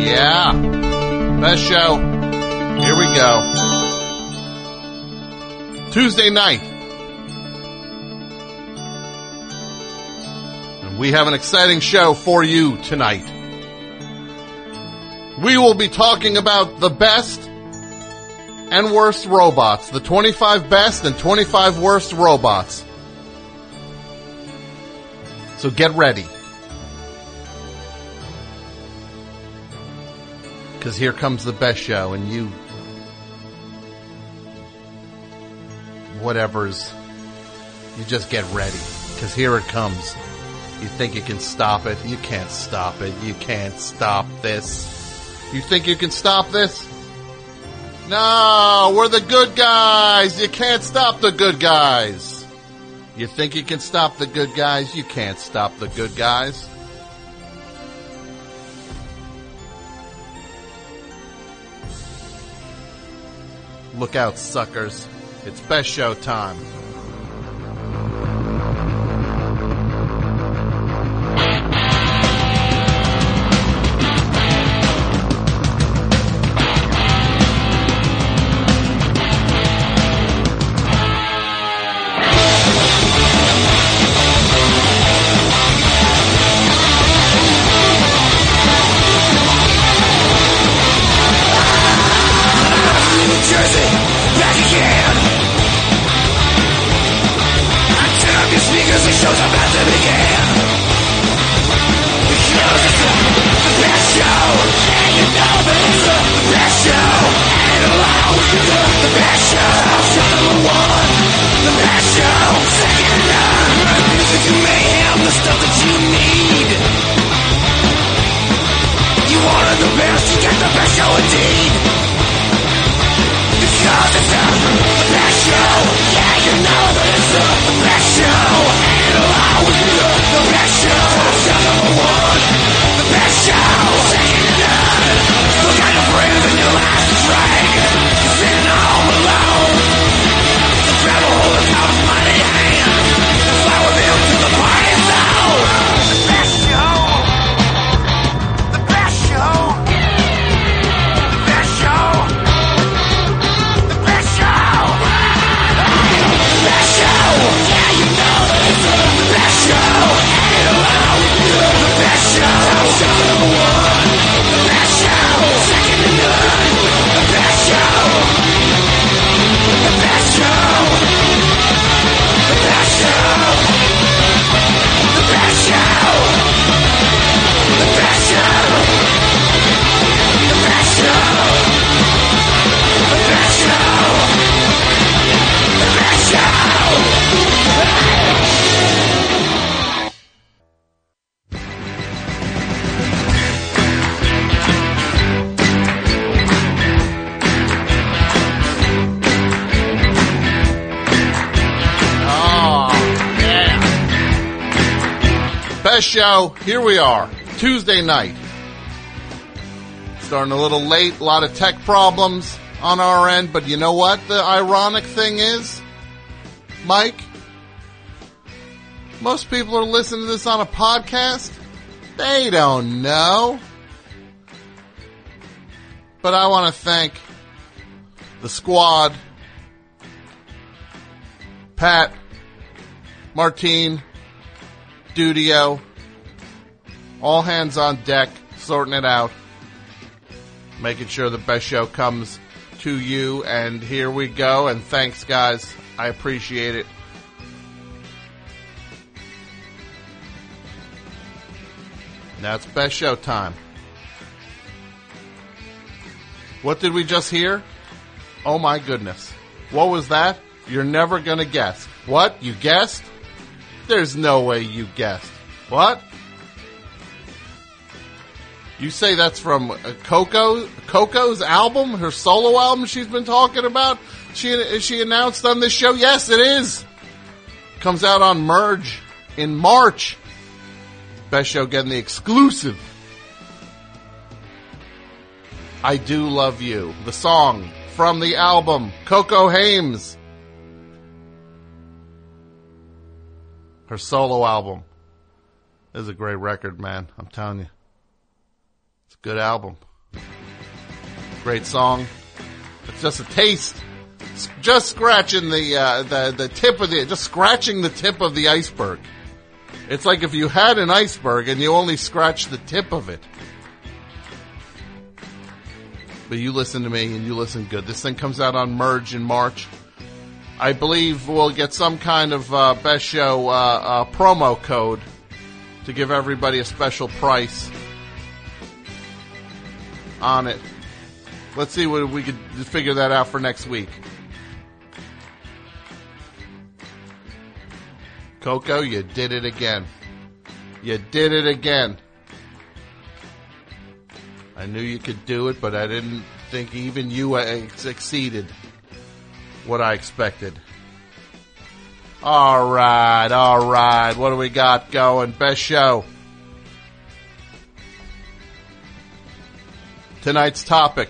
Yeah. Best show. Here we go. Tuesday night. And we have an exciting show for you tonight. We will be talking about the best and worst robots. The 25 best and 25 worst robots. So get ready. Because here comes the best show, and you. Whatever's. You just get ready. Because here it comes. You think you can stop it? You can't stop it. You can't stop this. You think you can stop this? No, we're the good guys. You can't stop the good guys. You think you can stop the good guys? You can't stop the good guys. Look out, suckers. It's best show time. Here we are. Tuesday night. Starting a little late. A lot of tech problems on our end. But you know what the ironic thing is? Mike? Most people are listening to this on a podcast. They don't know. But I want to thank the squad Pat, Martine, Dudio, all hands on deck, sorting it out, making sure the best show comes to you. And here we go. And thanks, guys. I appreciate it. Now it's best show time. What did we just hear? Oh my goodness. What was that? You're never gonna guess. What? You guessed? There's no way you guessed. What? You say that's from uh, Coco Coco's album, her solo album she's been talking about? She is she announced on this show? Yes, it is. Comes out on Merge in March. Best show getting the exclusive. I Do Love You. The song from the album, Coco Hames. Her solo album. This is a great record, man. I'm telling you. It's good album. Great song. It's just a taste. S- Just scratching the uh, the the tip of the just scratching the tip of the iceberg. It's like if you had an iceberg and you only scratched the tip of it. But you listen to me and you listen good. This thing comes out on Merge in March. I believe we'll get some kind of uh, best show uh, uh, promo code to give everybody a special price on it. Let's see what we could figure that out for next week. Coco, you did it again. You did it again. I knew you could do it, but I didn't think even you uh, exceeded what I expected. All right, all right. What do we got going? Best show. Tonight's topic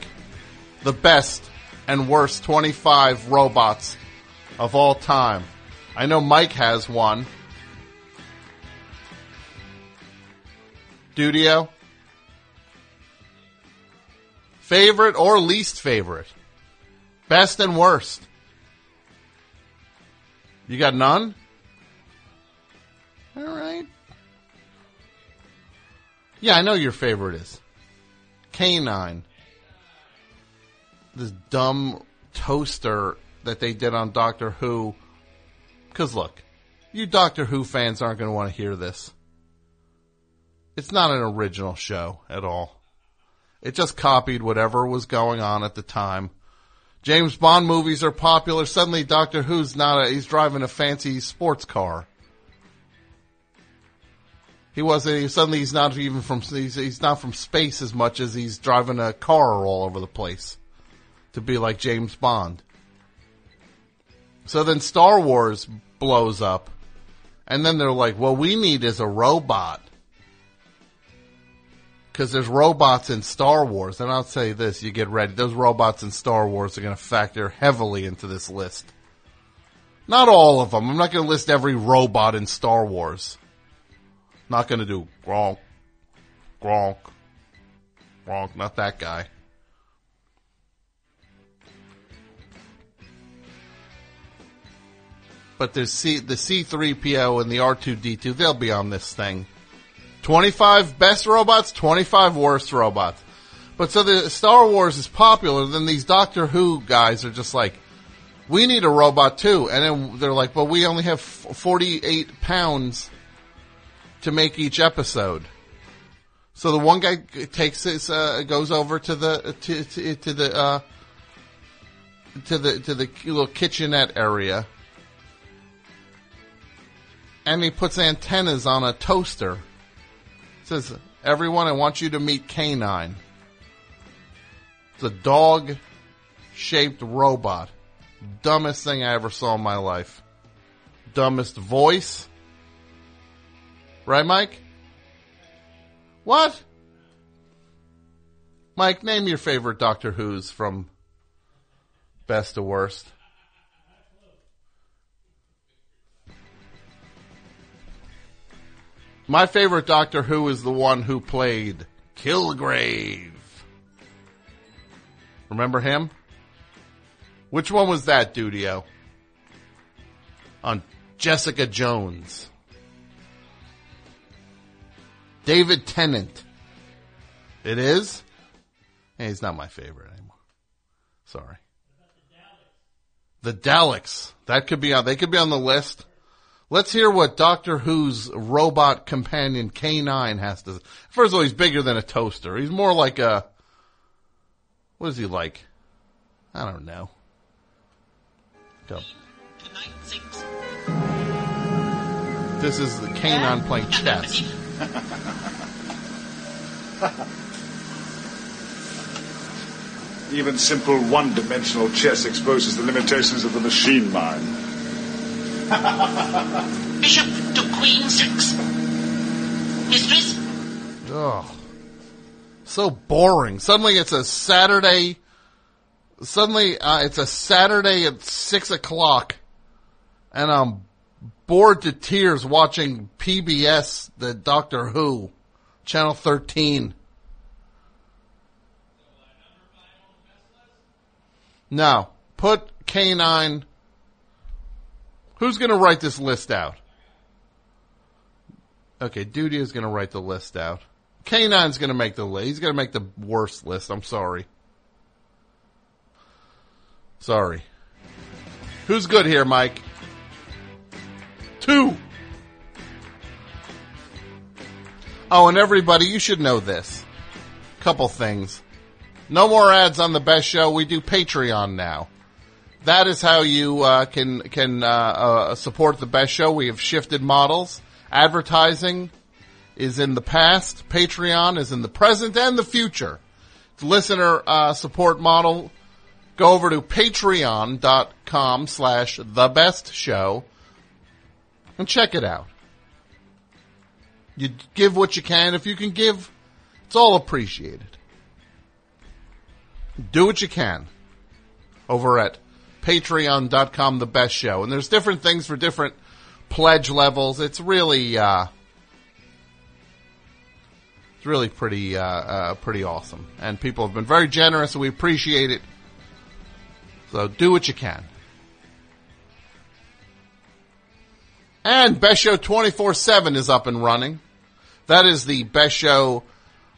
the best and worst 25 robots of all time. I know Mike has one. Studio? Favorite or least favorite? Best and worst? You got none? All right. Yeah, I know your favorite is. K9. This dumb toaster that they did on Doctor Who. Because look, you Doctor Who fans aren't going to want to hear this. It's not an original show at all. It just copied whatever was going on at the time. James Bond movies are popular. Suddenly Doctor Who's not a, he's driving a fancy sports car. He wasn't, he, suddenly he's not even from, he's, he's not from space as much as he's driving a car all over the place to be like James Bond. So then Star Wars blows up and then they're like, well, we need is a robot. Cause there's robots in Star Wars. And I'll say this, you get ready. Those robots in Star Wars are going to factor heavily into this list. Not all of them. I'm not going to list every robot in Star Wars. Not going to do Gronk, Gronk, Gronk, not that guy. But there's C, the C3PO and the R2D2, they'll be on this thing. 25 best robots, 25 worst robots. But so the Star Wars is popular, then these Doctor Who guys are just like, we need a robot too. And then they're like, but we only have 48 pounds to make each episode. So the one guy takes his, uh, goes over to the, to, to, to the, uh, to the, to the little kitchenette area. And he puts antennas on a toaster. Says, everyone, I want you to meet K9. It's a dog shaped robot. Dumbest thing I ever saw in my life. Dumbest voice. Right, Mike? What? Mike, name your favorite Doctor Who's from best to worst. My favorite Doctor Who is the one who played Kilgrave. Remember him? Which one was that, Dudio? On Jessica Jones. David Tennant. It is? Hey, he's not my favorite anymore. Sorry. The Daleks. That could be on, they could be on the list. Let's hear what Doctor Who's robot companion K9 has to. First of all, he's bigger than a toaster. He's more like a. What is he like? I don't know. Go. This is the K9 playing chess. Even simple one-dimensional chess exposes the limitations of the machine mind. Bishop to Queen 6. Mistress? Ugh. So boring. Suddenly it's a Saturday. Suddenly uh, it's a Saturday at six o'clock, and I'm bored to tears watching PBS, the Doctor Who, Channel 13. No. Put K9. Who's going to write this list out? Okay, Dudio is going to write the list out. K9's going to make the list. He's going to make the worst list. I'm sorry. Sorry. Who's good here, Mike? Two. Oh, and everybody, you should know this. Couple things. No more ads on the best show. We do Patreon now. That is how you uh, can can uh, uh, support the best show. We have shifted models. Advertising is in the past. Patreon is in the present and the future. It's listener uh, support model. Go over to patreon.com slash the best show and check it out. You give what you can. If you can give, it's all appreciated. Do what you can over at patreon.com, the best show. And there's different things for different pledge levels. It's really, uh, it's really pretty, uh, uh, pretty awesome. And people have been very generous and we appreciate it. So do what you can. And Best Show 24-7 is up and running. That is the Best Show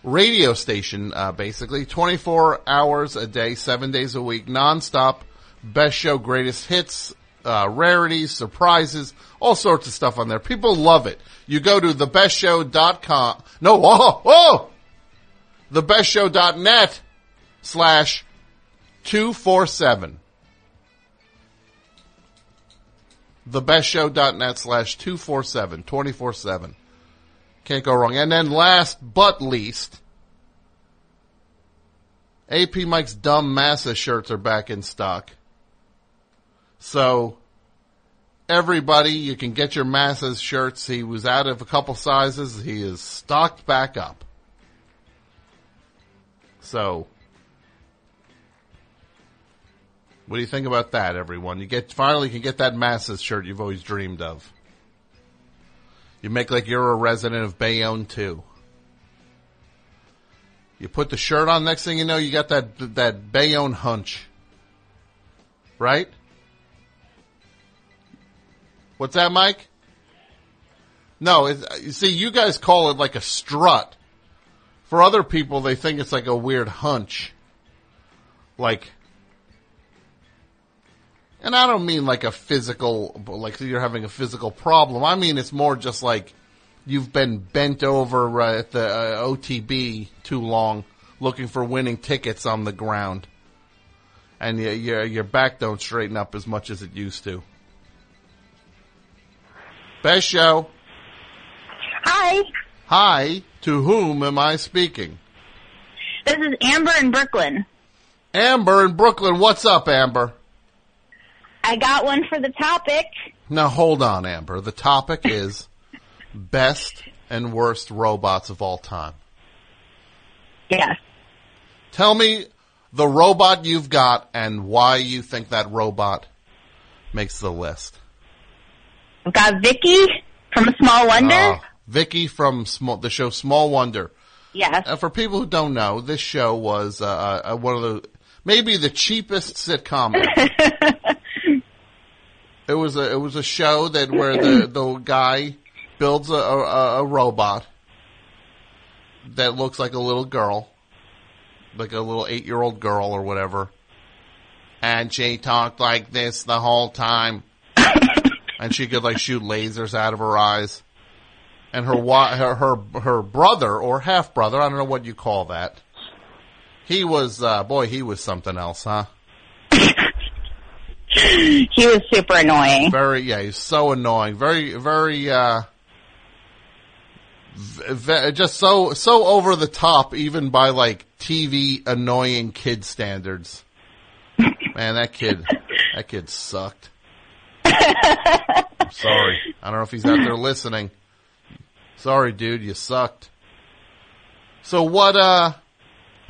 radio station, uh, basically. 24 hours a day, 7 days a week, nonstop. Best Show greatest hits, uh, rarities, surprises, all sorts of stuff on there. People love it. You go to thebestshow.com. No, whoa, whoa! Thebestshow.net slash 247. Thebestshow.net slash 247, 24 7. Can't go wrong. And then last but least, AP Mike's dumb massa shirts are back in stock. So, everybody, you can get your masses shirts. He was out of a couple sizes. He is stocked back up. So, what do you think about that, everyone? You get finally can get that masses shirt you've always dreamed of. You make like you're a resident of Bayonne too. You put the shirt on. Next thing you know, you got that that Bayonne hunch, right? What's that, Mike? No, you see, you guys call it like a strut. For other people, they think it's like a weird hunch. Like, and I don't mean like a physical, like you're having a physical problem. I mean it's more just like you've been bent over uh, at the uh, OTB too long, looking for winning tickets on the ground, and your your your back don't straighten up as much as it used to. Best show. Hi, Hi, to whom am I speaking? this is Amber in Brooklyn. Amber in Brooklyn. What's up, Amber? I got one for the topic. Now hold on, Amber. The topic is best and worst robots of all time. Yes. Tell me the robot you've got and why you think that robot makes the list. I've got Vicky from Small Wonder. Uh, Vicky from small, the show Small Wonder. yes. And for people who don't know, this show was uh, uh, one of the maybe the cheapest sitcom. it was a it was a show that where the the guy builds a, a, a robot that looks like a little girl, like a little eight year old girl or whatever, and she talked like this the whole time, and she could like shoot lasers out of her eyes and her wa- her her, her brother or half brother, I don't know what you call that. He was uh boy, he was something else, huh? He was super annoying. Very yeah, he's so annoying. Very very uh v- just so so over the top even by like TV annoying kid standards. Man, that kid that kid sucked. I'm sorry. I don't know if he's out there listening. Sorry, dude, you sucked. So what, uh,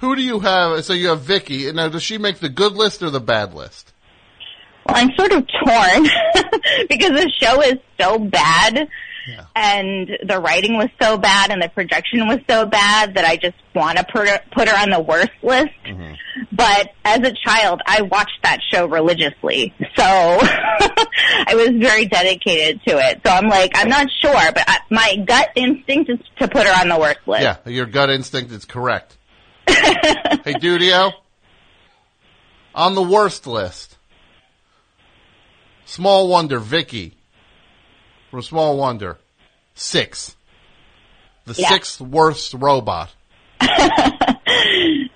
who do you have? So you have Vicky. Now, does she make the good list or the bad list? Well, I'm sort of torn because the show is so bad Yeah. and the writing was so bad and the projection was so bad that I just want to put her, put her on the worst list. Mm-hmm. But as a child, I watched that show religiously. So I was very dedicated to it. So I'm like, I'm not sure, but I, my gut instinct is to put her on the worst list. Yeah, your gut instinct is correct. hey, Dudio, on the worst list, Small Wonder Vicky from Small Wonder, six, the Yeah. sixth worst robot. and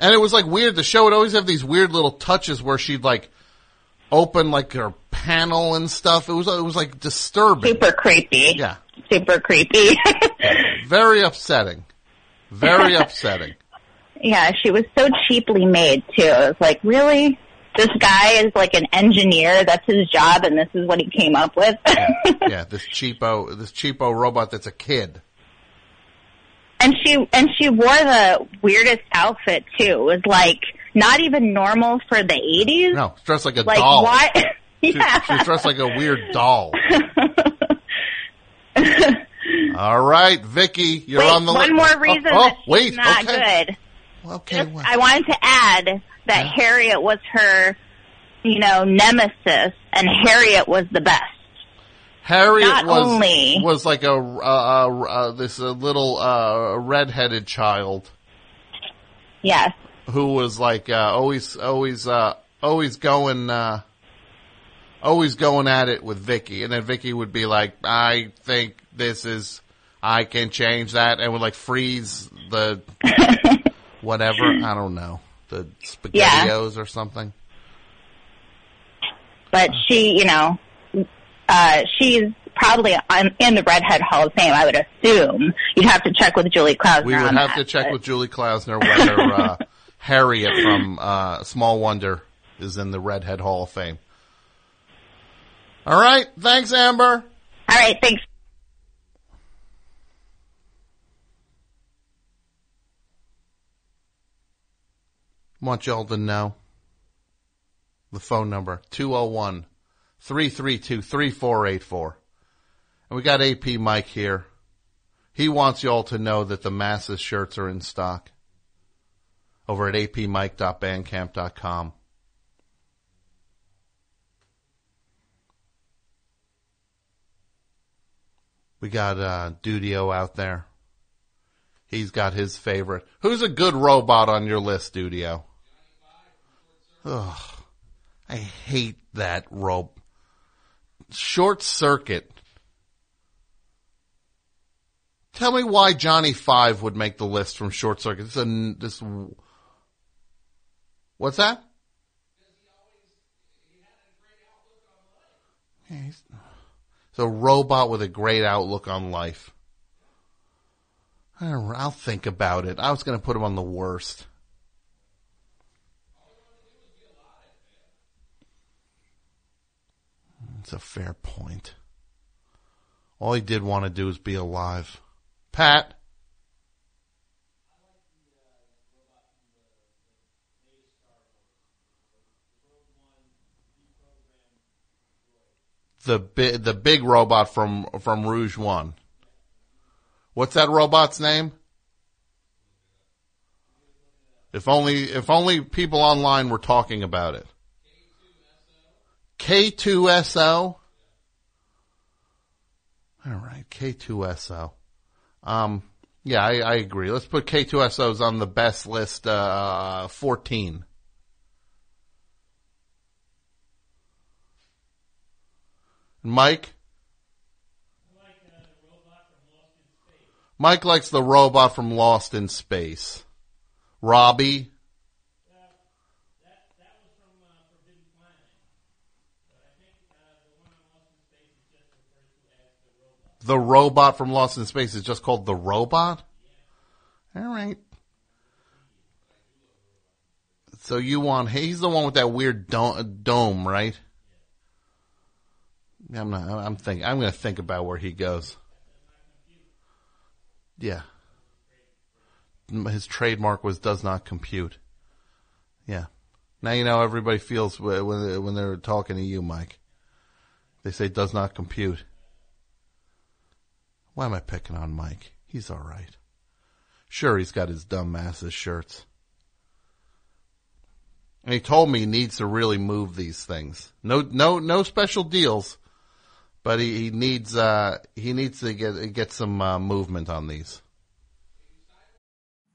it was like weird. The show would always have these weird little touches where she'd like open like her panel and stuff. It was it was like disturbing. Super creepy. Yeah, Super creepy. very upsetting. Very upsetting. yeah, she was so cheaply made too. It was like, really? This guy is like an engineer. That's his job, and this is what he came up with. yeah, this cheapo, this cheapo robot that's a kid. and she and she wore the weirdest outfit too. It was like not even normal for the eighties. No, dressed like a like doll. why? She, yeah. she's dressed like a weird doll. All right, Vicky, you're Wait, on the one li- more Oh, reason Oh, that she's wait, not okay, good. Okay. Just, well, I wanted to add that Harriet was her, you know, nemesis, and Harriet was the best. Harriet not was only- was like a uh, uh, uh, this uh, little uh, redheaded child Yes. who was like uh, always always uh, always going uh, always going at it with Vicky, and then Vicky would be like, "I think this is I can change that," and would like freeze the whatever I don't know the Yeah. spaghettios or something. But she, you know, uh, she's probably in the Redhead Hall of Fame, I would assume. You'd have to check with Julie Klausner We would have that, to check but- with Julie Klausner whether uh, Harriet from uh, Small Wonder is in the Redhead Hall of Fame. All right, thanks, Amber. All right, thanks. Want y'all to know the phone number 201 332 3484. And we got AP Mike here. He wants y'all to know that the masses shirts are in stock over at apmike.bandcamp.com. We got uh, Dudio out there. He's got his favorite. Who's a good robot on your list, Dudio? Ugh. I hate that rope. Short circuit. Tell me why Johnny Five would make the list from Short Circuit. This, is a, this what's that? He's, a robot with a great outlook on life. I don't know, I'll think about it. I was going to put him on the worst. It's a fair point. All he did want to do is be alive. Pat? The big, the big robot from, from Rogue One. What's that robot's name? If only, if only people online were talking about it. K2SO? Alright, K2SO. Um, yeah, I, I agree. Let's put K2SOs on the best list, uh, 14. Mike? Mike likes the robot from Lost in Space. Robbie? The robot from Lost in Space is just called the robot? Alright. So you want, he's the one with that weird dome, right? I'm not, I'm thinking, I'm gonna think about where he goes. Yeah. His trademark was does not compute. Yeah. Now you know everybody feels when when they're talking to you, Mike. They say does not compute. Why am I picking on Mike? He's all right. Sure, he's got his dumb asses shirts. And he told me he needs to really move these things. No, no, no special deals, but he, he needs, uh, he needs to get, get some, uh, movement on these.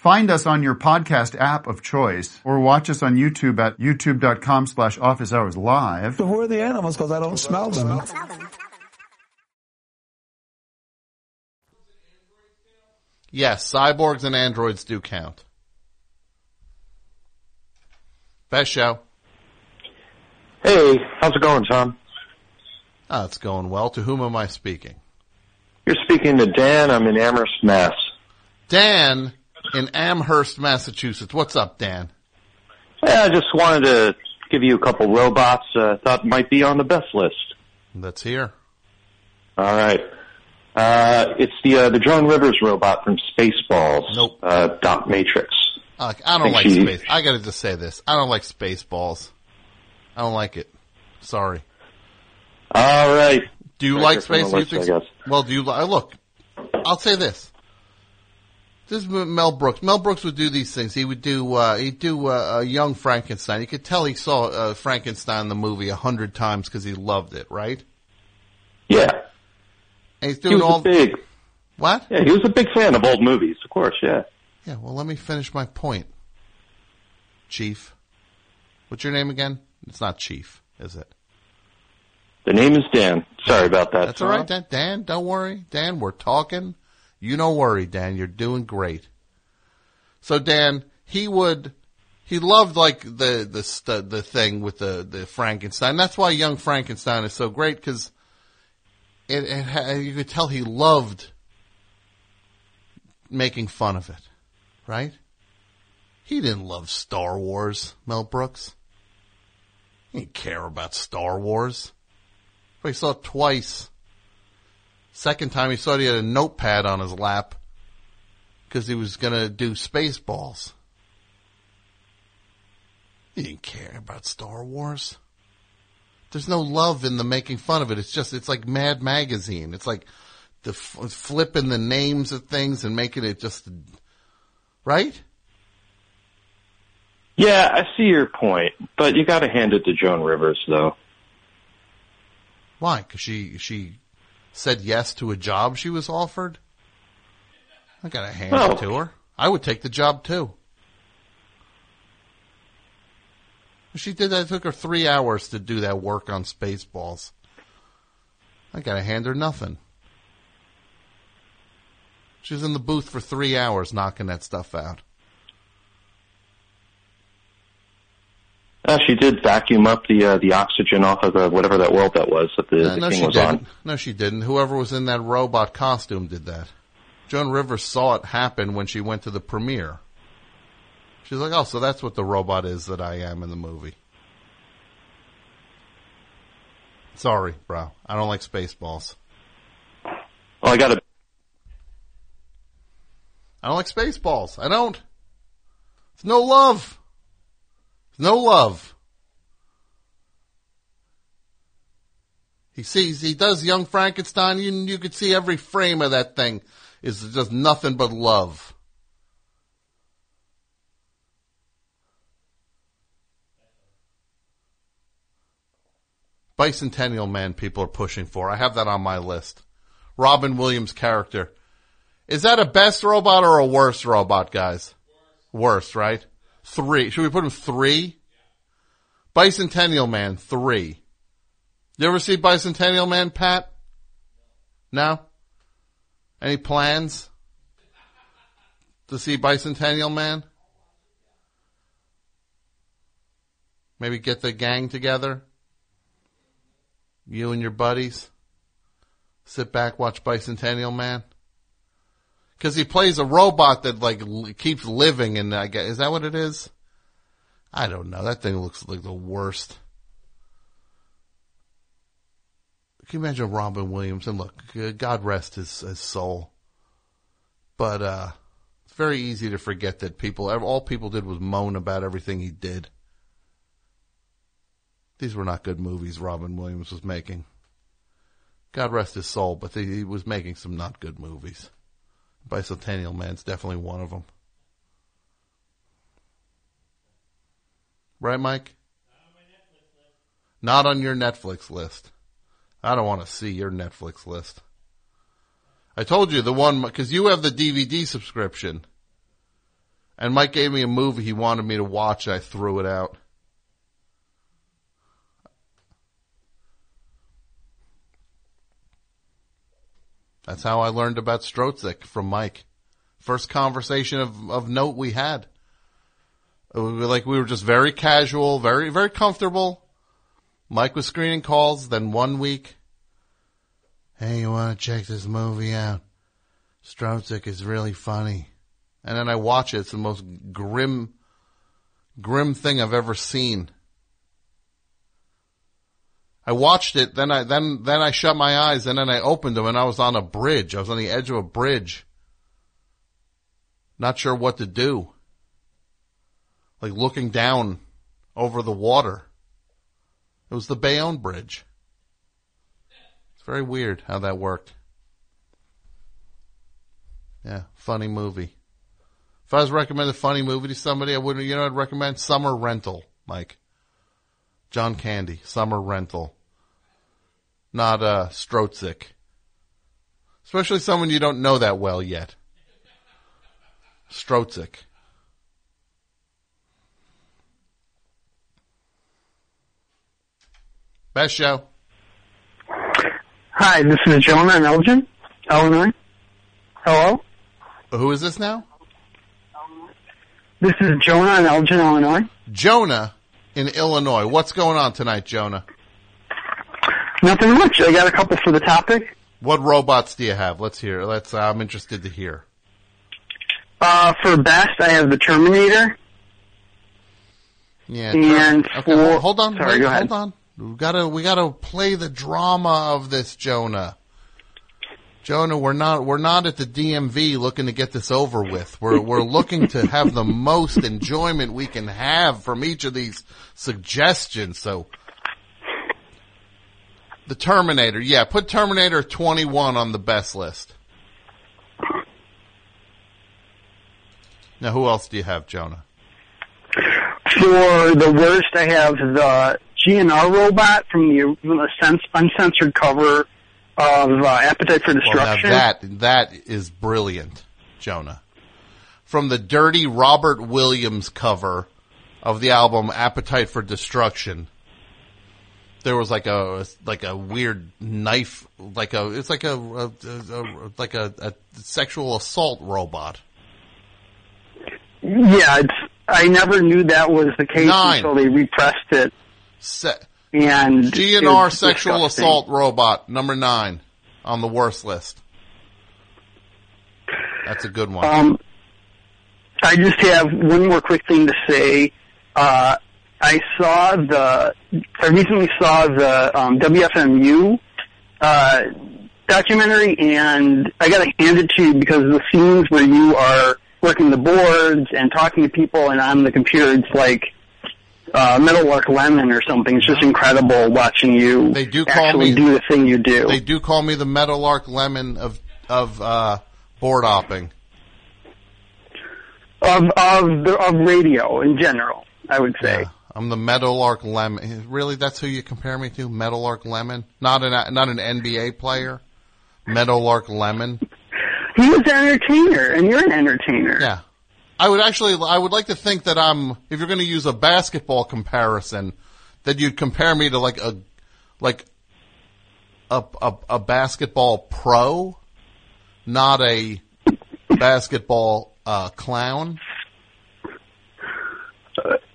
Find us on your podcast app of choice or watch us on YouTube at youtube.com slash office hours live. Who are the animals? Because I don't smell them. Yes, cyborgs and androids do count. Best show. Hey, how's it going, Tom? Oh, it's going well. To whom am I speaking? You're speaking to Dan. I'm in Amherst, Mass. Dan in Amherst, Massachusetts. What's up, Dan? Yeah, I just wanted to give you a couple robots uh, thought might be on the best list. Let's hear. All right. Uh, it's the uh, the Joan Rivers robot from Spaceballs. Nope. Uh, Dot Matrix. Uh, I don't like she- space. I gotta just say this. I don't like Spaceballs. I don't like it. Sorry. All right. Do you like here space? Do you think I guess. Well, do you li- look? I'll say this. This is Mel Brooks. Mel Brooks would do these things. He would do. Uh, he'd do uh, a young Frankenstein. You could tell he saw uh, Frankenstein the movie a hundred times because he loved it, right? Yeah. And he's He doing was all big. what? Yeah, he was a big fan of old movies, of course. Yeah. Yeah. Well, let me finish my point, Chief. What's your name again? It's not Chief, is it? The name is Dan. Sorry about that. That's all right, Dan. Dan, don't worry. Dan, we're talking. You don't worry, Dan. You're doing great. So, Dan, he would, he loved like the, the, the thing with the, the Frankenstein. That's why Young Frankenstein is so great because it, it, you could tell he loved making fun of it, right? He didn't love Star Wars, Mel Brooks. He didn't care about Star Wars. But he saw it twice. Second time he saw it, he had a notepad on his lap because he was going to do Spaceballs. He didn't care about Star Wars. There's no love in the making fun of it. It's just, it's like Mad Magazine. It's like the f- flipping the names of things and making it just, right? Yeah, I see your point, but you got to hand it to Joan Rivers, though. Why? Because she she said yes to a job she was offered. I gotta hand Oh. it to her. I would take the job too. She did that. It took her three hours to do that work on Spaceballs. I gotta hand her nothing. She was in the booth for three hours knocking that stuff out. Uh, she did vacuum up the uh, the oxygen off of the whatever that world that was that the, No, the no, king she was didn't. on. No, she didn't. Whoever was in that robot costume did that. Joan Rivers saw it happen when she went to the premiere. She's like, "Oh, so that's what the robot is that I am in the movie." Sorry, bro. I don't like Spaceballs. Well, I got to. I don't like Spaceballs. I don't. It's no love. No love. He sees, he does Young Frankenstein. You, you could see every frame of that thing is just nothing but love. Bicentennial Man people are pushing for. I have that on my list. Robin Williams character. Is that a best robot or a worst robot, guys? Worst, right? Three. Should we put him three? Bicentennial Man, three. You ever see Bicentennial Man, Pat? No? Any plans to see Bicentennial Man? Maybe get the gang together? You and your buddies? Sit back, watch Bicentennial Man? Cause he plays a robot that like l- keeps living and I guess, is that what it is? I don't know. That thing looks like the worst. can you imagine Robin Williams? And look, God rest his, his soul. But uh, it's very easy to forget that people, all people did was moan about everything he did. These were not good movies Robin Williams was making. God rest his soul, but he was making some not good movies. Bicentennial Man's definitely one of them. Right, Mike? Not on your Netflix list. I don't want to see your Netflix list. I told you the one, because you have the DVD subscription. And Mike gave me a movie he wanted me to watch, and I threw it out. That's how I learned about Stroszek from Mike. First conversation of, of note we had. It was like we were just very casual, very, very comfortable. Mike was screening calls. Then one week, hey, you want to check this movie out? Stroszek is really funny. And then I watch it. It's the most grim, grim thing I've ever seen. I watched it, then I, then, then I shut my eyes and then I opened them and I was on a bridge. I was on the edge of a bridge. Not sure what to do. Like looking down over the water. It was the Bayonne Bridge. It's very weird how that worked. Yeah, funny movie. If I was recommending a funny movie to somebody, I wouldn't, you know, I'd recommend Summer Rental, Mike. John Candy, Summer Rental. Not, uh, Stroszek. Especially someone you don't know that well yet. Stroszek. Best show. Hi, this is Jonah in Elgin, Illinois. Hello? Who is this now? This is Jonah in Elgin, Illinois. Jonah in Illinois. What's going on tonight, Jonah? Nothing much. I got a couple for the topic. What robots do you have? Let's hear. Let's. Uh, I'm interested to hear. Uh, for best, I have the Terminator. Yeah. And okay, for- hold, on. Sorry, wait, go ahead. hold on. We gotta. We gotta play the drama of this, Jonah. Jonah, we're not. We're not at the DMV looking to get this over with. We're we're looking to have the most enjoyment we can have from each of these suggestions. So. The Terminator, yeah, put Terminator 21 on the best list. Now, who else do you have, Jonah? For the worst, I have the GNR robot from the cens- uncensored cover of uh, Appetite for Well, Destruction. that that is brilliant, Jonah. From the dirty Robert Williams cover of the album Appetite for Destruction, there was like a like a weird knife, like a it's like a, a, a- a- like a, a sexual assault robot. yeah, it's, I never knew that was the case Nine. until they repressed it. Se- And GNR sexual disgusting. assault robot number nine on the worst list. That's a good one. Um, I just have one more quick thing to say. Uh, I saw the, I recently saw the um, WFMU uh, documentary, and I got to hand it to you because the scenes where you are working the boards and talking to people and on the computer, it's like uh, Meadowlark Lemon or something. It's just incredible watching you They do call actually me- do the thing you do. They do call me the Meadowlark Lemon of of uh, board hopping. of of the, of radio in general, I would say. Yeah, I'm the Meadowlark Lemon. Really, that's who you compare me to? Meadowlark Lemon, not an not an NBA player. Meadowlark Lemon. He was an entertainer, and you're an entertainer. Yeah, I would actually. I would like to think that I'm. If you're going to use a basketball comparison, that you'd compare me to like a like a a, a basketball pro, not a basketball uh, clown.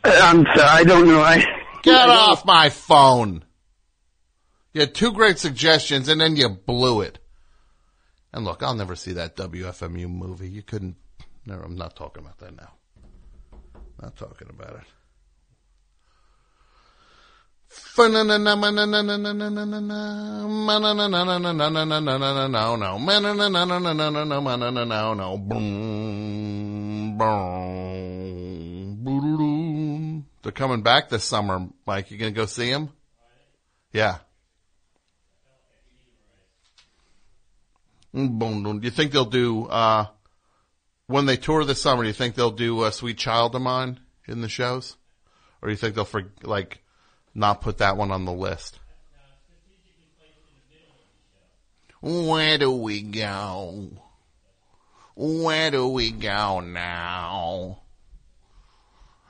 I'm sorry, I don't know. I Get off my phone. You had two great suggestions and then you blew it. And look, I'll never see that WFMU movie. You couldn't. No, I'm not talking about that now. Not talking about it. They're coming back this summer, Mike. You gonna go see them? Yeah. Do you think they'll do uh, when they tour this summer? Do you think they'll do uh, "Sweet Child of Mine" in the shows, or do you think they'll for, like not put that one on the list? Where do we go? Where do we go now?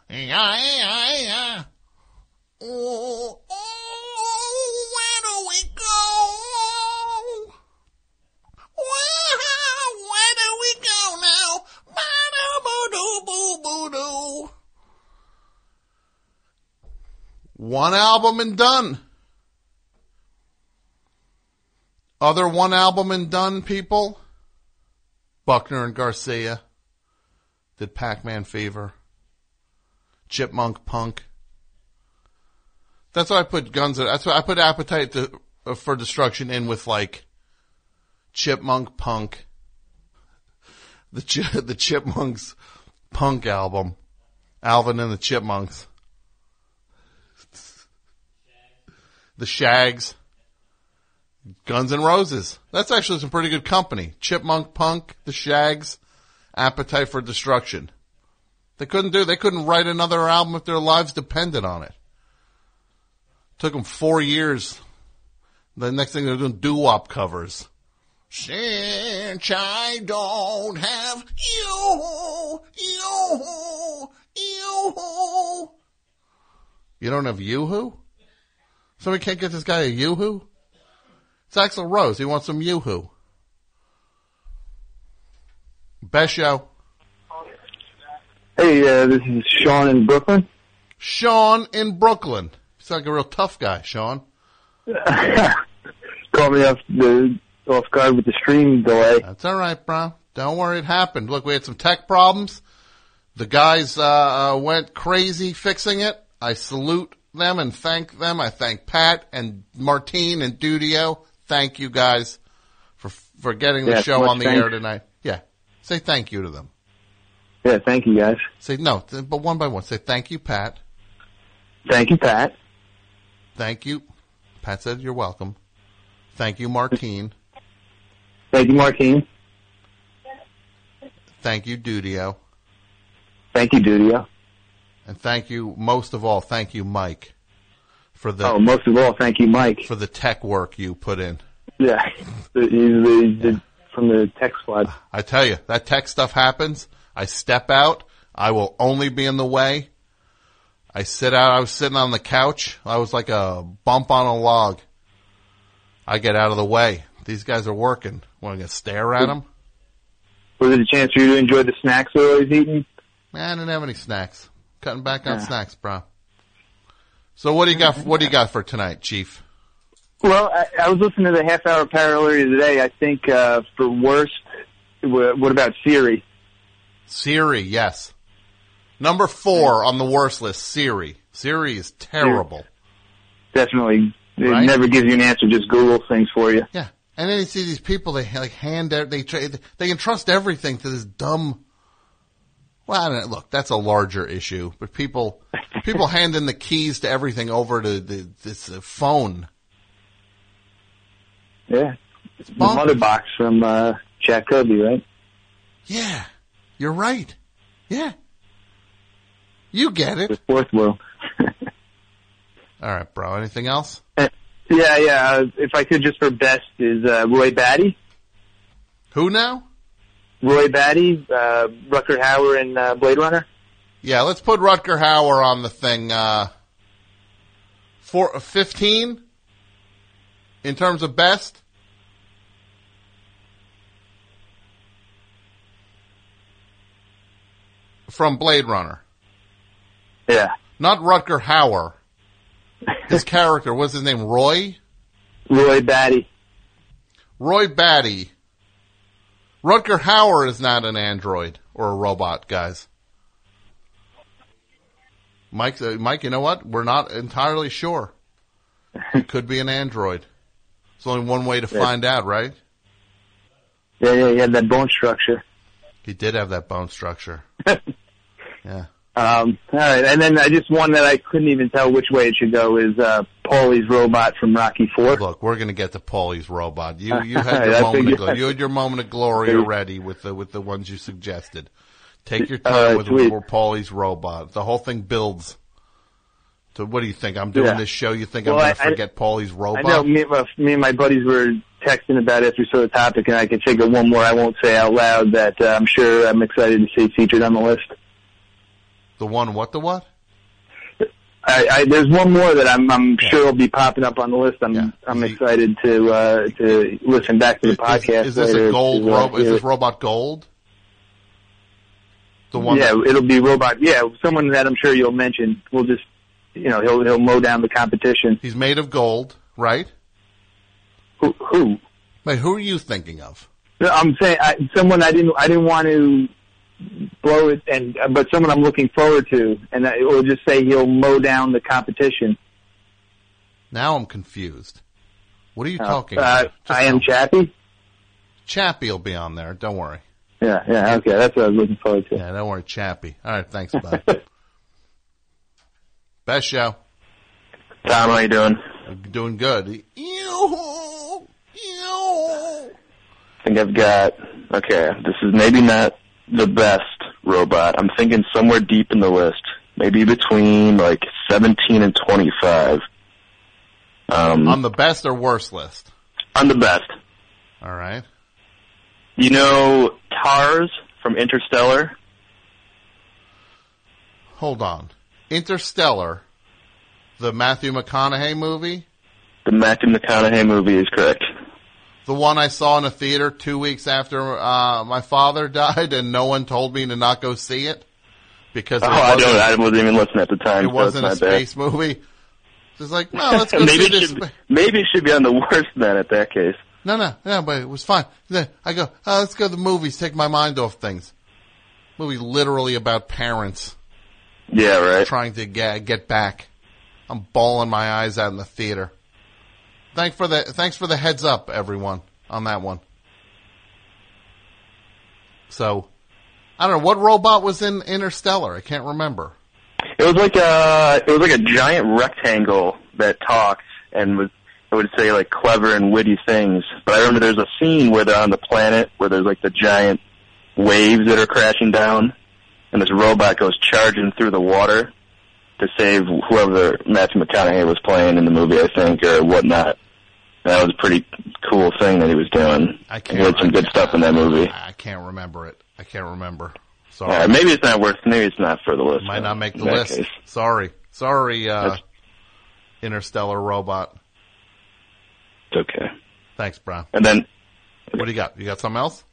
Yeah, yeah, yeah. Oh, oh, where do we go? Where, where do we go now? One album and done. Other one album and done people. Buckner and Garcia did Pac-Man Fever. Chipmunk Punk. That's why I put Guns. That's why I put Appetite to, uh, for Destruction in with like Chipmunk Punk. The Ch- the Chipmunks Punk album, Alvin and the Chipmunks. The Shags. Guns N' Roses. That's actually some pretty good company. Chipmunk Punk, The Shags, Appetite for Destruction. They couldn't do. They couldn't write another album if their lives depended on it. Took them four years. The next thing they're doing doo-wop covers. Since I don't have you, you, you. You don't have Yoo-hoo? Somebody can't get this guy a Yoo-hoo? It's Axl Rose. He wants some Yoo-hoo. Best show. Hey, uh, this is Sean in Brooklyn. Sean in Brooklyn. He's like a real tough guy, Sean. Caught me off the off guard with the stream delay. That's all right, bro. Don't worry, it happened. Look, we had some tech problems. The guys uh, uh, went crazy fixing it. I salute them and thank them. I thank Pat and Martine and Dudio. Thank you guys for for getting the Yeah, show on the thanks. air tonight. Yeah, say thank you to them. Yeah, thank you guys. Say no, but one by one. Say thank you, Pat. Thank you, Pat. Thank you. Pat said you're welcome. Thank you, Martine. Thank you, Martine. Thank you, Dudio. Thank you, Dudio. And thank you, most of all, thank you, Mike, for the Oh, most of all, thank you, Mike. for the tech work you put in. Yeah, he's the, the from the tech squad. I tell you, that tech stuff happens. I step out. I will only be in the way. I sit out. I was sitting on the couch. I was like a bump on a log. I get out of the way. These guys are working. Want to stare at them? Was it a chance for you to enjoy the snacks that I was eating? Man, I didn't have any snacks. Cutting back on snacks, bro. So what do you got? What do you got for tonight, Chief? Well, I, I was listening to the half hour parallel today. I think uh, for worst, what about Siri? Siri, yes. Number four on the worst list, Siri. Siri is terrible. Definitely, it Right. never gives you an answer. Just Google things for you. Yeah. And then you see these people, they like hand out, they try, they can trust everything to this dumb, well, I don't know, look, that's a larger issue, but people, people handing the keys to everything over to the, this uh, phone. Yeah, It's the mother box from uh, Jack Kirby, right? Yeah. You're right. Yeah. You get it. The fourth world. All right, bro. Anything else? Yeah, yeah. Uh, if I could, just for best is uh, Roy Batty. Who now? Roy Batty, uh, Rutger Hauer, and uh, Blade Runner. Yeah, let's put Rutger Hauer on the thing. Uh, for fifteen in terms of best. From Blade Runner, Yeah, not Rutger Hauer. His character was his name Roy. Roy Batty. Roy Batty. Rutger Hauer is not an android or a robot, guys. Mike, uh, Mike, you know what? We're not entirely sure. It could be an android. There's only one way to Yeah. find out, right? Yeah, yeah, he had that bone structure. He did have that bone structure. yeah. Um, all right, and then I just one that I couldn't even tell which way it should go is uh, Paulie's robot from Rocky Four. Look, we're going to get to Paulie's robot. You you had your I moment of glory. You had your moment of glory already with the with the ones you suggested. Take your time right, with, sweet. Paulie's robot. The whole thing builds. So what do you think? I'm doing Yeah. this show. You think Well, I'm going to I- forget Paulie's I robot? know me, and my- me and my buddies were texting about it after we saw the topic, and I can think of one more I won't say out loud that uh, I'm sure I'm excited to see featured on the list. The one what the what? I, I, there's one more that I'm, I'm sure will be popping up on the list. I'm I'm excited to uh, to listen back to the podcast. Is this later a gold uh. Is this robot gold? The one yeah, that- it'll be robot. Yeah, someone that I'm sure you'll mention. We'll just, you know, he'll he'll mow down the competition. He's made of gold, right? Who? Who? Wait, who are you thinking of? I'm saying I, someone I didn't I didn't want to blow it, and but someone I'm looking forward to, and I will just say he'll mow down the competition. Now I'm confused. What are you Uh, talking uh, about? I am Chappie. Chappie will be on there. Don't worry. Yeah, yeah, okay, that's what I was looking forward to. Yeah, don't worry, Chappie. All right, thanks, bud. Best show. Tom, how are you doing? I'm Doing good. I think I've got, okay, this is maybe not the best robot. I'm thinking somewhere deep in the list. Maybe between like 17 and 25. Um, On the best or worst list. on the best. All right. You know TARS from Interstellar? Hold on. Interstellar, the Matthew McConaughey movie, The Matthew McConaughey movie is correct. The one I saw in a theater two weeks after uh, my father died, and no one told me to not go see it because Oh, I don't, I wasn't even listening at the time. it so wasn't a not bad. space movie. It's like, no, let's go maybe see it this. should, maybe it should be on the worst then at that case. No, no, no, but it was fine. Then I go, oh, let's go to the movies, take my mind off things. Movie literally about parents Yeah, right. trying to get, get back. I'm bawling my eyes out in the theater. Thanks for the, thanks for the heads up, everyone, on that one. So, I don't know, what robot was in Interstellar? I can't remember. It was like a it was like a giant rectangle that talked and was I would say like clever and witty things. But I remember there's a scene where they're on the planet where there's like the giant waves that are crashing down, and this robot goes charging through the water to save whoever Matthew McConaughey was playing in the movie, I think, or whatnot. That was a pretty cool thing that he was doing. I He can't. had some good stuff in that movie. I can't remember it. I can't remember. Sorry. right, maybe it's not worth. Maybe it's not for the list. Might not make the list. case. Sorry. Sorry, uh, Interstellar robot. It's okay. Thanks, Brown. And then What do you got? You got something else?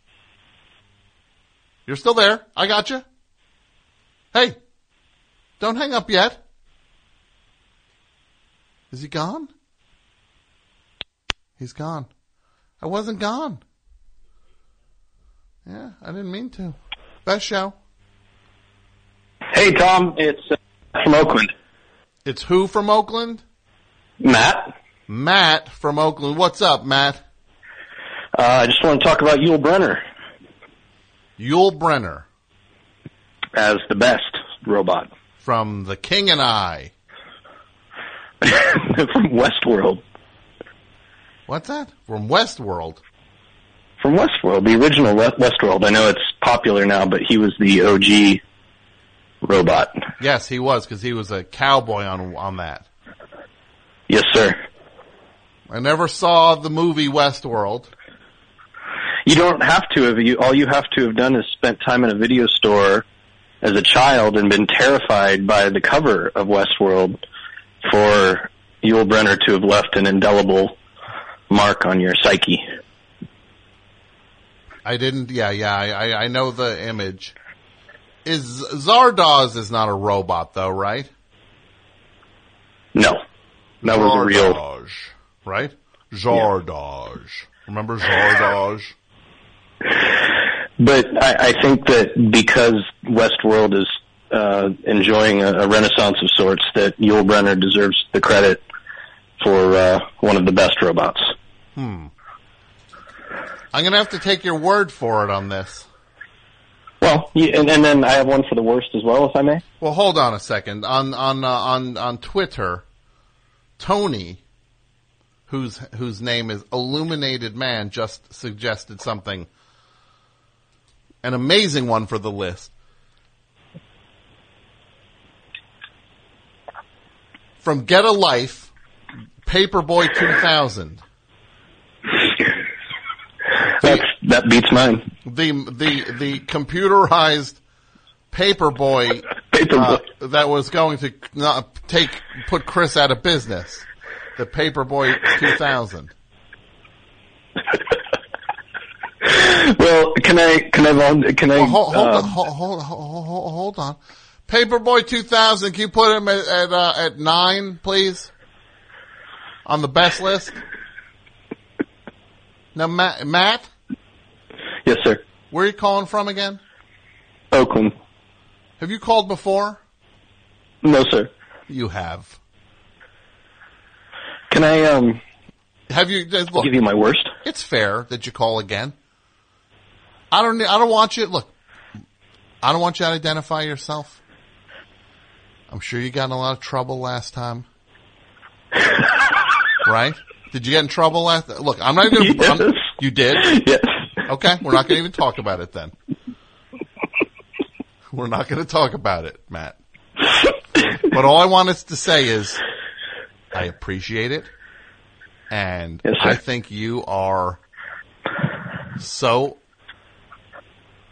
You're still there. I got you. Hey, don't hang up yet. Is he gone? He's gone. I wasn't gone. Yeah, I didn't mean to. Best show. Hey, Tom, it's uh, from Oakland. It's who from Oakland? Matt. Matt from Oakland. What's up, Matt? Uh, I just want to talk about Yul Brynner Yul Brynner as the best robot from The King and I. from Westworld. What's that? From Westworld. From Westworld, the original Westworld. I know it's popular now, but he was the OG robot. Yes, he was because he was a cowboy on on that. Yes, sir. I never saw the movie Westworld. You don't have to have you. All you have to have done is spent time in a video store as a child and been terrified by the cover of Westworld for Yul Brynner to have left an indelible mark on your psyche. I didn't. Yeah, yeah. I I, know the image. Is Zardoz is not a robot though, right? No, that was a real. Zardoz, right? Zardoz. Remember Zardoz? But I, I think that because Westworld is uh, enjoying a, a renaissance of sorts, that Yul Brynner deserves the credit for uh, one of the best robots. Hmm. I'm gonna have to take your word for it on this. Well, and, and then I have one for the worst as well, if I may. Well, hold on a second. On on uh, on on Twitter, Tony, whose whose name is Illuminated Man, just suggested something, an amazing one for the list. From Get a Life, Paperboy 2000. That's, that beats mine. the the the computerized paperboy Paperboy. uh, that was going to not take put Chris out of business. The paperboy 2000. Well, can I can I can I Well, hold, hold, uh, on, hold, hold, hold, hold, on. Paperboy 2000. Can you put him at at, uh, at nine, please? On the best list. Now, Matt, Matt, Yes, sir. where are you calling from again? Oakland. Have you called before? No, sir. You have. Can I um Have you? uh, Look, give you my worst? It's fair that you call again. I don't. I don't want you. Look, I don't want you to identify yourself. I'm sure you got in a lot of trouble last time, right? Did you get in trouble last? Look, I'm not going to. Yes. You did. Yes. Okay, we're not going to even talk about it then. We're not going to talk about it, Matt. But all I want us to say is, I appreciate it, and Yes. I think you are so.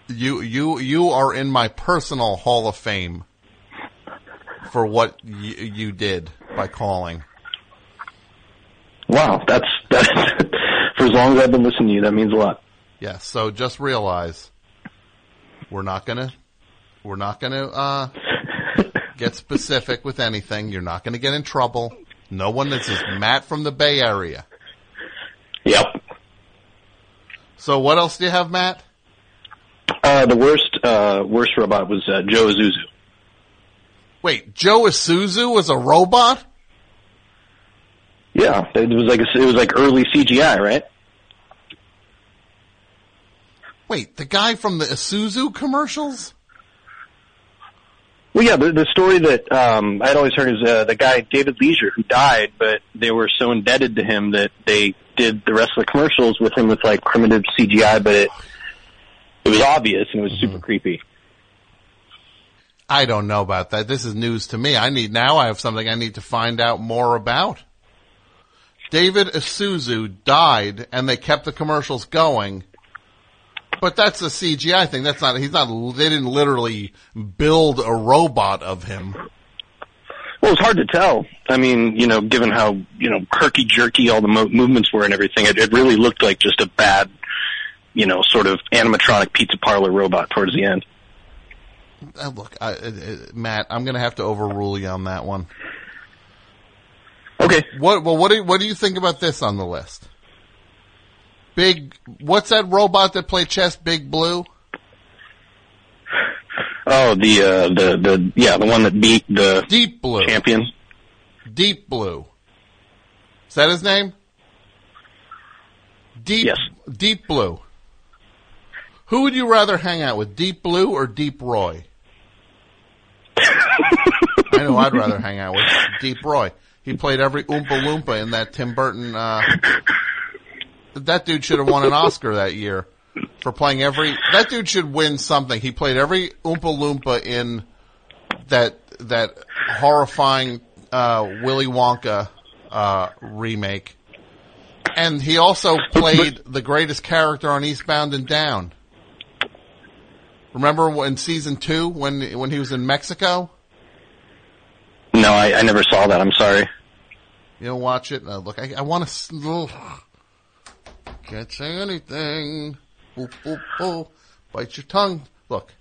You you you are in my personal Hall of Fame for what you, you did by calling. Wow, that's that's for as long as I've been listening to you, that means a lot. Yes. So just realize we're not gonna we're not gonna uh, get specific with anything. You're not gonna get in trouble. No one. This is Matt from the Bay Area. Yep. So what else do you have, Matt? Uh, the worst uh, worst robot was uh, Joe Isuzu. Wait, Joe Isuzu was a robot? Yeah, it was like a, it was like early CGI, right? Wait, the guy from the Isuzu commercials? Well, yeah, the, the story that um, I'd always heard is uh, the guy David Leisure who died, but they were so indebted to him that they did the rest of the commercials with him with like primitive CGI, but it it was obvious and it was super creepy. I don't know about that. This is news to me. I need now. I have something I need to find out more about. David Isuzu died, and they kept the commercials going. But that's a CGI thing. That's not. He's not. They didn't literally build a robot of him. Well, it's hard to tell. I mean, you know, given how you know herky jerky all the mo- movements were and everything, it, it really looked like just a bad, you know, sort of animatronic pizza parlor robot towards the end. Uh, look, I, uh, uh, Matt, I'm going to have to overrule you on that one. Okay. What? Well, what do you, what do you think about this on the list? Big. What's that robot that played chess? Big Blue. Oh, the uh, the the yeah, the one that beat the Deep Blue. champion. Deep Blue. Is that his name? Deep. Yes. Deep Blue. Who would you rather hang out with, Deep Blue or Deep Roy? I know I'd rather hang out with Deep Roy. He played every Oompa Loompa in that Tim Burton. Uh, that dude should have won an Oscar that year for playing every. That dude should win something. He played every Oompa Loompa in that that horrifying uh, Willy Wonka uh, remake, and he also played the greatest character on Eastbound and Down. Remember in season two when when he was in Mexico? No, I, I never saw that. I'm sorry. You don't watch it. Uh, look, I, I want to. Can't say anything. Boop, boop, boop. Bite your tongue. Look,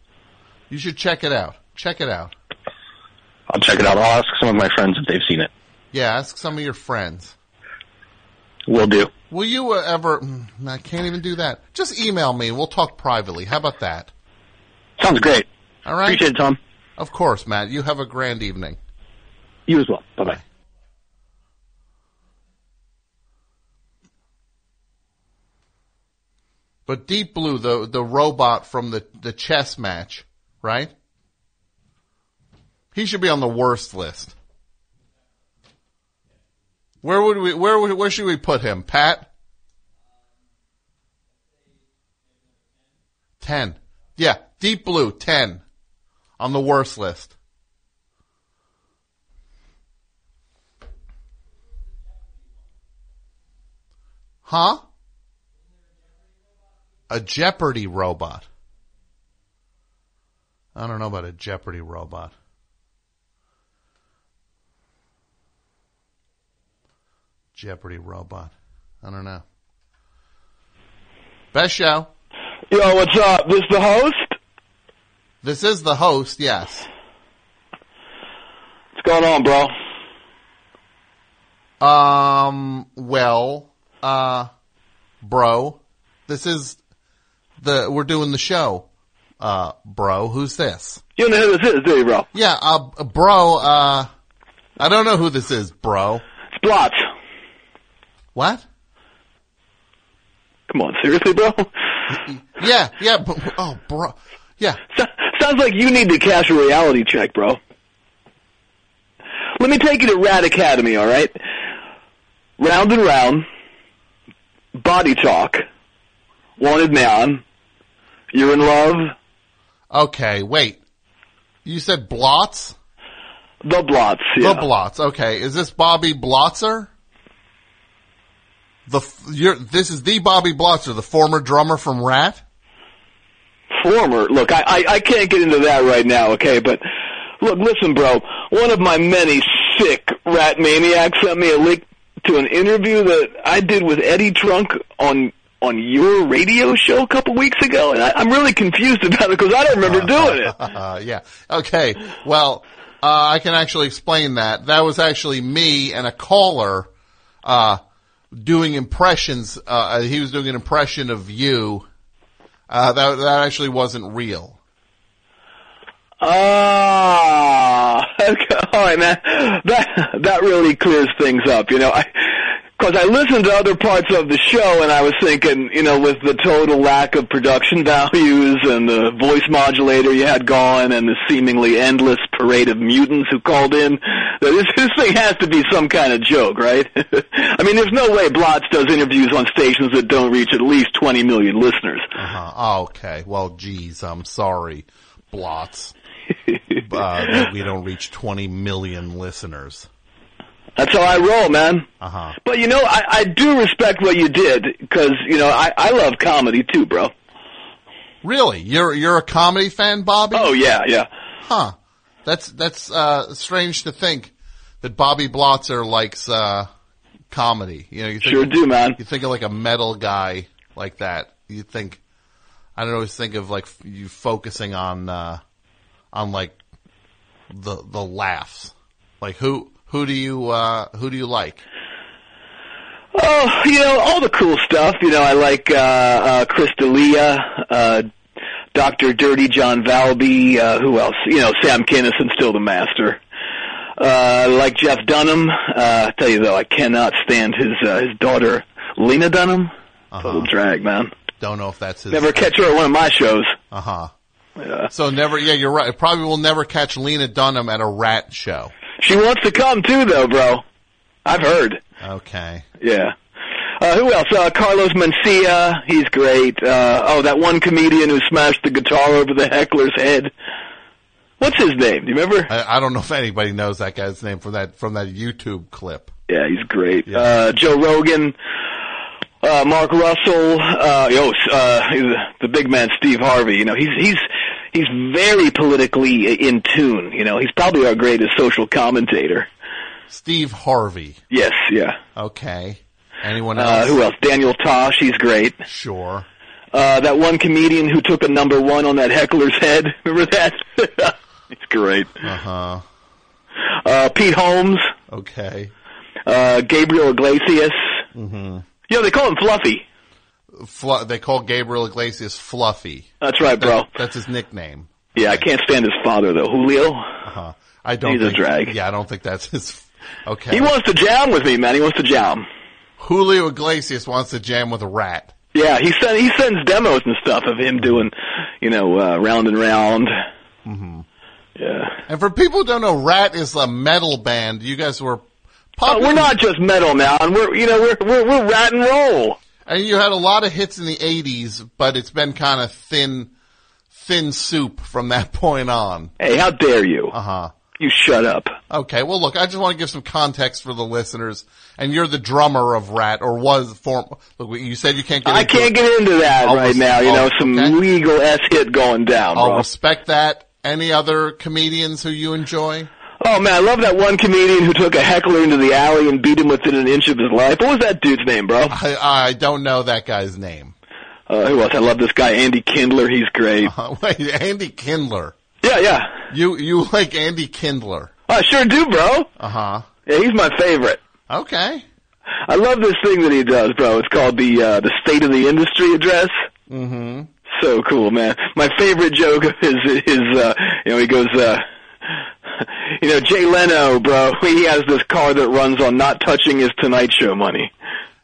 you should check it out. Check it out. I'll check it out. I'll ask some of my friends if they've seen it. Yeah, ask some of your friends. Will do. Will you uh, ever? mm, I can't even do that. Just email me. We'll talk privately. How about that? Sounds great. All right. Appreciate it, Tom. Of course, Matt. You have a grand evening. You as well. Bye bye. But Deep Blue, the the robot from the the chess match, right? He should be on the worst list. Where would we? Where would? Where should we put him? Pat. Ten. Yeah, Deep Blue ten on the worst list. Huh? A Jeopardy robot. I don't know about a Jeopardy robot. Jeopardy robot. I don't know. Best show. Yo, what's up? This the host? This is the host, yes. What's going on, bro? Um, well, uh, bro, this is the, we're doing the show. Uh, bro, who's this? You know who this is, do you, bro? Yeah, uh, bro, uh, I don't know who this is, bro. It's Blotz. What? Come on, seriously, bro? Yeah, yeah, but, oh, bro. Yeah. So- sounds like you need to cash a reality check, bro. Let me take you to Rat Academy, alright? Round and round. Body talk. Wanted man. You're in love. Okay, wait. You said Blotz? The Blotz, yeah. The Blotz. Okay, is this Bobby Blotzer? The you're, this is the Bobby Blotzer, the former drummer from Ratt. former. Look, I, I, I can't get into that right now, okay? But look, listen, bro. One of my many sick rat maniacs sent me a link to an interview that I did with Eddie Trunk on on your radio show a couple weeks ago, and I, I'm really confused about it because I don't remember doing it. Uh, yeah. Okay. Well, uh, I can actually explain that. That was actually me and a caller, uh, doing impressions. Uh, he was doing an impression of you. Uh, that, that actually wasn't real. Ah, okay. all right, man. That that really clears things up. You know, I because I listened to other parts of the show and I was thinking, you know, with the total lack of production values and the voice modulator you had gone and the seemingly endless parade of mutants who called in, that this this thing has to be some kind of joke, right? I mean, there's no way Blotz does interviews on stations that don't reach at least 20 million listeners. Uh-huh. Okay. Well, geez, I'm sorry, Blotz. uh, that we don't reach 20 million listeners. That's how I roll, man. Uh huh. But you know, I, I do respect what you did because you know I, I love comedy too, bro. Really? You're you're a comedy fan, Bobby? Oh yeah, yeah. Huh. That's that's uh strange to think that Bobby Blotzer likes uh comedy. You know, you think Sure do, man. You think of like a metal guy like that. You think I don't always think of like you focusing on uh on like the the laughs. Like who who do you uh who do you like? Oh, you know all the cool stuff. You know, I like uh, uh, Chris D'Elia, uh, Doctor Dirty John Valby. Uh, who else? You know, Sam Kinison, still the master. Uh, I like Jeff Dunham. Uh, I tell you though, I cannot stand his uh, his daughter, Lena Dunham. Total drag, man. Don't know if that's his Never catch her at one of my shows. Uh huh. Yeah. So never yeah, you're right. Probably will never catch Lena Dunham at a Ratt show. She wants to come too, though, bro. I've heard. Okay. Yeah. Uh, who else? Uh, Carlos Mencia. He's great. Uh, oh, that one comedian who smashed the guitar over the heckler's head. What's his name? Do you remember? I, I don't know if anybody knows that guy's name from that from that YouTube clip. Yeah, he's great. Uh, Joe Rogan. Uh, Mark Russell. Uh, yo, uh, the big man, Steve Harvey. You know, he's, he's, he's very politically in tune. You know, he's probably our greatest social commentator. Steve Harvey. Yes, yeah. Okay. Anyone Uh, else? who else? Daniel Tosh, he's great. Sure. Uh, that one comedian who took a number one on that heckler's head. Remember that? it's great. Uh huh. Uh, Pete Holmes, Okay. uh, Gabriel Iglesias. Mm-hmm. They call him Fluffy. Flu- they call Gabriel Iglesias Fluffy. That's right, bro. That- that's his nickname. Yeah, I can't stand his father though, Julio. Uh-huh. I don't. He's a drag. Yeah, I don't think that's his. Okay. He wants to jam with me, man. He wants to jam. Julio Iglesias wants to jam with a rat. Yeah, he send he sends demos and stuff of him doing, you know, uh, round and round. hmm Yeah. And for people who don't know, Ratt is a metal band. You guys were Oh, we're not just metal now, and we're you know we're we're we're rat and roll. And you had a lot of hits in the 80s, but it's been kind of thin, thin soup from that point on. Hey, how dare you? Uh huh. You shut up. Okay, well look, I just want to give some context for the listeners. And you're the drummer of Ratt, or was form, look, you said you can't get I can't it. get into that I'll right res- now. You I'll- know, some okay. legal s hit going down, I'll bro. respect that. Any other comedians who you enjoy? Oh man, I love that one comedian who took a heckler into the alley and beat him within an inch of his life. What was that dude's name, bro? I, I don't know that guy's name. Uh, who else? I love this guy, Andy Kindler. He's great. Uh, wait, Andy Kindler. Yeah, yeah. You, you like Andy Kindler. I sure do, bro. Uh huh. Yeah, he's my favorite. Okay. I love this thing that he does, bro. It's called the uh, the State of the Industry address. Mm-hmm. So cool, man. My favorite joke is is uh, you know he goes, uh, you know Jay Leno, bro. He has this car that runs on not touching his Tonight Show money.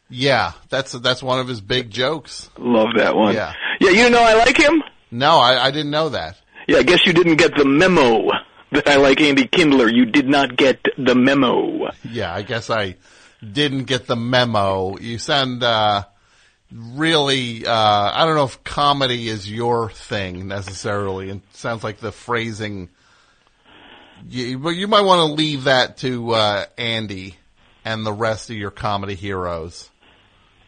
Yeah, that's, that's one of his big jokes. Love that one. Yeah. Yeah, you know I like him. No, I, I didn't know that. Yeah, I guess you didn't get the memo that I like Andy Kindler. You did not get the memo. Yeah, I guess I didn't get the memo. You sound, uh, really, uh, I don't know if comedy is your thing necessarily. It sounds like the phrasing, you, but you might want to leave that to, uh, Andy and the rest of your comedy heroes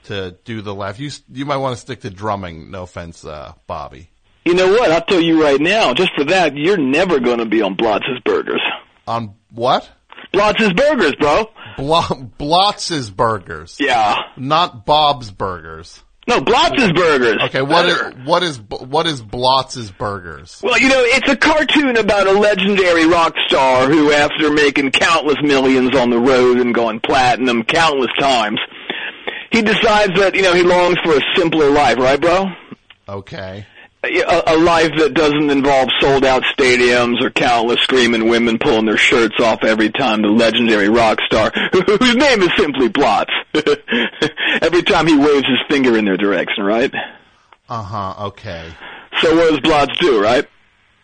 to do the laugh. You, you might want to stick to drumming. No offense, uh, Bobby. You know what? I'll tell you right now, just for that, you're never going to be on Blotz's Burgers. On what? Blotz's Burgers, bro. Blo- Blotz's Burgers. Yeah. Not Bob's Burgers. No, Blotz's Burgers. Okay, what is, what is, what is Blotz's Burgers? Well, you know, it's a cartoon about a legendary rock star who, after making countless millions on the road and going platinum countless times, he decides that, you know, he longs for a simpler life, right, bro? Okay. A, a life that doesn't involve sold out stadiums or countless screaming women pulling their shirts off every time the legendary rock star, whose name is simply Blotz, every time he waves his finger in their direction, right? Uh huh. Okay. So what does Blotz do, right?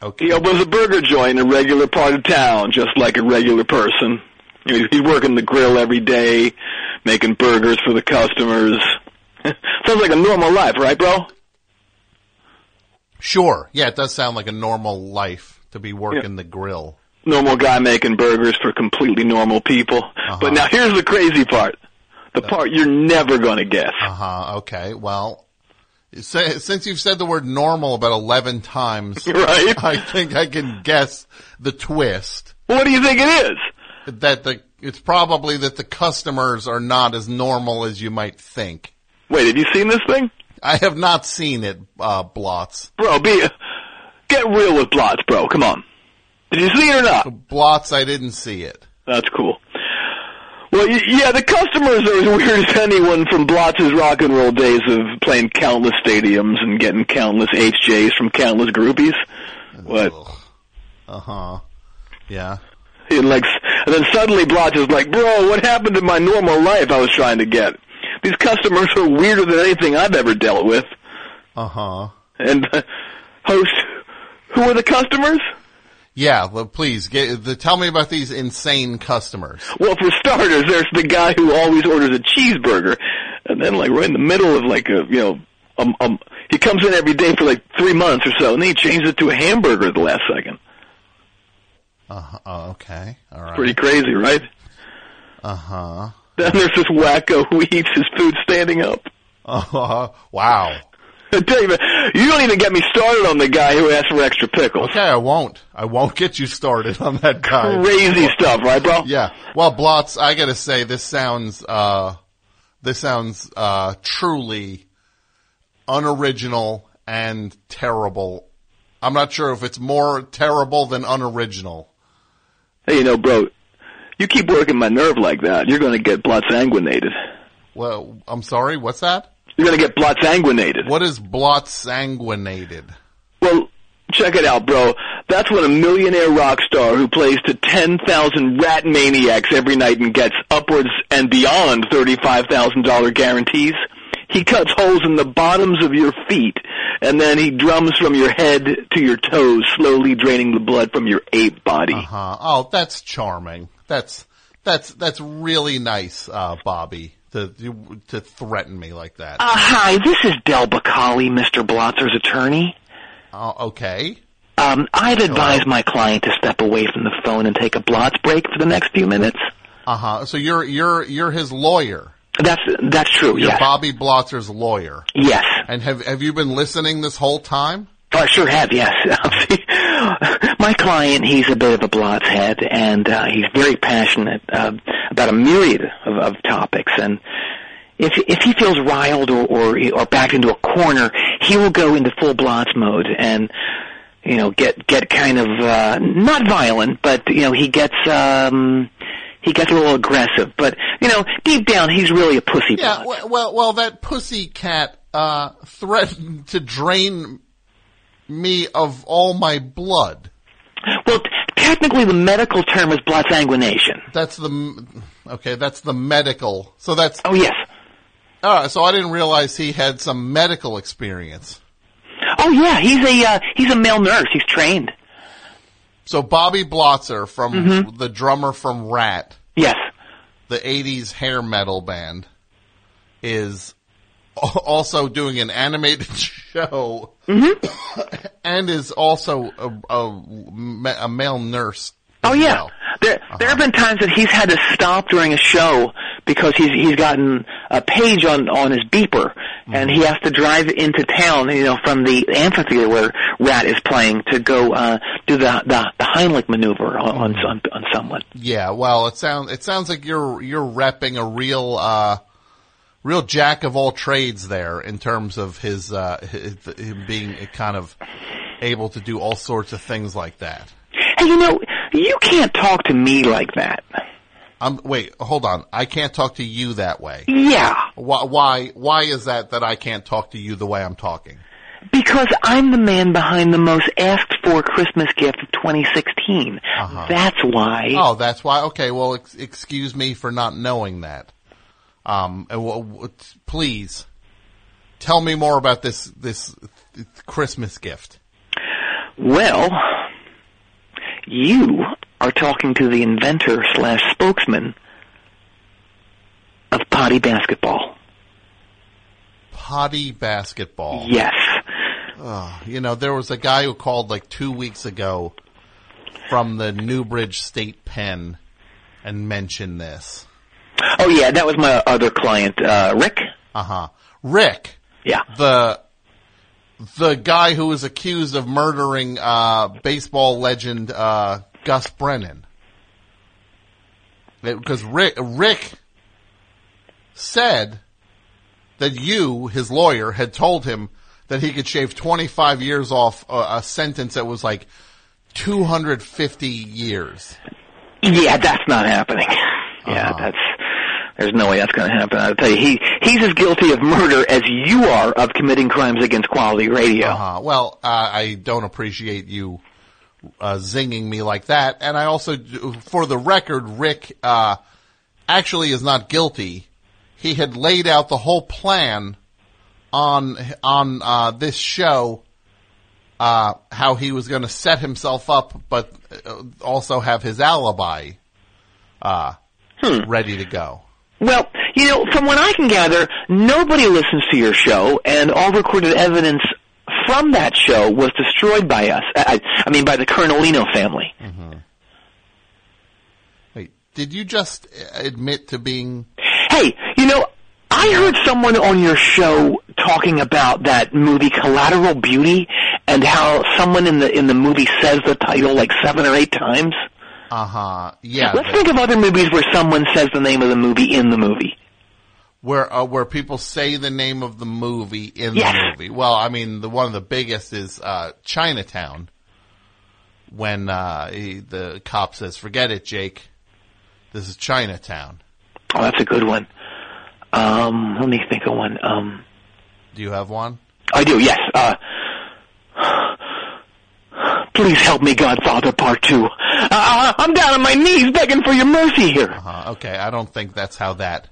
Okay. He opens a burger joint in a regular part of town, just like a regular person. You know, he's working the grill every day, making burgers for the customers. Sounds like a normal life, right, bro? Sure. Yeah, it does sound like a normal life to be working the grill. Normal guy making burgers for completely normal people. But now here's the crazy part. The part you're never gonna guess. Uh huh. Okay. Well, since you've said the word normal about 11 times, Right. I think I can guess the twist. What do you think it is? That the, it's probably that the customers are not as normal as you might think. Wait, have you seen this thing? I have not seen it, uh, Blotz. Bro, be, get real with Blotz, bro. Come on. Did you see it or not? Blotz, I didn't see it. That's cool. Well, yeah, the customers are as weird as anyone from Blotz's rock and roll days of playing countless stadiums and getting countless HJs from countless groupies. What? Uh huh. Yeah. And like, and then suddenly Blotz is like, "Bro, what happened to my normal life I was trying to get? These customers are weirder than anything I've ever dealt with." Uh huh. And uh, host, who are the customers? Yeah, well, please get, the, tell me about these insane customers. Well, for starters, there's the guy who always orders a cheeseburger, and then like right in the middle of like a you know, um, um, he comes in every day for like three months or so, and then he changes it to a hamburger at the last second. Uh, uh okay, all right. Pretty crazy, right? Uh huh. Then there's this wacko who eats his food standing up. Uh, wow. I tell you, you don't even get me started on the guy who asked for extra pickles. Okay, I won't. I won't get you started on that guy. Crazy stuff, right, bro? Yeah. Well, Blotz, I gotta say, this sounds, uh, this sounds, uh, truly unoriginal and terrible. I'm not sure if it's more terrible than unoriginal. Hey, you know, bro, you keep working my nerve like that, you're going to get blood sanguinated. Well, I'm sorry, what's that? You're going to get blood sanguinated. What is blot sanguinated? Well, check it out, bro. That's when a millionaire rock star who plays to 10,000 rat maniacs every night and gets upwards and beyond $35,000 guarantees, he cuts holes in the bottoms of your feet, and then he drums from your head to your toes, slowly draining the blood from your ape body. Uh-huh. Oh, that's charming. That's that's that's really nice, uh, Bobby, to to threaten me like that. Uh, hi, this is Del Bacali, Mr. Blotzer's attorney. Oh, okay. Um, I'd advise my client to step away from the phone and take a blotz break for the next few minutes. Uh huh. So you're you're you're his lawyer. That's that's true. You're yes. Bobby Blotzer's lawyer. Yes. And have have you been listening this whole time? Oh, I sure have, yes. My client, he's a bit of a blotz head, and uh, he's very passionate uh, about a myriad of, of topics. And if if he feels riled or, or or backed into a corner, he will go into full blotz mode and you know get get kind of uh, not violent, but you know he gets um, he gets a little aggressive. But you know deep down, he's really a pussy. Yeah. Well, well, well that pussy cat uh, threatened to drain me of all my blood. Well, t- technically, the medical term is blood sanguination. That's the okay. That's the medical. So that's oh yes. All right. So I didn't realize he had some medical experience. Oh yeah, he's a uh, he's a male nurse. He's trained. So Bobby Blotzer from Mhm. the drummer from Ratt, Yes. the '80s hair metal band, is also doing an animated show, and is also a, a, a male nurse. Oh yeah. There there have been times that he's had to stop during a show because he's he's gotten a page on on his beeper and he has to drive into town, you know, from the amphitheater where Ratt is playing to go uh do the the, the Heimlich maneuver on on, on on someone. Yeah, well, it sounds it sounds like you're you're repping a real uh real jack of all trades there in terms of his uh his, him being kind of able to do all sorts of things like that. Hey, you know, you can't talk to me like that. Um, wait, hold on. I can't talk to you that way. Yeah. Why? Why? Why is that? That I can't talk to you the way I'm talking? Because I'm the man behind the most asked for Christmas gift of 2016. That's why. Oh, that's why. Okay. Well, ex- excuse me for not knowing that. Um, and w- w- please tell me more about this this Christmas gift. Well, you are talking to the inventor slash spokesman of potty basketball. Potty basketball. Yes. Oh, you know, there was a guy who called like two weeks ago from the Newbridge State Pen and mentioned this. Oh yeah, that was my other client, uh, Rick. Uh huh. Rick. Yeah. The the guy who was accused of murdering uh, baseball legend uh, Gus Brennan. Because Rick Rick said that you, his lawyer, had told him that he could shave 25 years off a, a sentence that was like 250 years. Yeah, that's not happening. Yeah, that's there's no way that's going to happen. I'll tell you, he he's as guilty of murder as you are of committing crimes against quality radio. Uh-huh. Well, uh, I don't appreciate you uh, zinging me like that. And I also, for the record, Rick uh, actually is not guilty. He had laid out the whole plan on on uh, this show, uh, how he was going to set himself up, but uh, also have his alibi uh, ready to go. Well, you know, from what I can gather, nobody listens to your show, and all recorded evidence from that show was destroyed by us. I, I mean, by the Colonelino family. Mm-hmm. Wait, did you just admit to being? Hey, you know, I heard someone on your show talking about that movie Collateral Beauty and how someone in the in the movie says the title like seven or eight times. Uh huh. Yeah. Let's think of other movies where someone says the name of the movie in the movie. where uh, where people say the name of the movie in Yes. the movie. Well, I mean, the one of the biggest is uh, Chinatown. When uh, he, the cop says, "Forget it, Jake. This is Chinatown." Oh, that's a good one. Um, let me think of one. Um, Do you have one? I do, yes. Uh, please help me, Godfather Part Two. Uh, I'm down on my knees begging for your mercy here. Uh, okay, I don't think that's how that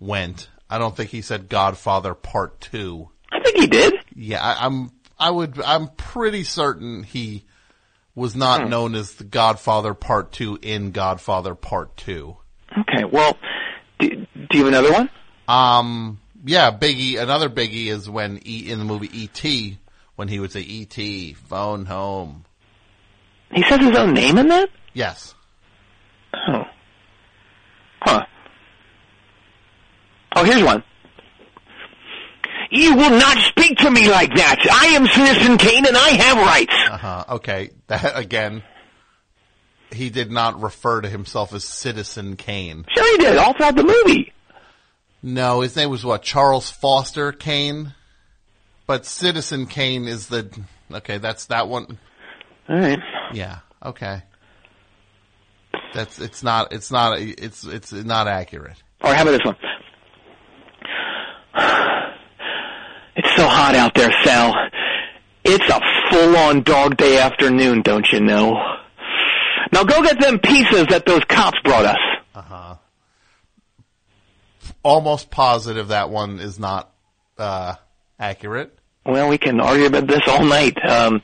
went. I don't think he said Godfather Part Two. I think he did. Yeah, I, I'm. I would. I'm pretty certain he was not Hmm. known as the Godfather Part Two in Godfather Part Two. Okay, well, do, do you have another one? Um. Yeah, Biggie. Another Biggie is when e, in the movie E.T. when he would say E.T. phone home. He says his own name in that? Yes. Oh. Huh. Oh, here's one. You will not speak to me like that. I am Citizen Kane and I have rights. Uh huh. Okay. That again. He did not refer to himself as Citizen Kane. Sure he did, all throughout the movie. No, his name was what? Charles Foster Kane? But Citizen Kane is the, okay, that's that one. Alright. Yeah, okay. That's, it's not, it's not, it's, it's not accurate. Or how about this one? It's so hot out there, Sal. It's a full-on dog day afternoon, don't you know? Now go get them pizzas that those cops brought us. Uh huh. Almost positive that one is not, uh, accurate. Well, we can argue about this all night. Um,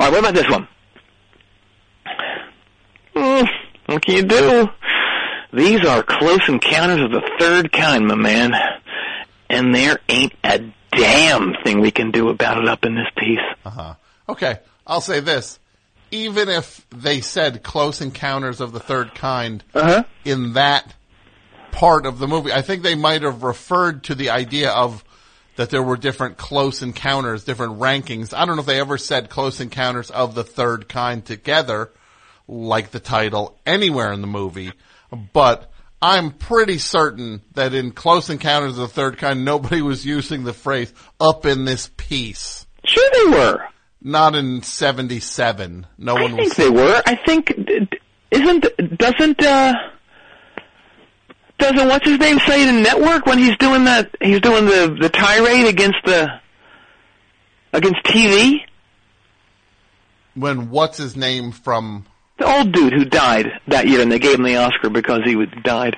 all right, what about this one? Hmm, what can you do? These are close encounters of the third kind, my man. And there ain't a damn thing we can do about it up in this piece. Uh huh. Okay, I'll say this. Even if they said Close Encounters of the Third Kind Uh-huh. in that part of the movie, I think they might have referred to the idea of that there were different close encounters, different rankings. I don't know if they ever said Close Encounters of the Third Kind together, like the title, anywhere in the movie, but I'm pretty certain that in Close Encounters of the Third Kind, nobody was using the phrase up in this piece. Sure they were. Not in 77. No I one think was. they were. I think isn't doesn't uh doesn't what's his name say in network when he's doing that he's doing the the tirade against the against TV When what's his name from, the old dude who died that year and they gave him the Oscar because he was died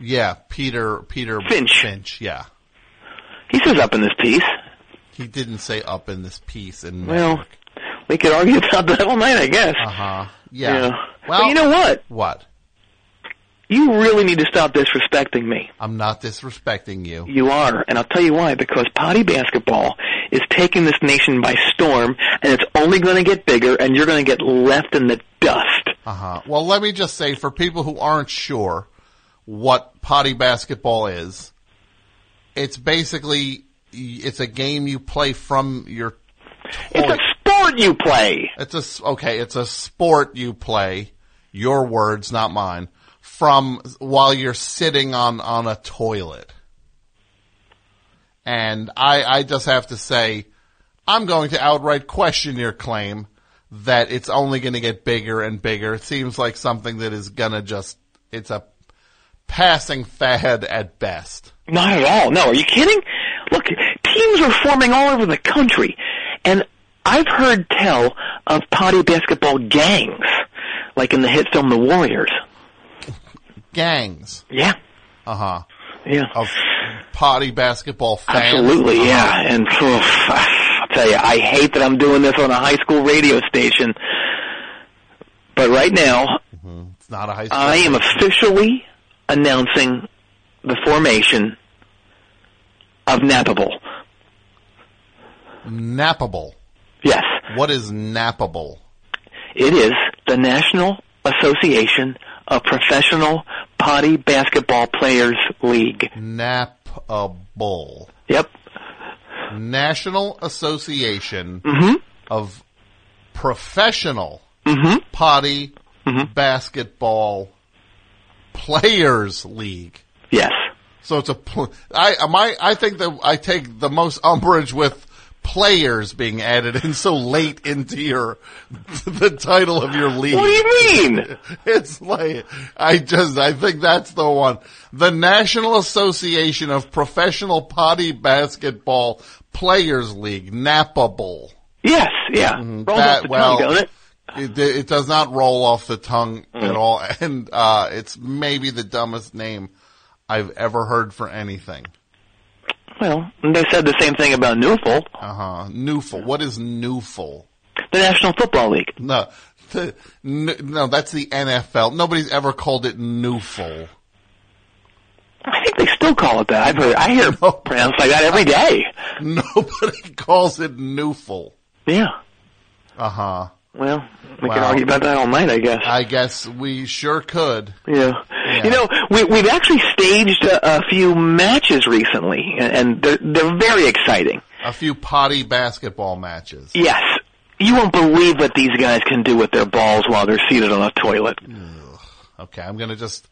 yeah, Peter, Peter Finch. Finch, yeah. he says up in this piece He didn't say up in this piece and well we could argue about that all night I guess Uh huh. Yeah. Well, but you know what What? You really need to stop disrespecting me I'm not disrespecting you. You are, and I'll tell you why. Because potty basketball is taking this nation by storm, and it's only going to get bigger, and you're going to get left in the dust. Uh huh. Well, let me just say for people who aren't sure what potty basketball is, it's basically it's a game you play from your. It's a sport you play. It's a okay. It's a sport you play. Your words, not mine. From while you're sitting on on a toilet, and I I just have to say, I'm going to outright question your claim that it's only going to get bigger and bigger. It seems like something that is going to just it's a passing fad at best. Not at all. No, are you kidding? Look, teams are forming all over the country, and I've heard tell of potty basketball gangs, like in the hit film The Warriors. Gangs. Yeah. Uh huh. Yeah. Of potty basketball fans. Absolutely, Uh-huh. yeah. And oof, I'll tell you, I hate that I'm doing this on a high school radio station. But right now, It's not a high school. I am officially announcing the formation of Nappable. Nappable. Yes. What is nappable? It is the National Association of Professional Potty Basketball Players League. Nappable. Yep. National Association Mhm. of Professional Mhm. Potty Basketball Players League. Yes. So it's a pl- I my I think that I take the most umbrage with players being added in so late into your the title of your league. What do you mean? It's like I just I think that's the one. The National Association of Professional Potty Basketball Players League, Nappable. Yes, yeah. Mm-hmm. That- well, tongue, it? It, it does not roll off the tongue Mm. at all, and uh, it's maybe the dumbest name I've ever heard for anything. Well, they said the same thing about Newful, Uh huh. Newful. What is Newful? the National Football League. No, the, no, that's the NFL. Nobody's ever called it Newful. I think they still call it that. I've heard, I hear pronounced like that every day. Nobody calls it Newful. Yeah. Uh huh. Well, we Wow. can argue about that all night, I guess. I guess we sure could. Yeah. You know, we, we've actually staged a, a few matches recently, and, they're, they're very exciting. A few potty basketball matches. Yes. You won't believe what these guys can do with their balls while they're seated on a toilet. Okay, I'm gonna just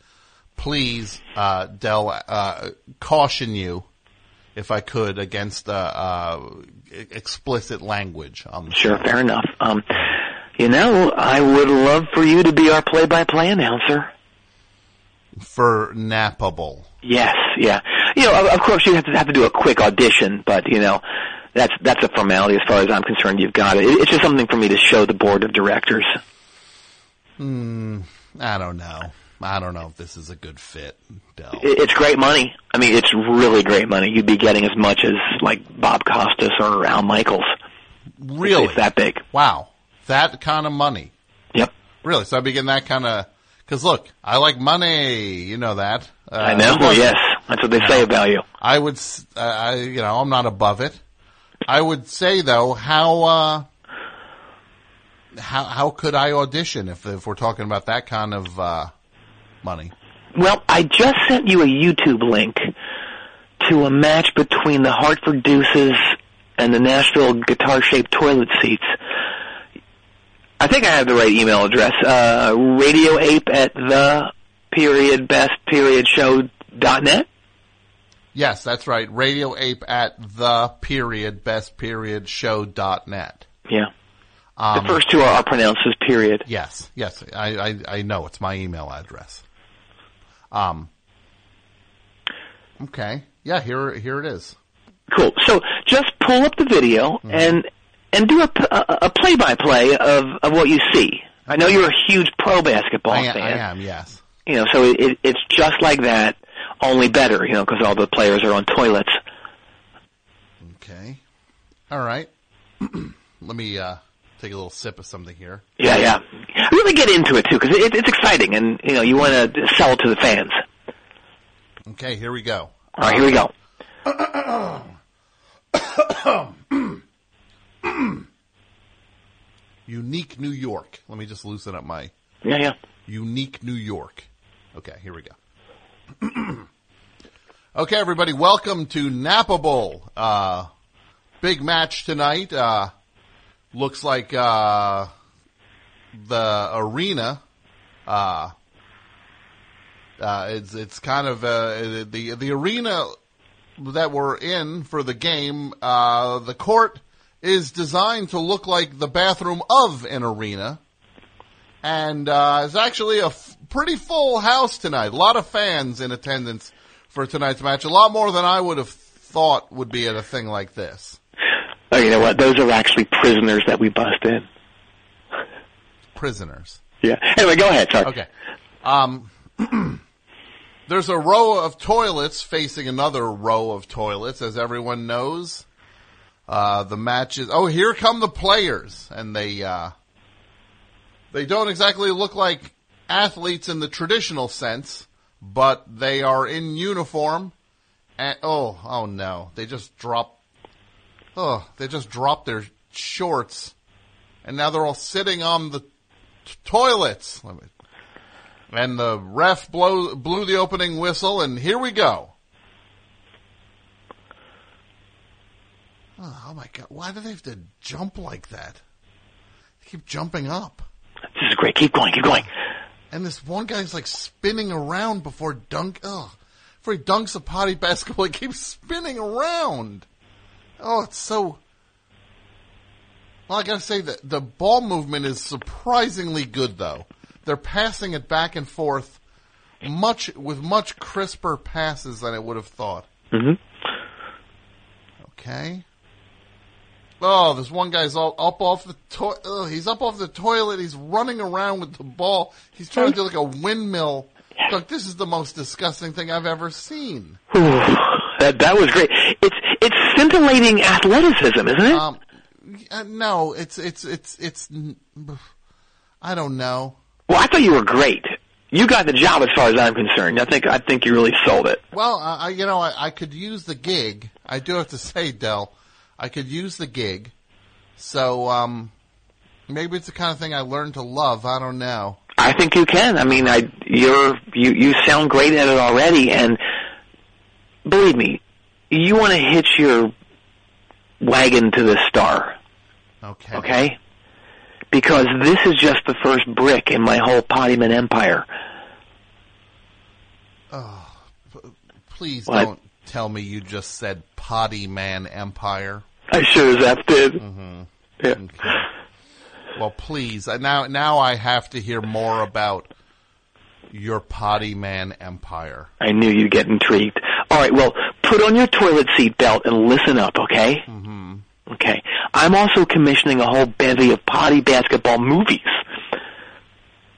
please, uh, Dell, uh, caution you, if I could, against uh, uh, explicit language on the Sure, fair enough. Um, you know, I would love for you to be our play-by-play announcer. For nappable. Yes, yeah. You know, of, of course you have to have to do a quick audition, but you know, that's that's a formality as far as I'm concerned. You've got it. It- It's just something for me to show the board of directors. Hmm, I don't know. I don't know if this is a good fit, Dell. It's great money. I mean, it's really great money. You'd be getting as much as like Bob Costas or Al Michaels. Really? It's that big. Wow. That kind of money. Yep. Really? So I'd be getting that kind of, cause look, I like money. You know that. Uh, I know. doesn't? Yes, that's what they say about you. I would, s- uh, I, you know, I'm not above it. I would say though, how, uh, how, how could I audition if, if we're talking about that kind of, uh, money? Well, I just sent you a YouTube link to a match between the Hartford Deuces and the Nashville guitar-shaped toilet seats. I think I have the right email address. Uh, radioape at the period best period show dot net. Yes, that's right. Radio Ape at the period best period show dot net. Yeah. Um, the first two are, are pronounced as period. Yes, yes, I, I, I know it's my email address. Um. Okay. Yeah. Here, here it is. Cool. So just pull up the video Mm-hmm. and and do a, p- a- play-by-play of of what you see. I know you're a huge pro basketball I, am- fan. I am. Yes. You know, so it, it's just like that, only better. You know, because all the players are on toilets. Okay. All right. Let me uh, take a little sip of something here. Yeah, yeah. Really get into it too, because it, it's exciting, and you know, you want to sell it to the fans. Okay. Here we go. All right, here we go. Unique New York. Let me just loosen up my Yeah, yeah. Unique New York. Okay, here we go. okay, everybody, welcome to Napa Bowl. Uh, big match tonight. Uh, looks like uh, the arena. Uh, uh, it's it's kind of uh, the the arena that we're in for the game. Uh, the court is designed to look like the bathroom of an arena and uh, it's actually a f- pretty full house tonight. A lot of fans in attendance for tonight's match. A lot more than I would have thought would be at a thing like this. Oh, you know what? Those are actually prisoners that we busted. In. Prisoners. Yeah. Anyway, go ahead. Sorry. Okay. Um, there's a row of toilets facing another row of toilets, as everyone knows. Uh, the matches. Oh, here come the players, and they uh, they don't exactly look like athletes in the traditional sense, but they are in uniform. And oh, oh no, they just drop. Oh, they just dropped their shorts, and now they're all sitting on the t- toilets. And the ref blow, blew the opening whistle, and here we go. Oh, oh my god, why do they have to jump like that? They keep jumping up. This is great. Keep going. Keep going. And this one guy's like spinning around before dunk. Oh, before he dunks a potty basketball, he keeps spinning around. Oh, it's so. Well, I gotta say that the ball movement is surprisingly good, though. They're passing it back and forth, much with much crisper passes than I would have thought. Mm-hmm. Okay. Oh, this one guy's all up off the toilet. He's up off the toilet. He's running around with the ball. He's trying to do like a windmill Look, this is the most disgusting thing I've ever seen. Ooh, that that was great. It's it's scintillating athleticism, isn't it? Um, uh, no, it's it's it's it's. I don't know. well, I thought you were great. You got the job as far as I'm concerned. I think I think you really sold it. Well, I you know, I, I could use the gig. I do have to say, Dell, I could use the gig. So, um, maybe it's the kind of thing I learned to love. I don't know. I think you can. I mean, I you're you you sound great at it already, and believe me, you want to hitch your wagon to the star. Okay. Okay. Because this is just the first brick in my whole Pottyman empire. Oh, please What? don't tell me you just said Potty Man Empire. I sure as F did. Mm-hmm. Yeah. Well, please. uh, Now, now I have to hear more about your Potty Man Empire. I knew you'd get intrigued. All right, well, put on your toilet seat belt and listen up, okay? Mm-hmm. Okay. I'm also commissioning a whole bevy of potty basketball movies.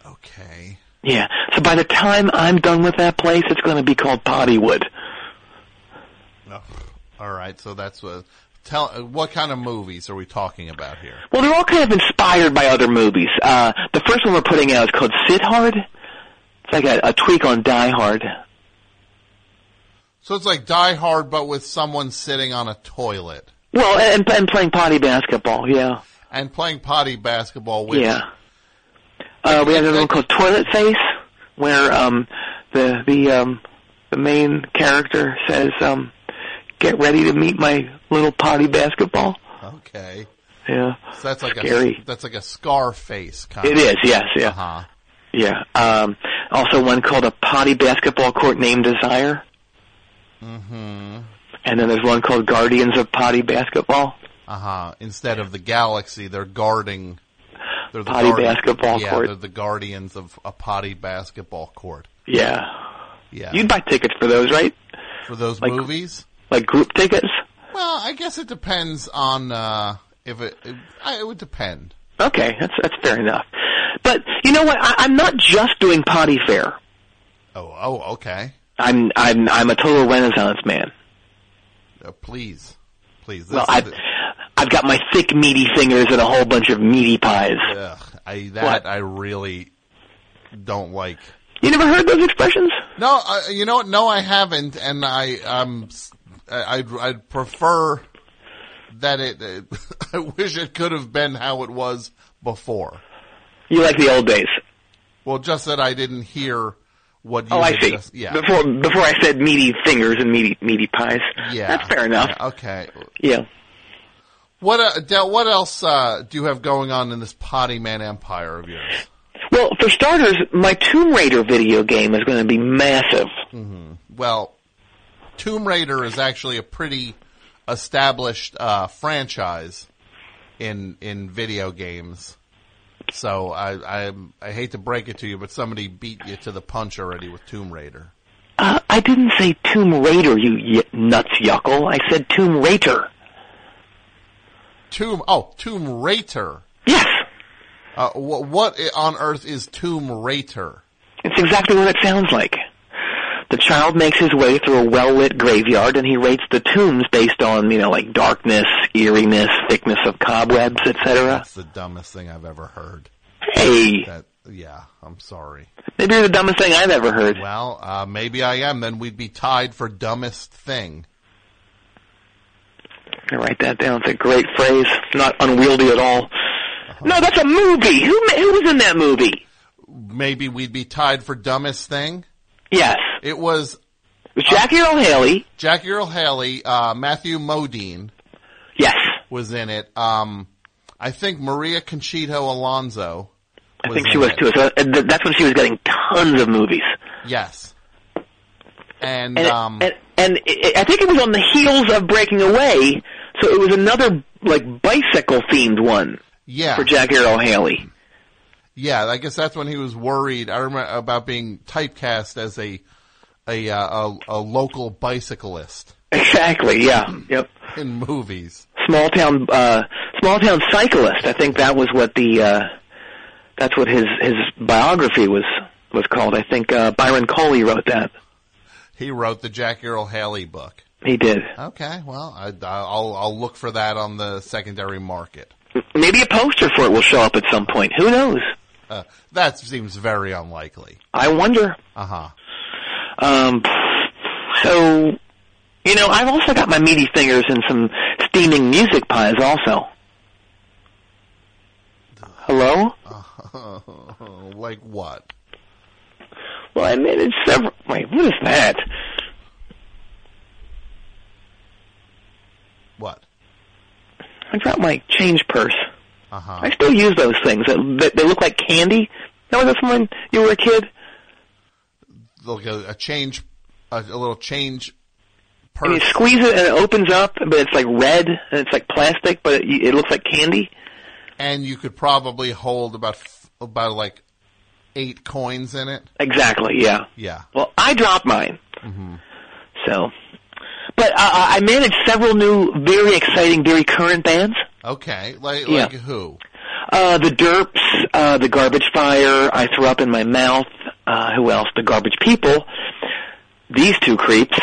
Okay. Yeah. So by the time I'm done with that place, it's going to be called Pottywood. Oh, all right. So that's what. Tell uh, what kind of movies are we talking about here? Well, they're all kind of inspired by other movies. Uh, the first one we're putting out is called Sit Hard. It's like a, a tweak on Die Hard. So it's like Die Hard, but with someone sitting on a toilet Well, and, and playing potty basketball, yeah. and playing potty basketball with. Yeah. Uh, we have another one called Toilet Face, where um, the the um, the main character says, um, "Get ready to meet my little potty basketball." Okay. Yeah. So that's like Scary. a that's like a scar face kind. It is, yes, yeah. Uh-huh. Yeah. Um, also, one called a potty basketball court named Desire, Mm-hmm. and then there's one called Guardians of Potty Basketball. Uh huh. Instead of the galaxy, they're guarding. They're the Potty guardi- basketball yeah, court. they're the guardians of a potty basketball court. Yeah. Yeah. You'd buy tickets for those, right? For those Like- movies? Like group tickets? Well, I guess it depends on uh if it. It, I- it would depend. Okay, that's that's fair enough. But you know what? I, I'm not just doing potty fair. Oh, oh, okay. I'm I'm I'm a total Renaissance man. Uh, please, please. Well, I've I've got my thick meaty fingers and a whole bunch of meaty pies. Ugh, I that What? I really don't like. You never heard those expressions? No, uh, you know what? No, I haven't, and I um, I'd, I'd prefer that it. I wish it could have been how it was before. You like the old days? Well, just that I didn't hear what you. Oh, I see. Just, yeah. Before before I said meaty fingers and meaty meaty pies. yeah. That's fair enough. Yeah, okay. Yeah. What uh, Del, What else uh, do you have going on in this Potty Man empire of yours? Well, for starters, my Tomb Rater video game is going to be massive. hmm Well, Tomb Raider is actually a pretty established uh, franchise in in video games. So I, I I hate to break it to you, but somebody beat you to the punch already with Tomb Raider. Uh, I didn't say Tomb Raider, you y- nuts yuckle. I said Tomb Rater. Tomb oh Tomb Rater. Yes. Uh, wh- what on earth is Tomb Rater? It's exactly what it sounds like. The child makes his way through a well-lit graveyard and he rates the tombs based on, you know, like darkness, eeriness, thickness of cobwebs, etc. That's the dumbest thing I've ever heard. Hey, That yeah, I'm sorry. maybe you're the dumbest thing I've ever heard. Well, uh, maybe I am. Then we'd be tied for dumbest thing. I write that down. It's a great phrase. Not unwieldy at all. No, that's a movie. Who who was in that movie? Maybe we'd be tied for dumbest thing. Yes. It was It was Jackie Earle Haley. Jackie Earle Haley, uh, Matthew Modine Yes. was in it. Um, I think Maria Conchita Alonso. I think she was it. too. So uh, that's when she was getting tons of movies. Yes. And, And, um, and, and it, I think it was on the heels of Breaking Away, so it was another like bicycle themed one yeah, for Jackie Earle Haley. Yeah. I guess that's when he was worried. I remember about being typecast as a a uh, a, a local bicyclist Exactly. Yeah. Yep. in movies. Small town, uh, small town cyclist. I think that was what the uh, that's what his his biography was was called. I think uh, Byron Coley wrote that. He wrote the Jack Earle Haley book. He did. Okay, well, I, I'll I'll look for that on the secondary market. Maybe a poster for it will show up at some point. Who knows? Uh, that seems very unlikely. I wonder. Uh huh. Um, so, you know, I've also got my meaty fingers in some steaming music pies also. Hello? Uh, like what? Well, I managed several. Wait, what is that? What? I dropped my change purse. Uh huh. I still use those things. They, they, look like candy. Know this when you were a kid? Like a, a change, a, a little change And you squeeze it and it opens up, but it's like red and it's like plastic, but it, it looks like candy. and you could probably hold about f- about like eight coins in it. Exactly. Yeah. Yeah. Well, I dropped mine. hmm So, but uh, I managed several new, very exciting, very current bands. Okay, like Yeah. like who? Uh, the Derps, uh, the Garbage Fire, I Threw Up in My Mouth, uh, who else? The Garbage People. These two creeps.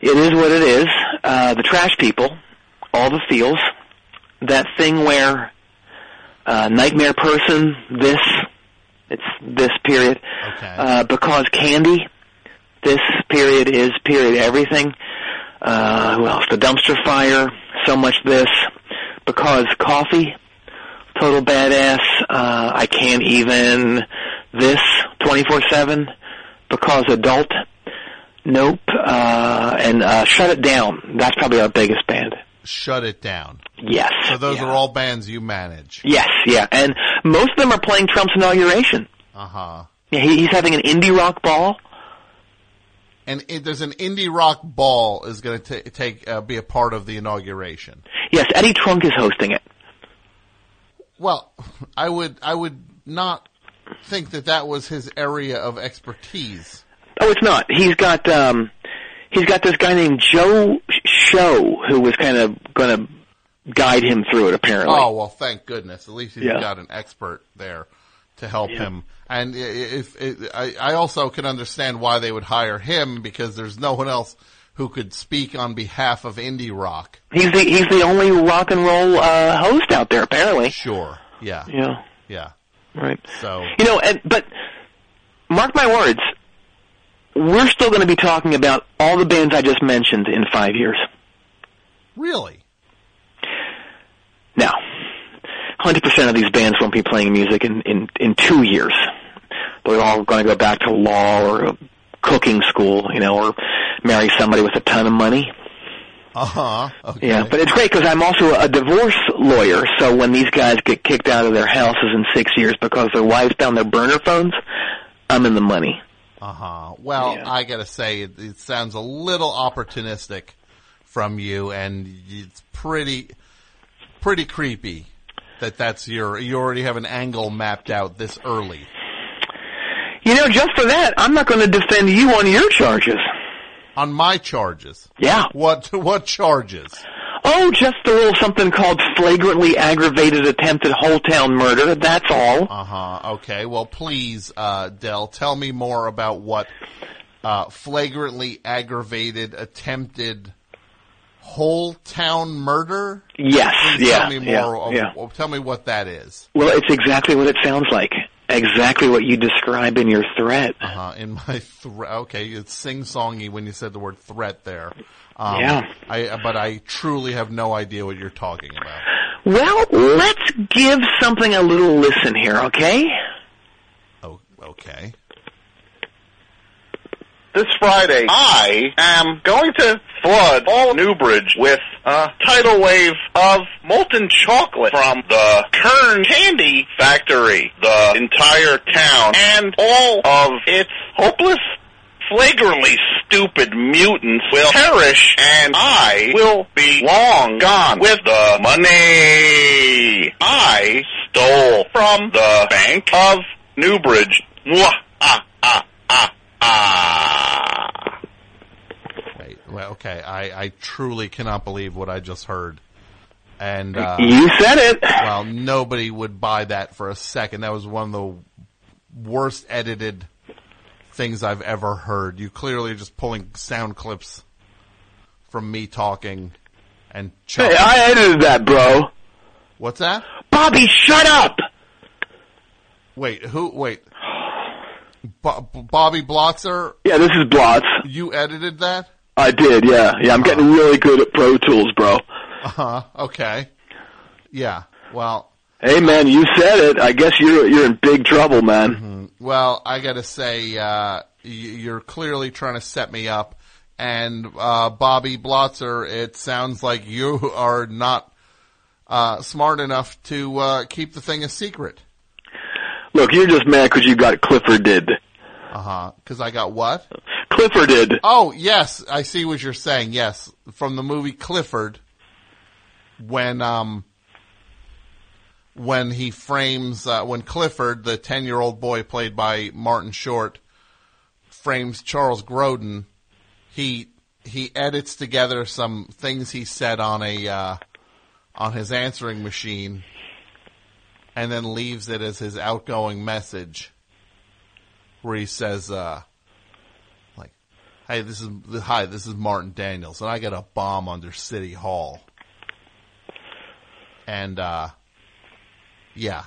It is what it is. Uh, the Trash People, all the feels. That thing where, uh, Nightmare Person, this, it's this period. Okay. Uh, because Candy, this period is period everything. Uh, who else? The Dumpster Fire, So Much This. Because Coffee, total badass. Uh, I can't even this 24/7 because adult. Nope. Uh, and uh, shut it down. That's probably our biggest band. Shut it down. Yes. So those yeah. are all bands you manage. Yes, yeah, and most of them are playing Trump's inauguration. Uh huh. Yeah, he, he's having an indie rock ball. And it, there's an indie rock ball is going to take uh, be a part of the inauguration. Yes, Eddie Trunk is hosting it. Well, I would I would not think that that was his area of expertise. Oh, it's not. He's got um, he's got this guy named Joe Show who was kind of going to guide him through it. Apparently. Oh well, thank goodness. At least he's Yeah. got an expert there to help Yeah. him. And if I, I also can understand why they would hire him because there's no one else who could speak on behalf of indie rock. He's the he's the only rock and roll uh, host out there. Apparently. Sure. Yeah. Yeah. Yeah. Right. So You know, and, but mark my words, we're still going to be talking about all the bands I just mentioned in five years. really, Now, 100% of these bands won't be playing music in, in, in two years. They're all going to go back to law or cooking school, you know, or marry somebody with a ton of money. uh huh. Okay. Yeah, but it's great because I'm also a divorce lawyer. So when these guys get kicked out of their houses in six years because their wives found their burner phones, I'm in the money. Uh huh. Well, I gotta say, it, it sounds a little opportunistic from you, and it's pretty, pretty creepy that that's your. You already have an angle mapped out this early. You know, just for that, I'm not going to defend you on your charges. On my charges. Yeah. What? What charges? Oh, just a little something called flagrantly aggravated attempted whole town murder. That's all. Uh huh. Okay. Well, please, uh, Dell, tell me more about what uh, flagrantly aggravated attempted whole town murder. Yes. Please yeah. Tell me yeah, more. yeah. of- Tell me what that is. Well, it's exactly what it sounds like. Exactly what you describe in your threat. Uh huh. In my threat. Okay, it's sing songy when you said the word threat there. Um, Yeah. I but I truly have no idea what you're talking about. Well, let's give something a little listen here, okay? Oh, okay. This Friday, I am going to flood all Newbridge with a tidal wave of molten chocolate from the Kern Candy Factory. The entire town and all of its hopeless, flagrantly stupid mutants will perish, and I will be long gone with the money I stole from the Bank of Newbridge. Mwah, ah, ah, ah, ah. Wait, well, okay. I, I truly cannot believe what I just heard. And uh, You said it. Well, nobody would buy that for a second. That was one of the worst edited things I've ever heard. You clearly are just pulling sound clips from me talking and Hey, I edited that, bro. What's that? Bobby, shut up! Wait, who? Wait. Bo- Bobby Blotzer, Yeah, this is Blotz. you edited that? I did, yeah. Yeah, I'm getting really good at Pro Tools, bro. Uh huh. Okay. Yeah. Well, Hey, man, you said it. I guess you're you're in big trouble, man. well, I gotta say, uh, y- you're clearly trying to set me up. And, uh, Bobby Blotzer, it sounds like you are not, uh, smart enough to, uh, keep the thing a secret. Look, you're just mad because you got Clifforded. Uh huh. Cause I got what? Clifforded. Oh, yes, I see what you're saying. Yes, from the movie Clifford, when um, when he frames uh, when Clifford, the ten year old boy played by Martin Short, frames Charles Grodin, he he edits together some things he said on a uh, on his answering machine, and then leaves it as his outgoing message, where he says. Uh, like, Hey, this is hi. This is Martin Daniels, and I got a bomb under City Hall. And uh, yeah,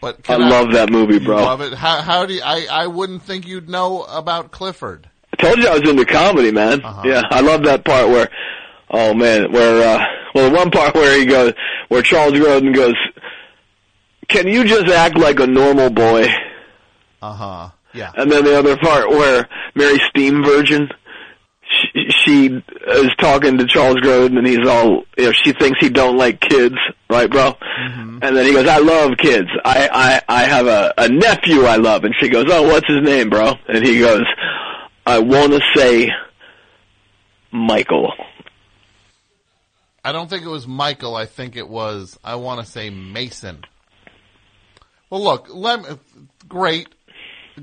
but I can love that movie, bro. Love it. How, how do you, I? I wouldn't think you'd know about Clifford. I told you I was into comedy, man. Uh-huh. Yeah, I love that part where, oh man, where, uh, well, one part where he goes, where Charles Grodin goes, can you just act like a normal boy? Uh huh. Yeah. And then the other part where Mary Steenburgen, she, she is talking to Charles Grodin and he's all, you know, she thinks he don't like kids, right, bro? And then he goes, I love kids. I, I, I have a, a nephew I love. And she goes, oh, what's his name, bro? And he goes, I want to say Michael. I don't think it was Michael. I think it was. I want to say Mason. Well, look, let me, great.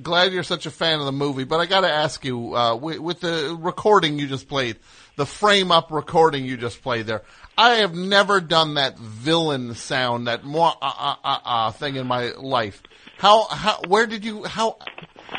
Glad you're such a fan of the movie, but I got to ask you, uh, with, with the recording you just played, the frame up recording you just played there, I have never done that villain sound, that moi ah ah ah ah thing in my life. How how where did you how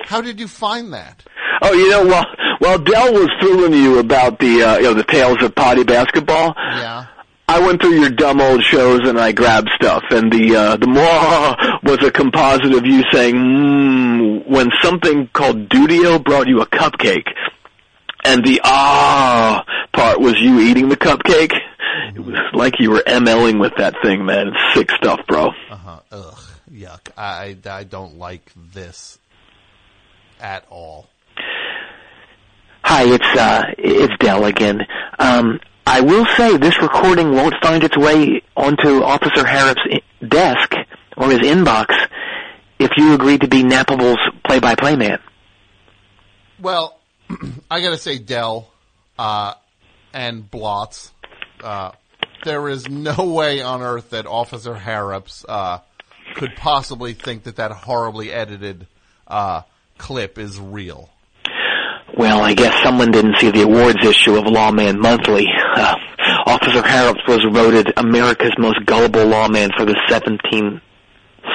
how did you find that? Oh, you know, well, well, Dell was fooling you about the, uh, you know, the tales of potty basketball. Yeah. I went through your dumb old shows and I grabbed stuff, and the uh, the more was a composite of you saying, mm, when something called Dudio brought you a cupcake, and the ah part was you eating the cupcake. It was like you were MLing with that thing, man. It's sick stuff, bro. Uh huh. Ugh. Yuck. I I don't like this at all. Hi, it's uh, it's Dell again. Um, I will say this recording won't find its way onto Officer Harrop's desk or his inbox if you agree to be Nappable's play-by-play man. Well, I gotta say, Dell uh, and Blotz, uh, there is no way on earth that Officer Harrops uh, could possibly think that that horribly edited uh, clip is real. Well, I guess someone didn't see the awards issue of Lawman Monthly. Uh, Officer Harrops was voted America's most gullible lawman for the 17th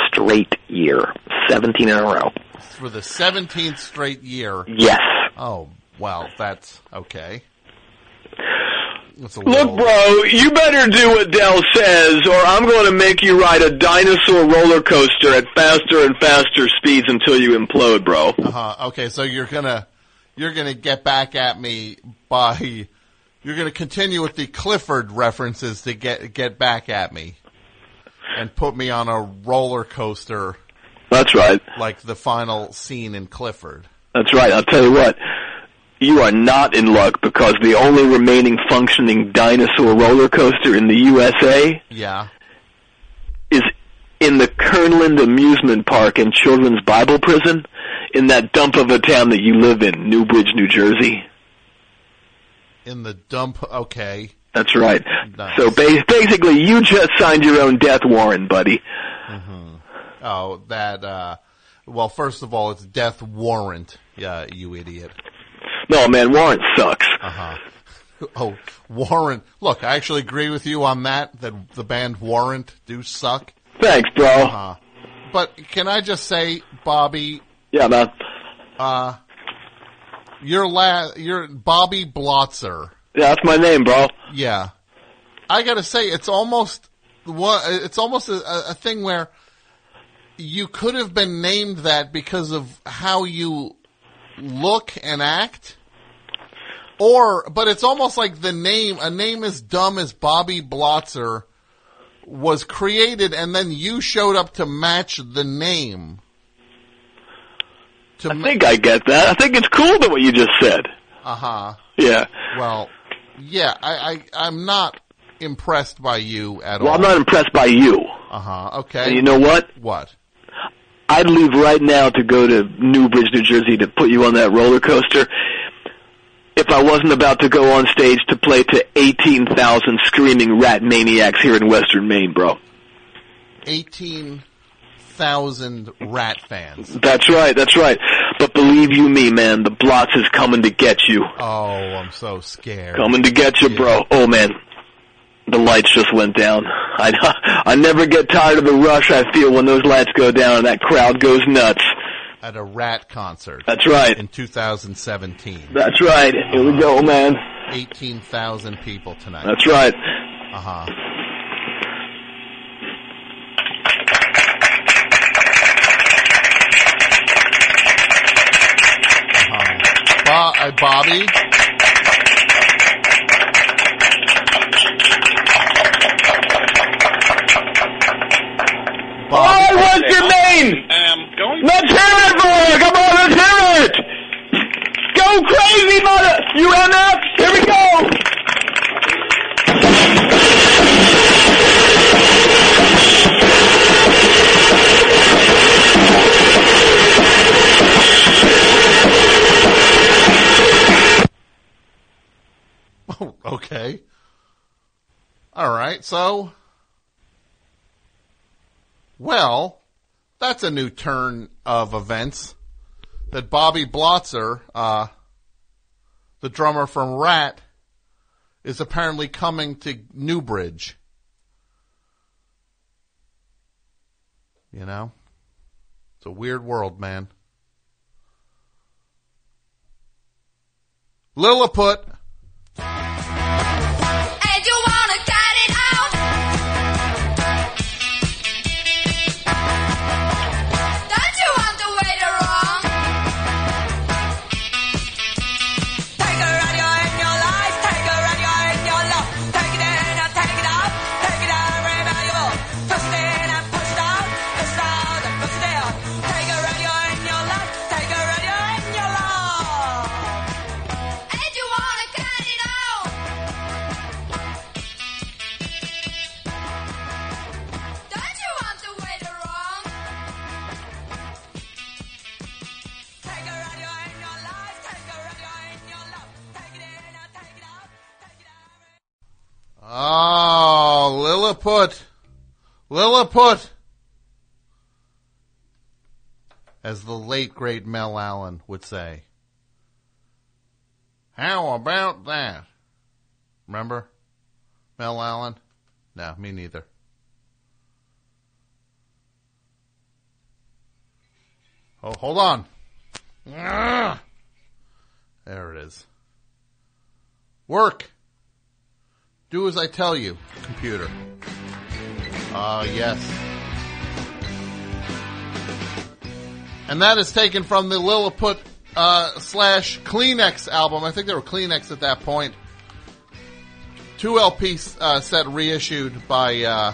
straight year. 17 in a row. For the 17th straight year. Yes. Oh, well, that's okay. That's Look, little- bro, you better do what Dell says, or I'm going to make you ride a dinosaur roller coaster at faster and faster speeds until you implode, bro. Uh-huh. Okay, so you're gonna you're gonna get back at me by you're gonna continue with the Clifford references to get get back at me and put me on a roller coaster That's right. like the final scene in Clifford. That's right. I'll tell you what. You are not in luck because the only remaining functioning dinosaur roller coaster in the USA Yeah. is in the Kernland Amusement Park and Children's Bible Prison in that dump of a town that you live in, Newbridge, New Jersey. In the dump okay. That's right. Nice. So ba- basically, you just signed your own death warrant, buddy. Oh, that uh well first of all it's death warrant, yeah, you idiot. No, man, warrant sucks. Uh-huh. Oh, Warrant. Look, I actually agree with you on that, that the band Warrant do suck. Thanks, bro. Uh-huh. But can I just say, Bobby, Yeah, man. uh, Your la, your Bobby Blotzer. Yeah, that's my name, bro. Yeah, I gotta say it's almost one. It's almost a, a thing where you could have been named that because of how you look and act. Or, but it's almost like the name, a name as dumb as Bobby Blotzer was created and then you showed up to match the name. I think I get that. I think it's cool that what you just said. Uh huh. Yeah. Well, yeah, I, I, I'm not impressed by you at Well, all. Well, I'm not impressed by you. Uh huh. Okay. And you know what? What? I'd leave right now to go to Newbridge, New Jersey to put you on that roller coaster if I wasn't about to go on stage to play to 18,000 screaming Ratt maniacs here in western Maine, bro. 18,000 Ratt fans. That's right, that's right. But believe you me, man, the Blotz is coming to get you. Oh, I'm so scared. Coming to get you, bro. Oh man, the lights just went down. I I never get tired of the rush I feel when those lights go down and that crowd goes nuts. At a Ratt concert. That's right. In 2017. That's right. Here we go, man. 18,000 people tonight. That's right. Uh huh. Bo- uh, Bobby. All right, Western Maine! Let's hear it, boy! Come on, let's hear it! Go crazy, mother! You MF! Here we go! Oh, okay. All right. So, well, that's a new turn of events. That Bobby Blotzer, uh, the drummer from Ratt, is apparently coming to Newbridge. You know? It's a weird world, man. Lilliput. Oh, Lilliput. Lilliput. As the late great Mel Allen would say. How about that? Remember? Mel Allen? No, me neither. Oh, hold on. Ah! There it is. Work. Do as I tell you, computer. Ah, yes. And that is taken from the Lilliput uh, slash Kleenex album. I think they were Kleenex at that point. Two LP uh, set reissued by uh,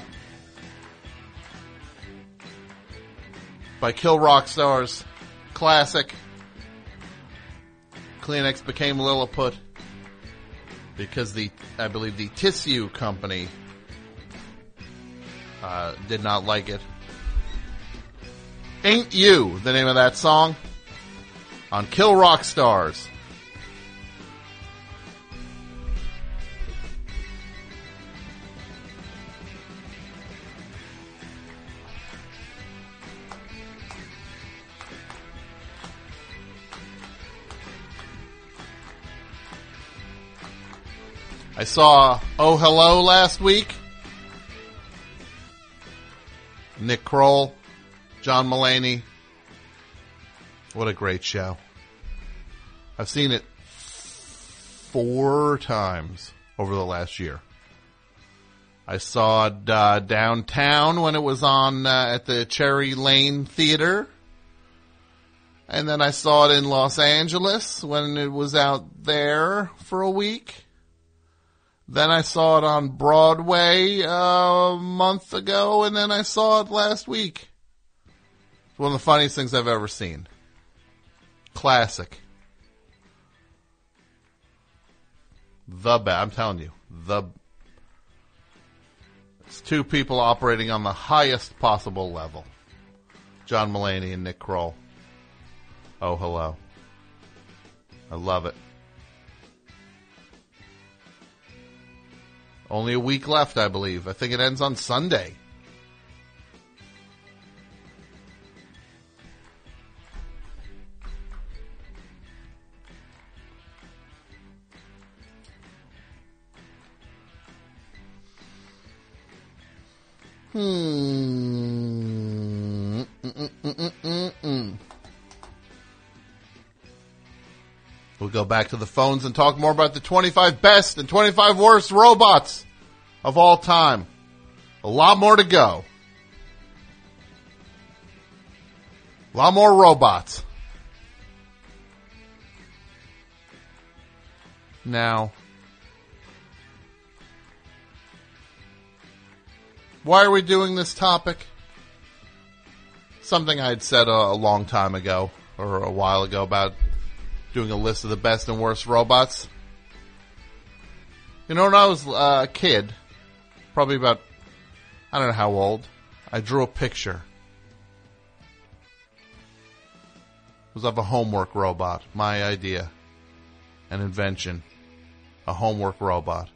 by Kill Rock Stars. Classic. Kleenex became Lilliput because the I believe the Tissue Company uh, did not like it. Ain't You, the name of that song, on Kill Rock Stars. I saw Oh Hello last week. Nick Kroll, John Mulaney. What a great show. I've seen it four times over the last year. I saw it uh, downtown when it was on uh, at the Cherry Lane Theater. And then I saw it in Los Angeles when it was out there for a week. Then I saw it on Broadway uh, a month ago, and then I saw it last week. It's one of the funniest things I've ever seen. Classic. The best. I'm telling you, the. It's two people operating on the highest possible level. John Mulaney and Nick Kroll. Oh, hello. I love it. Only a week left, I believe. I think it ends on Sunday. Back to the phones and talk more about the 25 best and 25 worst robots of all time. A lot more to go. A lot more robots. Now, why are we doing this topic? Something I had said a, a long time ago, or a while ago, about doing a list of the best and worst robots. You know, when I was uh, a kid, probably about, I don't know how old, I drew a picture. It was of a homework robot. My idea. An invention. A homework robot.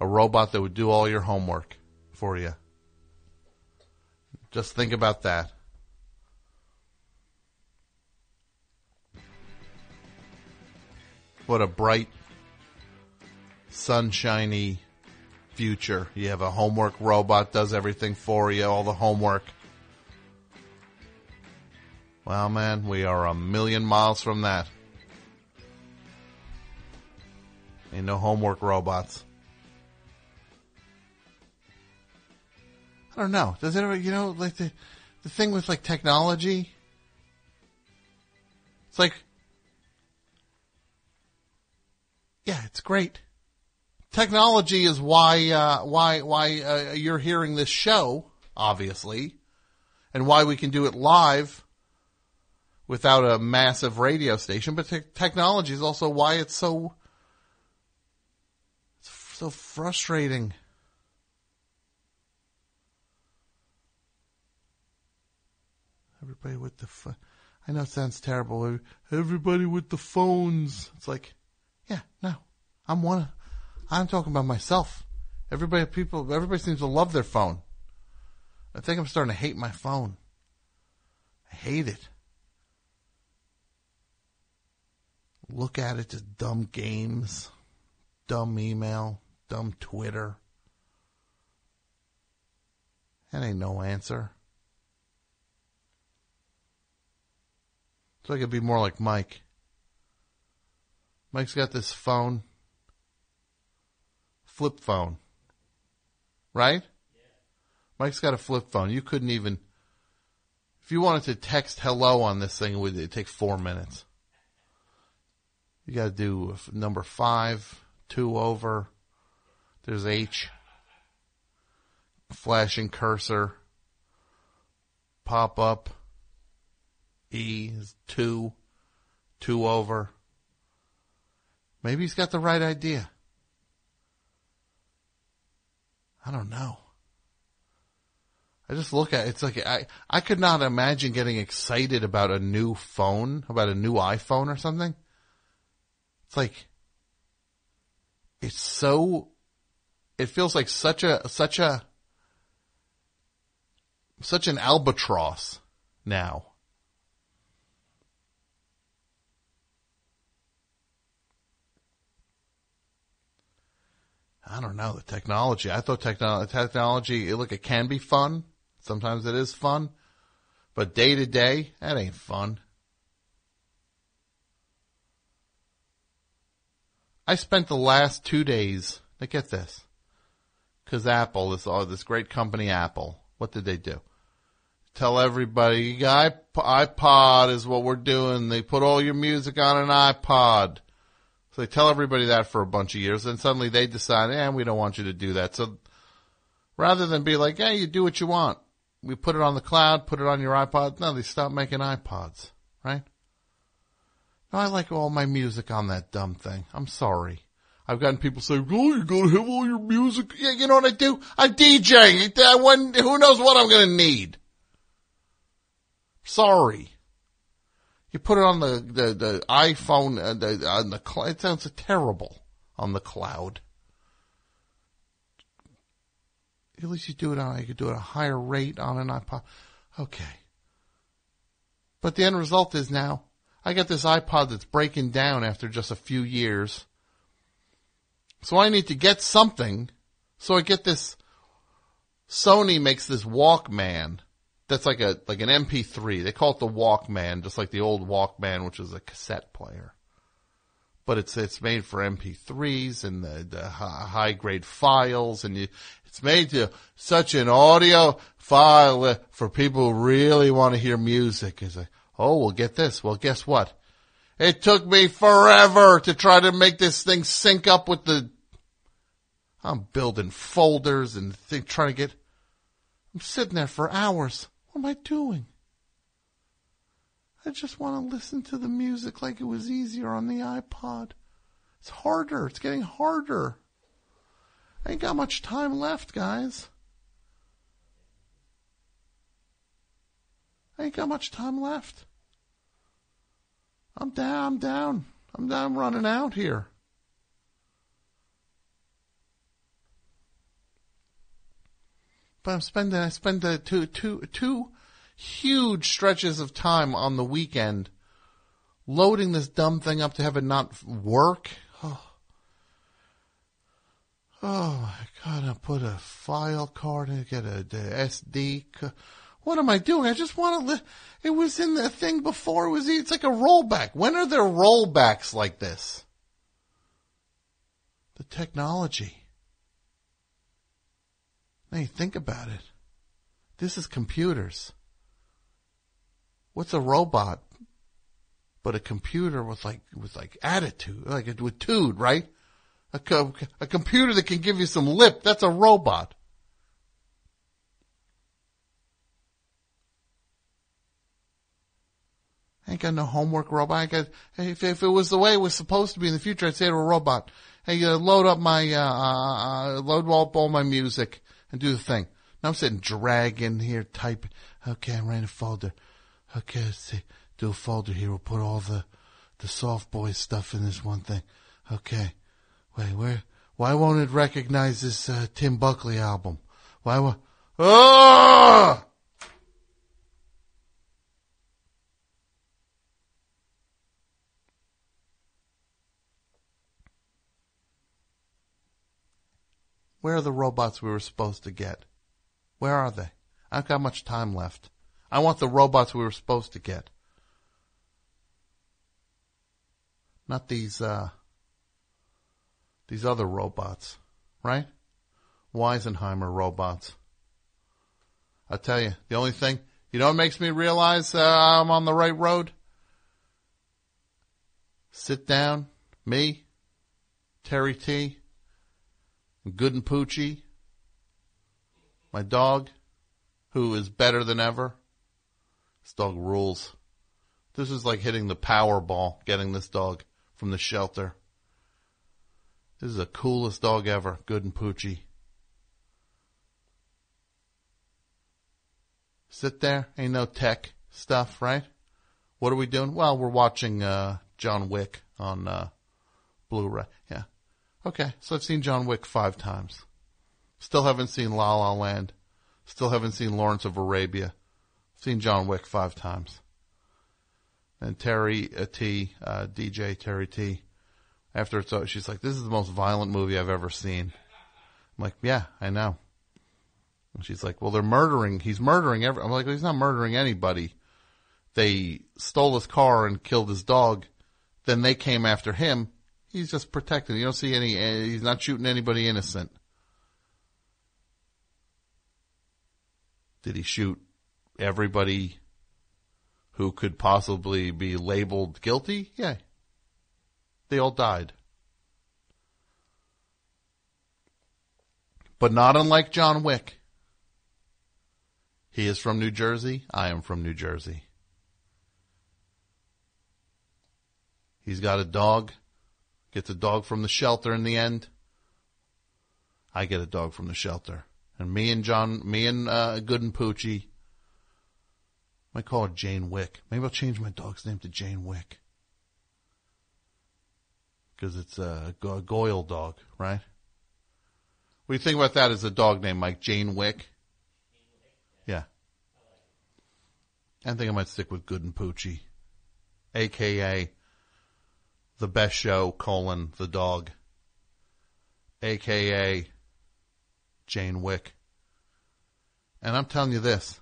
A robot that would do all your homework for you. Just think about that. What a bright, sunshiny future. You have a homework robot does everything for you, all the homework. Well, man, we are a million miles from that. Ain't no homework robots. I don't know. Does it ever, you know, like the, the thing with like technology? It's like, yeah, it's great. Technology is why, uh, why, why, uh, you're hearing this show, obviously, and why we can do it live without a massive radio station, but te- technology is also why it's so, it's so frustrating. Everybody with the. I know it sounds terrible. Everybody with the phones. It's like, yeah, no, I'm one. I'm talking about myself. Everybody, people, everybody seems to love their phone. I think I'm starting to hate my phone. I hate it. Look at it, just dumb games, dumb email, dumb Twitter. That ain't no answer. So I could be more like Mike. Mike's got this phone, flip phone, right? Yeah. Mike's got a flip phone. You couldn't even, if you wanted to text hello on this thing, it would take four minutes. You got to do number five, two over. There's H, flashing cursor, pop up. E is two, two over. Maybe he's got the right idea. I don't know. I just look at it, it's like I I could not imagine getting excited about a new phone, about a new iPhone or something. It's like it's so it feels like such a such a such an albatross now. I don't know the technology. I thought technology, technology, look, it can be fun. Sometimes it is fun, but day to day, that ain't fun. I spent the last two days. Now get this, because Apple, this oh, this great company, Apple. What did they do? Tell everybody, iPod is what we're doing. They put all your music on an iPod. So they tell everybody that for a bunch of years, and suddenly they decide, eh, we don't want you to do that. So rather than be like, yeah, you do what you want. We put it on the cloud, put it on your iPod. No, they stopped making iPods, right? No, I like all my music on that dumb thing. I'm sorry. I've gotten people say, "Oh, you gotta have all your music." Yeah, you know what I do? I'm DJing. I- When who knows what I'm gonna need? Sorry. You put it on the the, the iPhone uh, the, on the cloud. It sounds terrible on the cloud. At least you do it on. You could do it at a higher rate on an iPod. Okay. But the end result is now I got this iPod that's breaking down after just a few years. So I need to get something. So I get this. Sony makes this Walkman that's like a like an MP3. They call it the Walkman, just like the old Walkman, which is a cassette player. But it's it's made for MP3s and the, the high grade files, and you, it's made to such an audio file for people who really want to hear music. It's like, oh, well, get this. Well, guess what? It took me forever to try to make this thing sync up with the. I'm building folders and think, trying to get. I'm sitting there for hours. Am I doing? I just want to listen to the music like it was easier on the iPod. It's harder. It's getting harder. I ain't got much time left, guys. I ain't got much time left. I'm down, I'm down. I'm down running out here. I'm spending I spend the two two two huge stretches of time on the weekend loading this dumb thing up to have it not work. Oh, oh my god! I put a file card in, get a, SD. ca- What am I doing? I just want to. Li- it was in the thing before. It was. It's like a rollback. When are there rollbacks like this? The technology. You think about it. This is computers. What's a robot? But a computer with like with like attitude, like with tude, right? A, co- a computer that can give you some lip. That's a robot. I ain't got no homework robot. I got, if, if it was the way it was supposed to be in the future, I'd say to a robot, hey, uh, load up my, uh, uh, uh, load up all my music and do the thing. Now I'm sitting dragging here, typing. Okay, I'm writing a folder. Okay, let's see. Do a folder here. We'll put all the, the soft boy stuff in this one thing. Okay. Wait, where, why won't it recognize this, uh, Tim Buckley album? Why won't, oh! Where are the robots we were supposed to get? Where are they? I haven't got much time left. I want the robots we were supposed to get. Not these, uh, these other robots, right? Weisenheimer robots. I tell you, the only thing, you know what makes me realize uh, I'm on the right road? Sit down, me, Terry T, Good and Poochie, my dog, who is better than ever. This dog rules. This is like hitting the Powerball, getting this dog from the shelter. This is the coolest dog ever, Good and Poochie. Sit there, ain't no tech stuff, right? What are we doing? Well, we're watching uh, John Wick on uh, Blu-ray. Yeah. Okay, so I've seen John Wick five times. Still haven't seen La La Land. Still haven't seen Lawrence of Arabia. Seen John Wick five times. And Terry uh, T, uh, DJ Terry T, after it's, o- she's like, this is the most violent movie I've ever seen. I'm like, yeah, I know. And she's like, well, they're murdering, he's murdering every, I'm like, well, he's not murdering anybody. They stole his car and killed his dog. Then they came after him He's just protecting. You don't see any. uh, He's not shooting anybody innocent. Did he shoot everybody who could possibly be labeled guilty? Yeah. They all died. But not unlike John Wick. He is from New Jersey. I am from New Jersey. He's got a dog. Gets a dog from the shelter in the end. I get a dog from the shelter. And me and John, me and uh, Good and Poochie, might call her Jane Wick. Maybe I'll change my dog's name to Jane Wick. Because it's a Go- Goyle dog, right? What do you think about that as a dog name, Mike? Jane Wick? Yeah. I think I might stick with Good and Poochie. AKA the best show, colon, the dog. AKA Jane Wick. And I'm telling you this.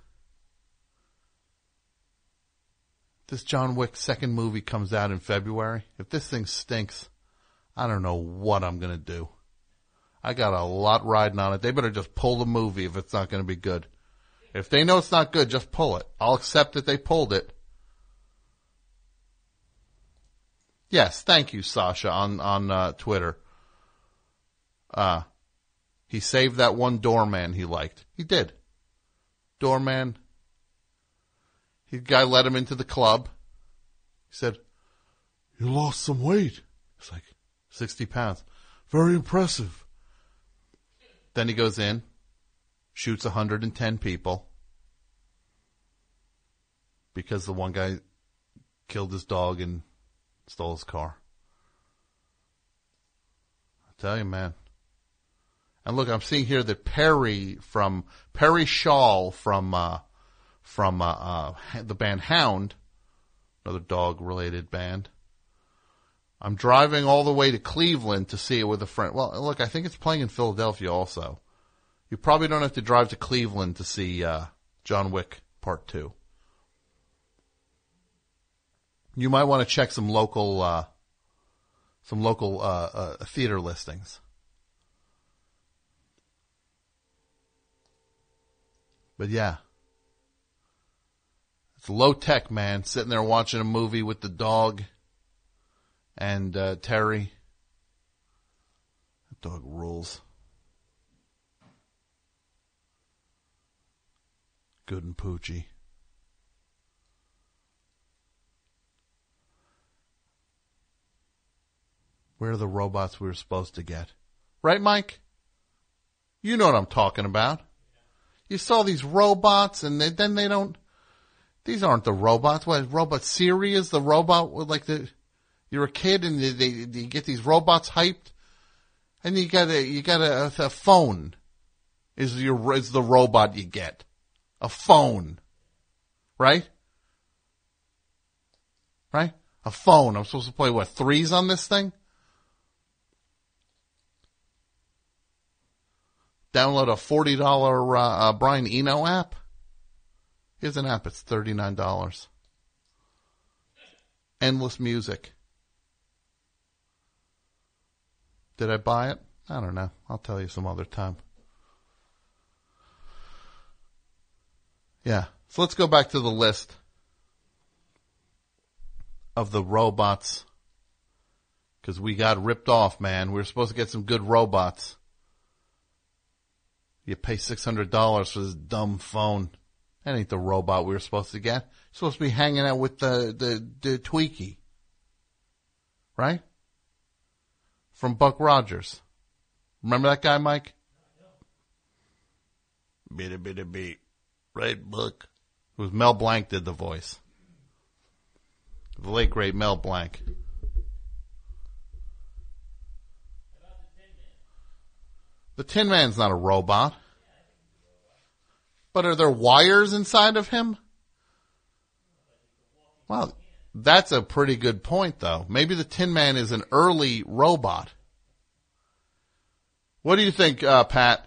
This John Wick second movie comes out in February. If this thing stinks, I don't know what I'm going to do. I got a lot riding on it. They better just pull the movie if it's not going to be good. If they know it's not good, just pull it. I'll accept that they pulled it. Yes, thank you, Sasha, on on uh, Twitter. Uh, he saved that one doorman he liked. He did. Doorman. He guy let him into the club. He said, "You lost some weight." It's like sixty pounds. Very impressive. Then he goes in, shoots 110 people because the one guy killed his dog and stole his car. I tell you, man. And look, I'm seeing here that Perry from Perry Shaw from uh, from uh, uh, the band Hound, another dog related band. I'm driving all the way to Cleveland to see it with a friend. Well, look, I think it's playing in Philadelphia also. You probably don't have to drive to Cleveland to see uh, John Wick Part Two. You might want to check some local uh, some local uh, uh, theater listings. But yeah, it's low tech, man. Sitting there watching a movie with the dog and uh, Terry. That dog rules. Good and Poochie. Where are the robots we were supposed to get? Right, Mike? You know what I'm talking about. You saw these robots and they, then they don't, these aren't the robots. What, robot Siri is the robot with like the, you're a kid and they, they, get these robots hyped and you got a, you got a, a phone is your, is the robot you get. A phone. Right? Right? A phone. I'm supposed to play what, threes on this thing? Download a $40 uh, uh, Brian Eno app. Here's an app. It's $39. Endless music. Did I buy it? I don't know. I'll tell you some other time. Yeah. So let's go back to the list of the robots. Cause we got ripped off, man. We were supposed to get some good robots. You pay $600 for this dumb phone. That ain't the robot we were supposed to get. Supposed to be hanging out with the, the, the Twiki. Right? From Buck Rogers. Remember that guy, Mike? Bitty bitty beat. Right, Buck? It was Mel Blanc did the voice. The late great Mel Blanc. The Tin Man's not a robot. But are there wires inside of him? Well, that's a pretty good point though. Maybe the Tin Man is an early robot. What do you think, uh, Pat?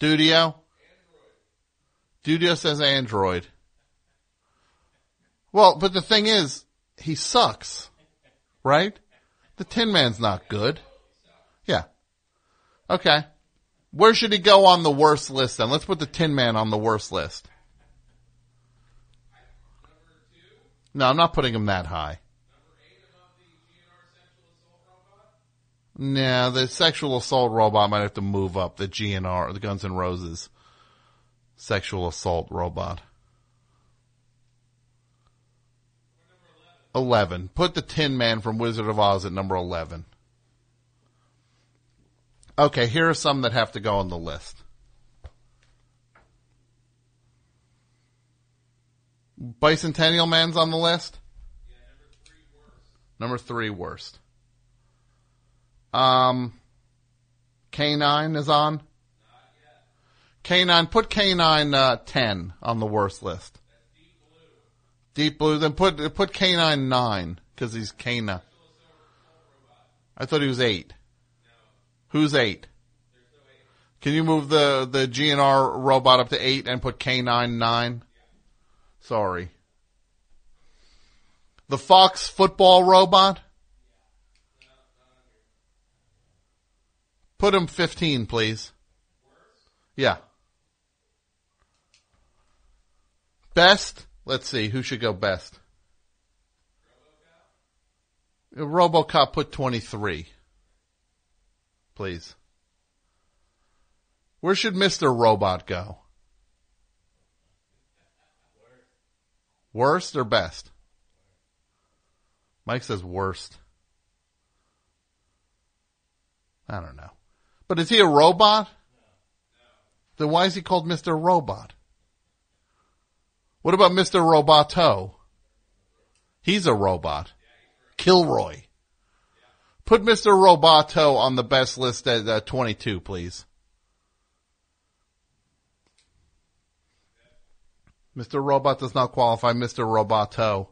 Dudio? Dudio says Android. Well, but the thing is, he sucks, right? The Tin Man's not good. Yeah. Okay. Where should he go on the worst list then? Let's put the Tin Man on the worst list. No, I'm not putting him that high. Nah, the sexual assault robot might have to move up. The GNR, the Guns N' Roses sexual assault robot. 11. Put the Tin Man from Wizard of Oz at number 11. Okay, here are some that have to go on the list. Bicentennial Man's on the list? Number three worst. Um, K9 is on? K9, put K9 uh, 10 on the worst list. Deep Blue. Then put put K9 9 because he's K9. I thought he was 8. Who's 8? Can you move the, the GNR robot up to 8 and put K9 9? Sorry. The Fox football robot? Put him 15, please. Yeah. Best? Let's see. Who should go best? Robocop put 23. Please. Where should Mr. Robot go? Worst or best? Mike says worst. I don't know. But is he a robot? No. Then why is he called Mr. Robot? What about Mr. Roboto? He's a robot. Kilroy. Put Mr. Roboto on the best list at uh, 22, please. Mr. Robot does not qualify. Mr. Roboto.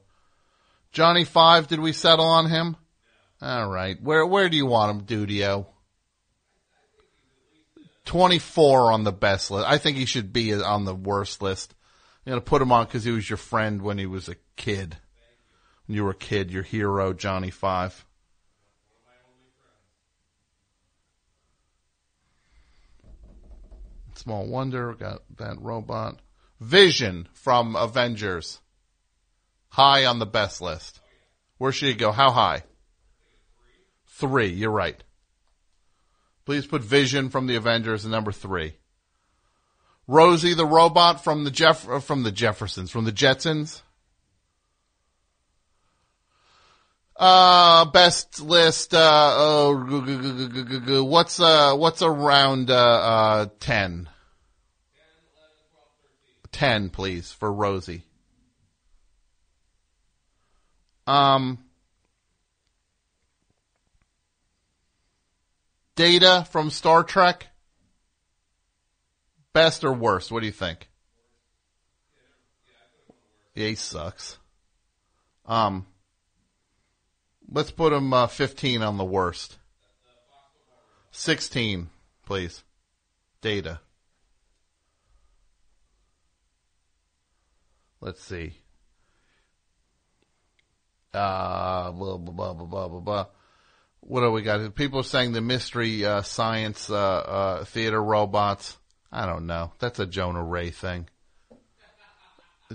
Johnny Five, did we settle on him? All right. Where where do you want him, Dudio? 24 on the best list. I think he should be on the worst list. Going to put him on because he was your friend when he was a kid. When you were a kid, your hero, Johnny Five. Small Wonder, got that robot. Vision from Avengers. High on the best list. Where should he go? How high? Three, you're right. Please put Vision from the Avengers at number three. Rosie the robot from the Jeff from the Jeffersons from the Jetsons. Uh, best list. Uh, oh, what's uh, what's around uh, uh, ten? Ten, please, for Rosie. Um, Data from Star Trek. Best or worst? What do you think? Yeah, he sucks. Um, let's put him uh, 15 on the worst. 16, please. Data. Let's see. Uh, blah, blah, blah, blah, blah, blah, blah. What do we got? People are saying the mystery uh, science uh, uh, theater robots. I don't know. That's a Jonah Ray thing.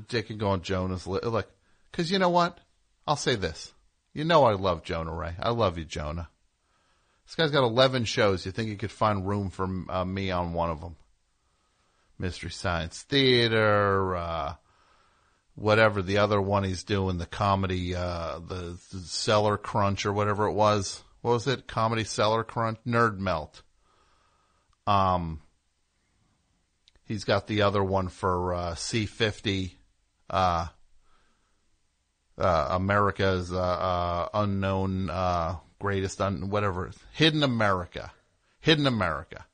Dick can go on Jonah's list. Look, because you know what? I'll say this. You know I love Jonah Ray. I love you, Jonah. This guy's got 11 shows. You think he could find room for uh, me on one of them? Mystery Science Theater, uh, whatever the other one he's doing, the comedy, uh, the, the Cellar Crunch or whatever it was. What was it? Comedy Cellar Crunch? Nerd Melt. Um, he's got the other one for, uh, C50, uh, uh, America's, uh, uh, unknown, uh, greatest, un- whatever, Hidden America. Hidden America.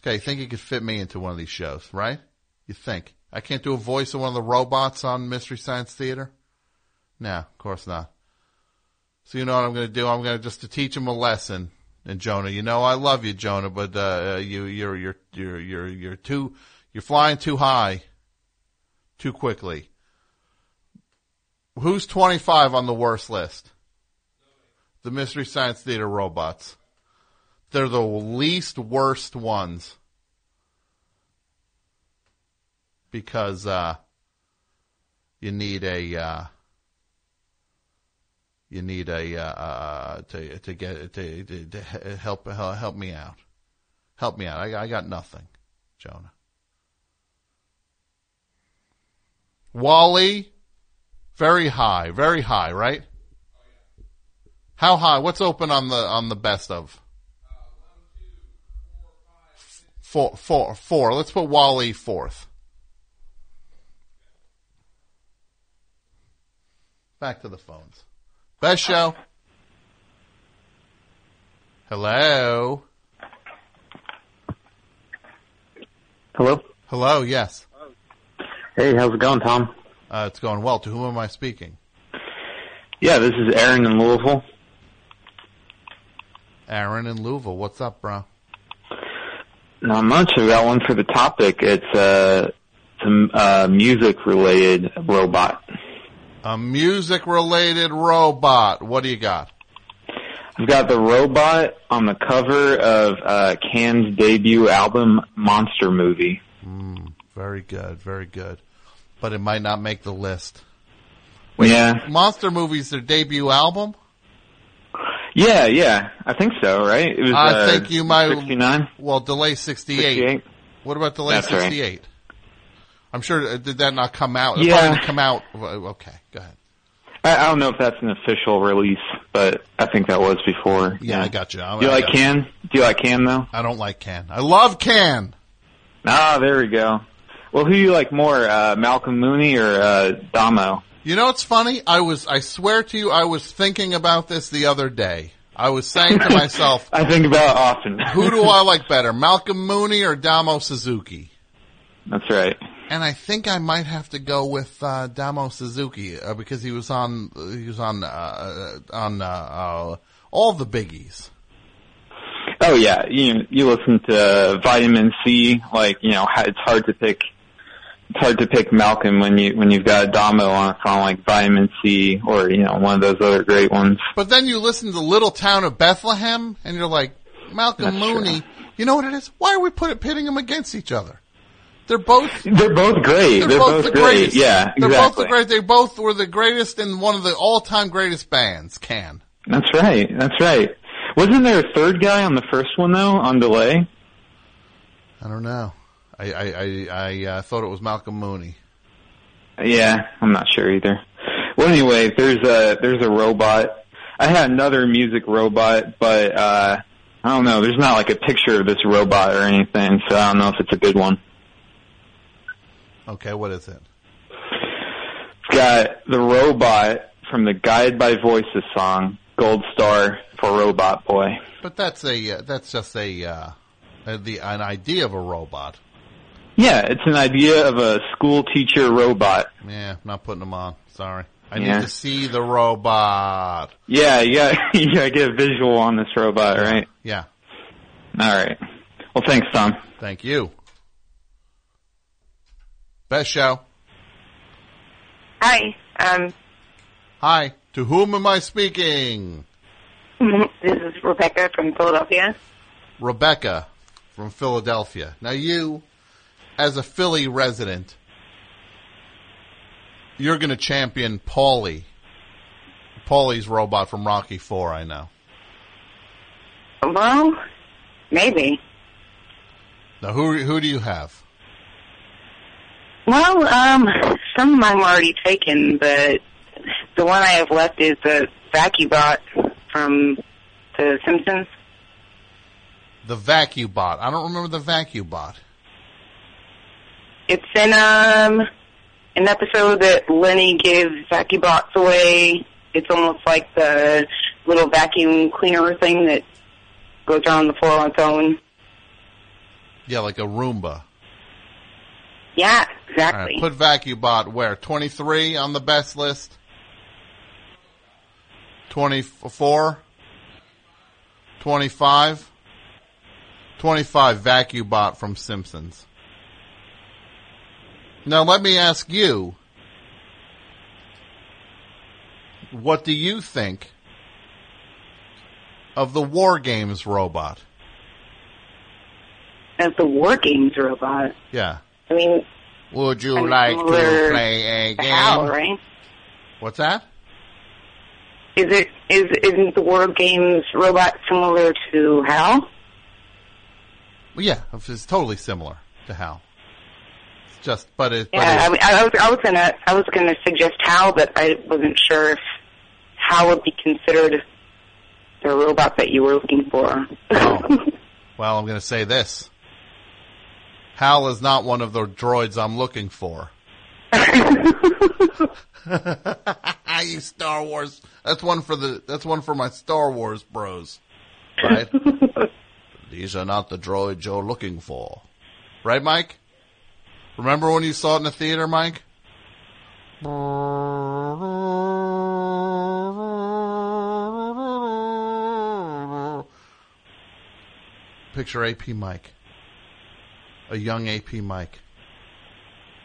Okay, you think you could fit me into one of these shows, right? You think. I can't do a voice of one of the robots on Mystery Science Theater? No, of course not. So you know what I'm going to do? I'm going to just to teach him a lesson. And Jonah, you know I love you, Jonah, but uh, you you're you're you're you're you're too you're flying too high, too quickly. Who's 25 on the worst list? The Mystery Science Theater robots. They're the least worst ones. Because, uh, you need a, uh, you need a, uh, uh, to, to get, to, to, to help, help me out. Help me out. I, I got nothing, Jonah. Wally, very high, very high, right? How high? What's open on the on the best of? Four, four, four. Let's put Wally fourth. Back to the phones. Best show. Hello. Hello. Hello. Yes. Hey, how's it going, Tom? Uh, it's going well. To whom am I speaking? Yeah, this is Aaron in Louisville. Aaron in Louisville. What's up, bro? Not much. I got one for the topic. It's uh, some uh, music-related robot. A music related robot. What do you got? I've got the robot on the cover of uh, Can's debut album, Monster Movie. Mm, very good, very good. But it might not make the list. Yeah. Monster Movies, their debut album? Yeah, yeah. I think so, right? It was, I uh, think you might. 69? Well, Delay 68. 68? What about Delay That's right. 68? I'm sure, uh, did that not come out? It Yeah. probably didn't come out. Okay, go ahead. I, I don't know if that's an official release, but I think that was before. Yeah, I got you. I- Do you I like got Can? Do you like Can, though? I don't like Can. I love Can. Ah, there we go. Well, who do you like more, uh, Malcolm Mooney or uh, Damo? You know what's funny? I was, I swear to you, I was thinking about this the other day. I was saying to myself, I think about it often. who do I like better, Malcolm Mooney or Damo Suzuki? That's right. And I think I might have to go with uh, Damo Suzuki uh, because he was on he was on uh, on uh, uh, all the biggies. Oh yeah, you you listen to Vitamin C, like you know, it's hard to pick. It's hard to pick Malcolm when you when you've got Damo on a song like Vitamin C or you know one of those other great ones. But then you listen to Little Town of Bethlehem, and you're like, Malcolm That's Mooney. You know what it is? Why are we put, pitting them against each other? They're both. They're both great. They're, They're both, both the great. greatest. Yeah, They're both the great. They both were the greatest in one of the all-time greatest bands. Can. That's right. That's right. Wasn't there a third guy on the first one though on delay? I don't know. I I I, I uh, thought it was Malcolm Mooney. Yeah, I'm not sure either. Well, anyway, there's a there's a robot. I had another music robot, but uh I don't know. There's not like a picture of this robot or anything, so I don't know if it's a good one. Okay, what is it? It's got the robot from the Guided by Voices song, Gold Star for Robot Boy. But that's a uh, that's just a uh, the an idea of a robot. Yeah, it's an idea of a school teacher robot. Yeah, I'm not putting them on. Sorry, I Yeah. need to see the robot. Yeah, you got you gotta get a visual on this robot, right? Yeah. All right. Well, thanks, Tom. Thank you. Best show. Hi. Um, Hi. To whom am I speaking? this is Rebecca from Philadelphia. Rebecca from Philadelphia. Now you, as a Philly resident, you're going to champion Paulie. Paulie's robot from Rocky Four. I know. Well, maybe. Now who who do you have? Well, um, some of mine were already taken, but the one I have left is the VacuBot from The Simpsons. The vacuum bot. I don't remember the vacuum bot. It's in um an episode that Lenny gives VacuBots away. It's almost like the little vacuum cleaner thing that goes around the floor on its own. Yeah, like a Roomba. Yeah, exactly. right, put vacuum bot where? 23 on the best list? 24? 25? 25 vacuum bot from Simpsons. Now let me ask you, What do you think of the War Games robot? As the War Games robot. Yeah. I mean, Would you Kinda like to play a game? Right? What's that? Is it is isn't the War Games robot similar to Hal? Well, yeah, it's totally similar to Hal. It's just, but it, but Yeah, I, it- mean, I was I was gonna I was gonna suggest Hal, but I wasn't sure if Hal would be considered the robot that you were looking for. Oh. well, I'm going to say this. Hal is not one of the droids I'm looking for. you Star Wars. That's one for the. That's one for my Star Wars bros, right? These are not the droids you're looking for, right, Mike? Remember when you saw it in the theater, Mike? Picture AP Mike, a young AP Mike,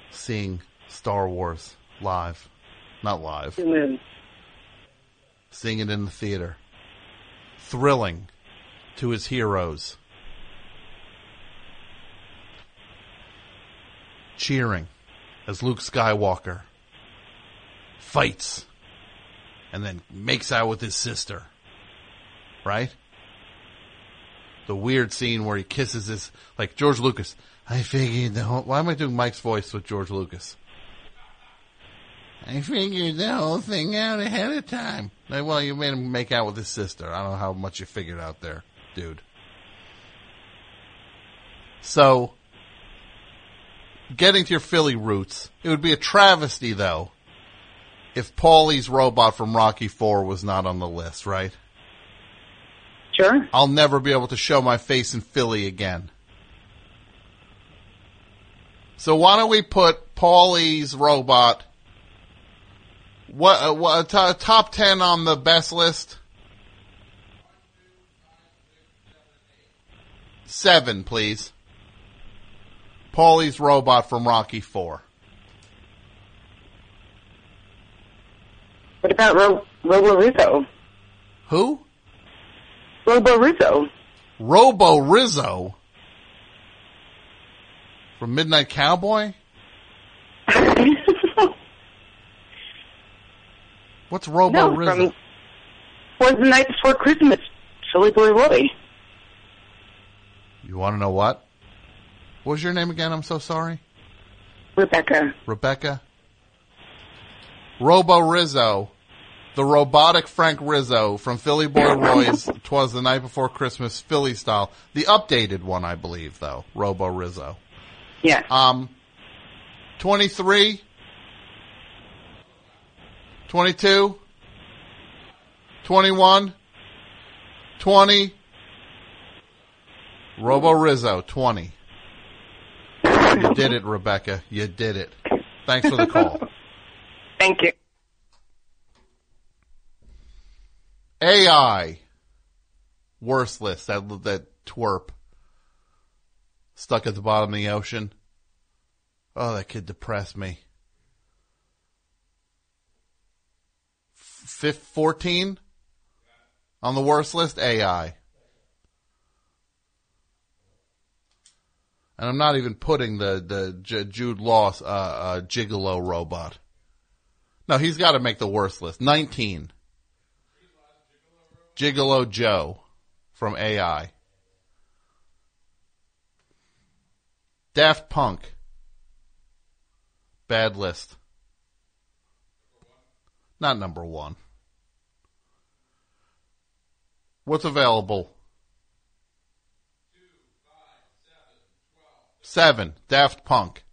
seeing Star Wars live, not live, seeing it in the theater, thrilling to his heroes, cheering as Luke Skywalker fights and then makes out with his sister. Right? The weird scene where he kisses his, like George Lucas. I figured the whole, why am I doing Mike's voice with George Lucas? I figured the whole thing out ahead of time. Like, well, you made him make out with his sister. I don't know how much you figured out there, dude. So, getting to your Philly roots, it would be a travesty though if Paulie's robot from Rocky Four was not on the list, right? Sure. I'll never be able to show my face in Philly again. So why don't we put Paulie's robot? What, uh, what uh, t- top ten on the best list? Seven, please. Paulie's robot from Rocky Four. What about Ro- Robo Rizzo? Who? Robo Rizzo. Robo Rizzo from Midnight Cowboy. What's Robo no, Rizzo? was the night before Christmas. Philly Boy Roy. You want to know what? What was your name again? I'm so sorry. Rebecca. Rebecca. Robo Rizzo, the robotic Frank Rizzo from Philly Boy Roy's "Twas the Night Before Christmas" Philly style, the updated one, I believe, though. Robo Rizzo. Yeah. Um, 23, 22, 21, 20, Robo Rizzo, 20. You did it, Rebecca. You did it. Thanks for the call. Thank you. AI. Worst list. That, that twerp. Stuck at the bottom of the ocean. Oh, that kid depressed me. Fifth, 14 on the worst list, AI. And I'm not even putting the, the J- Jude Law, uh, uh, Gigolo robot. No, he's got to make the worst list. 19. Gigolo Joe from AI. Daft Punk. Bad list. Not number one. What's available? Seven. Daft Punk.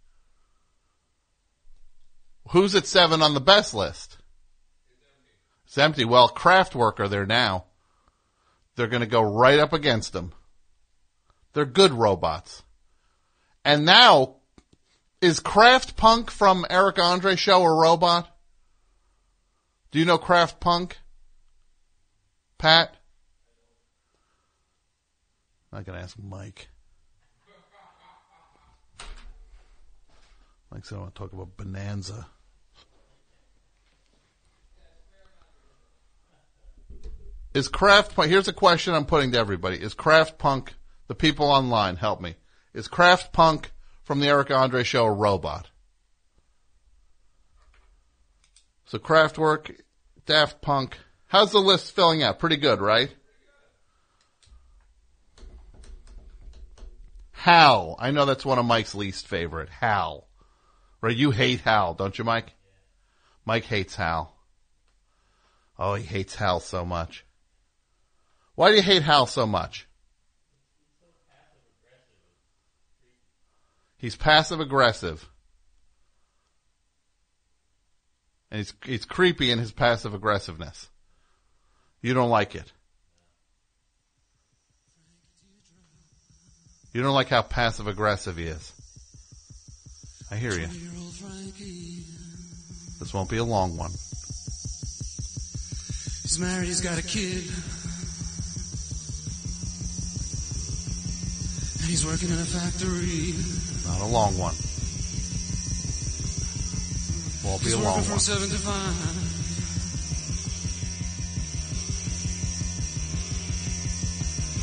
Who's at seven on the best list? It's empty. Well, Kraftwerk are there now. They're going to go right up against them. They're good robots. And now, is Kraft Punk from Eric Andre show a robot? Do you know Kraft Punk? Pat? I can ask Mike. Mike said I want to talk about Bonanza. Is Kraft Punk, here's a question I'm putting to everybody. Is Kraft Punk, the people online, help me. Is Kraft Punk from the Eric Andre show a robot? So Kraftwerk, Daft Punk. How's the list filling out? Pretty good, right? Hal. I know that's one of Mike's least favorite. Hal. Right? You hate Hal, don't you, Mike? Mike hates Hal. Oh, he hates Hal so much. Why do you hate Hal so much? He's passive aggressive. And he's, he's creepy in his passive aggressiveness. You don't like it. You don't like how passive aggressive he is. I hear you. This won't be a long one. He's married, he's got a kid. And he's working in a factory. Not a long one. Won't be a long from one. seven to five.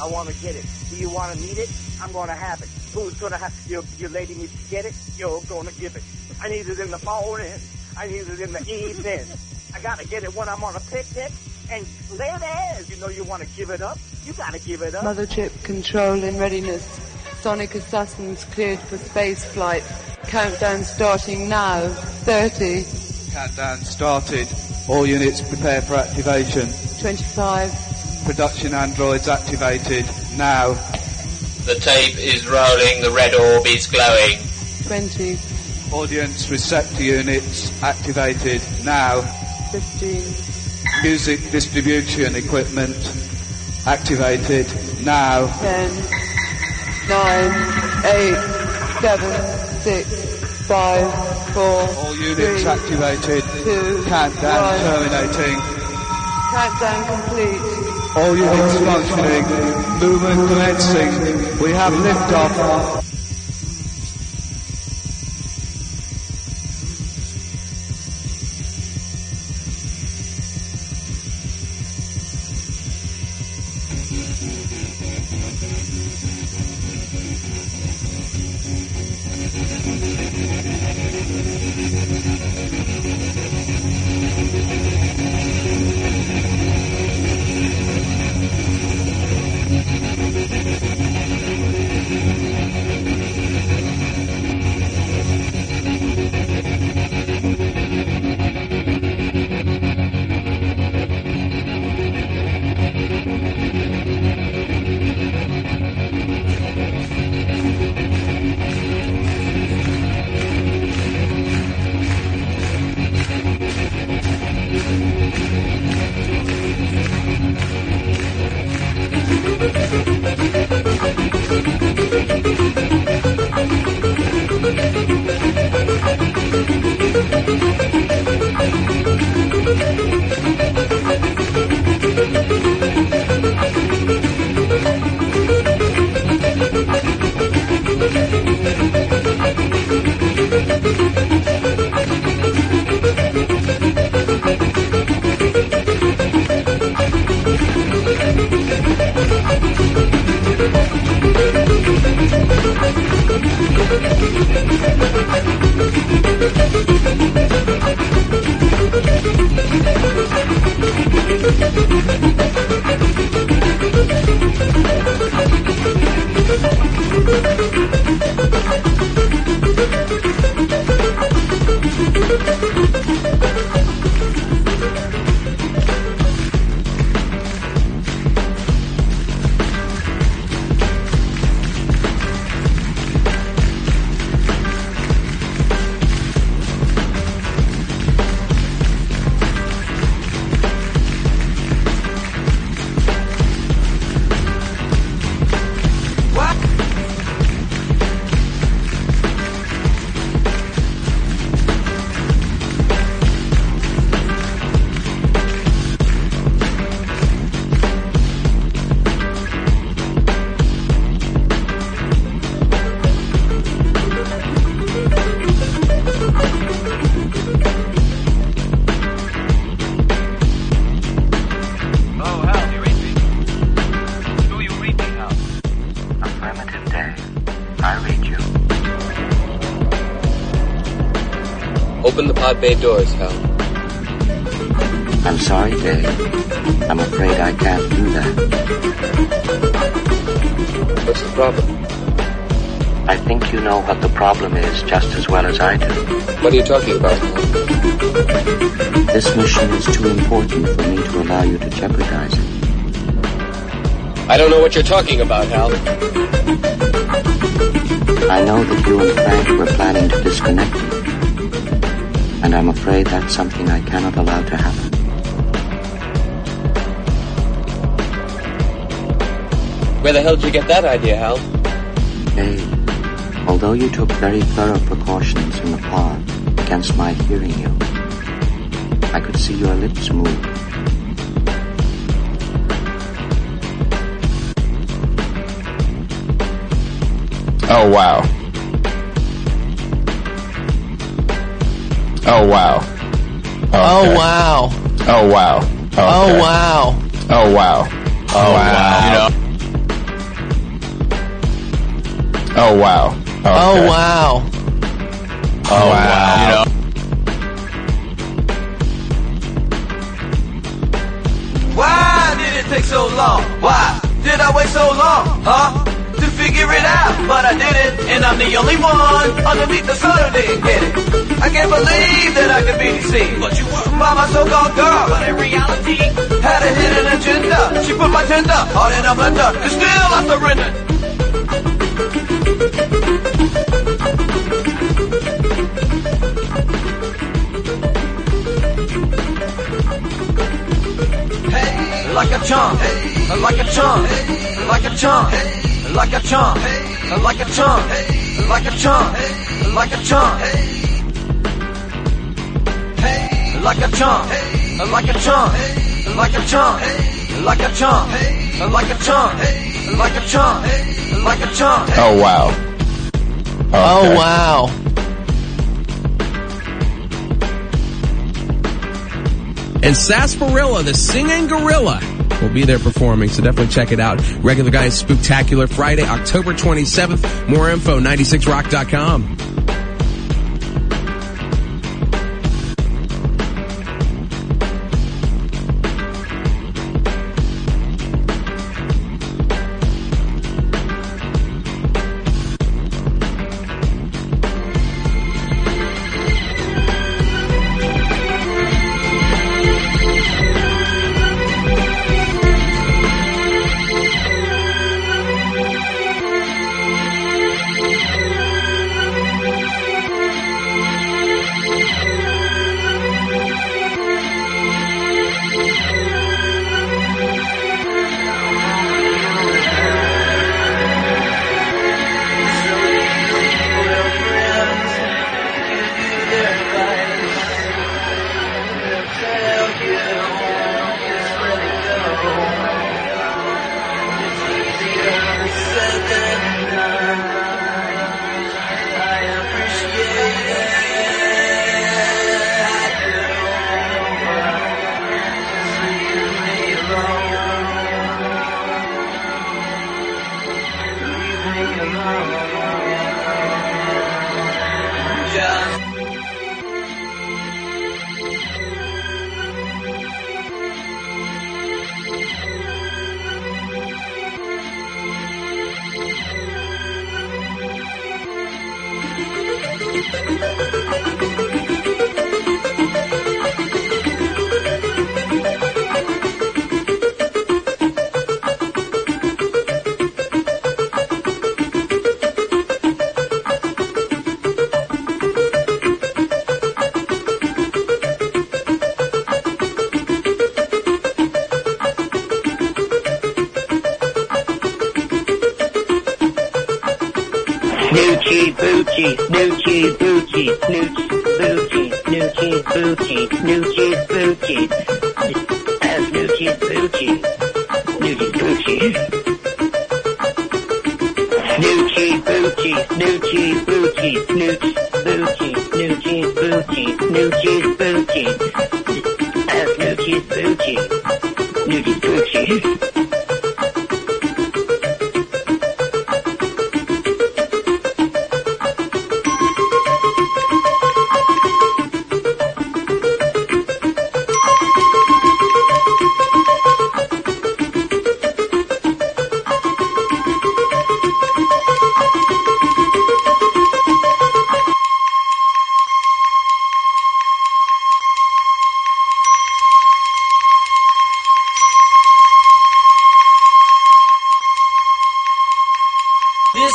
I want to get it. Do you want to need it? I'm going to have it. Who's going to have it? your, your lady needs to get it? You're going to give it. I need it in the morning. I need it in the evening. I got to get it when I'm on a picnic. And ladies, you know you want to give it up. You got to give it up. Mothership control in readiness. Sonic Assassins cleared for space flight. Countdown starting now. 30, Countdown started. All units prepare for activation. 25, Production androids activated. Now. The tape is rolling, the red orb is glowing. 20, Audience receptor units activated. Now. 15, Music distribution equipment activated. Now. 10, 9, 8, 7, 6, 5, 4, All units 3, activated. 2, Countdown 1. terminating. Countdown complete. All units functioning. Movement commencing. We have liftoff. Bay doors, Hal. I'm sorry, Dave. I'm afraid I can't do that. What's the problem? I think you know what the problem is just as well as I do. What are you talking about? This mission is too important for me to allow you to jeopardize it. I don't know what you're talking about, Hal. I know that you and Frank were planning to disconnect me. And I'm afraid that's something I cannot allow to happen. Where the hell did you get that idea, Hal? Dave, although you took very thorough precautions in the pod against my hearing you, I could see your lips move. Oh wow. Oh, oh, oh, oh wow. Oh, wow. Oh wow. Oh, wow. Oh wow. Oh, wow. Oh wow. Oh, wow. Oh wow. Why did it take so long? Why did I wait so long? Huh? Figure it out, but I did it, and I'm the only one underneath the sun who didn't get it. I can't believe that I could be deceived, but you were by my so-called girl, but in reality, had a hidden agenda. She put my tender heart in a blender, and still I surrendered. Hey, like a chump, like a chump, like a chump, like a chump, like a chump, like a chump, like a chump. Like a chump, like a chump, like a chump, like a chump, like a chump, like a chump, like a chump. Oh wow. Oh, wow. And Sarsaparilla, the singing gorilla, will be there performing, so definitely check it out. Regular Guys Spooktacular Friday, October 27th. More info, 96rock.com.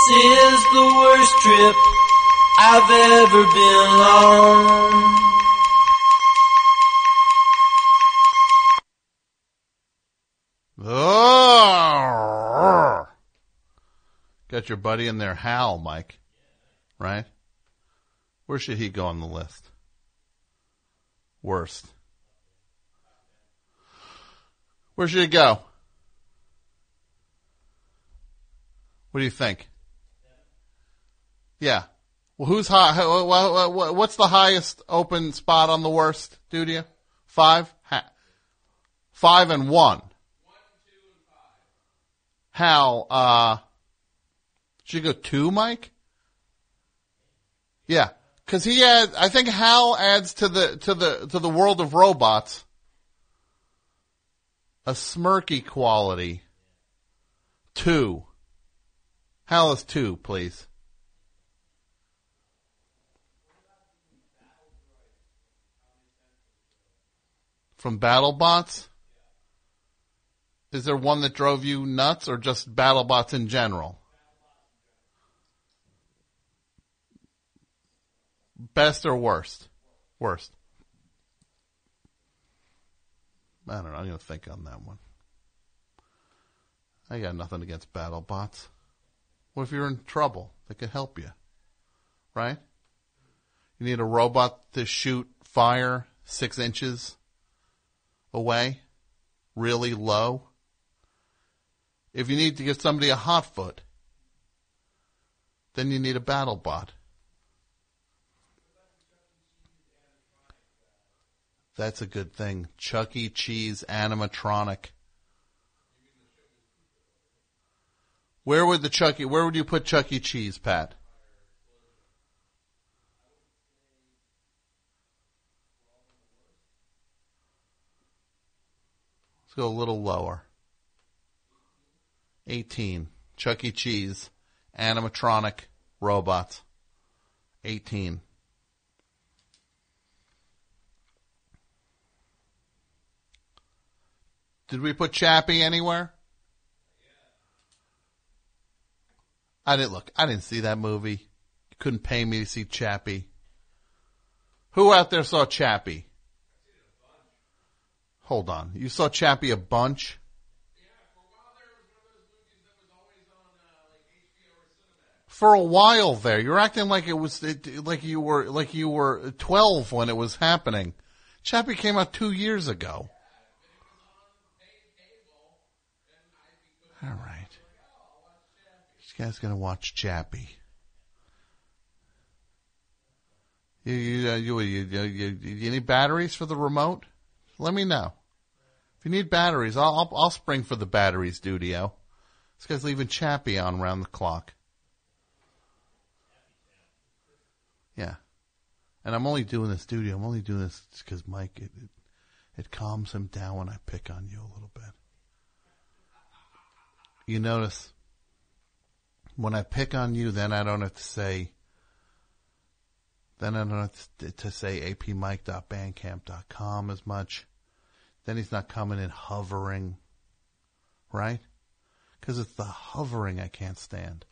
the worst trip I've ever been on. Oh, got your buddy in there, Hal, Mike. Right? Where should he go on the list? Worst. Where should he go? What do you think? Yeah. Well, who's high? wha- wha- wha- What's the highest open spot on the worst? Do you? Five. Five and one. Hal, uh, should you go two, Mike? Yeah, because he adds. I think Hal adds to the to the to the world of robots a smirky quality. Two. Hal is two, please. From BattleBots? Is there one that drove you nuts or just BattleBots in general? Best or worst? Worst. I don't know. I'm going to think on that one. I got nothing against BattleBots. What if you're in trouble? They could help you. Right? You need a robot to shoot fire six inches away, really low. If you need to give somebody a hot foot, then you need a battle bot. That's a good thing. Chuck E. Cheese animatronic. Where would the Chuck E. Where would you put Chuck E. Cheese, Pat? Go a little lower. 18. Chuck E. Cheese. Animatronic robots. 18. Did we put Chappie anywhere? I didn't look. I didn't see that movie. You couldn't pay me to see Chappie. Who out there saw Chappie? Hold on. You saw Chappie a bunch? For a while there, you're acting like it was it, like you were like you were 12 when it was happening. Chappie came out two years ago. All right, this guy's gonna watch Chappie. You you, uh, you, you, you, you, you need batteries for the remote? Let me know. If you need batteries, I'll, I'll, I'll spring for the batteries, Dudio. This guy's leaving Chappie on around the clock. Yeah. And I'm only doing this, Dudio. I'm only doing this because Mike, it, it, it calms him down when I pick on you a little bit. You notice when I pick on you, then I don't have to say, then I don't have to, say apmike.bandcamp.com as much. Then he's not coming in hovering, right? Because it's the hovering I can't stand.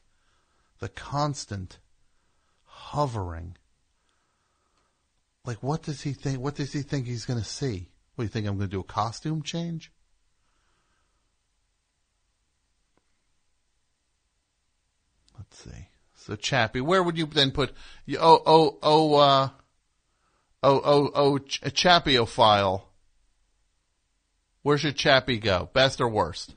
The constant hovering. Like, what does he think? What does he think he's going to see? What do you think? I'm going to do a costume change? Let's see. So Chappie, where would you then put? Oh, oh, oh, uh, oh, oh, oh, Ch-. Where should Chappie go? Best or worst?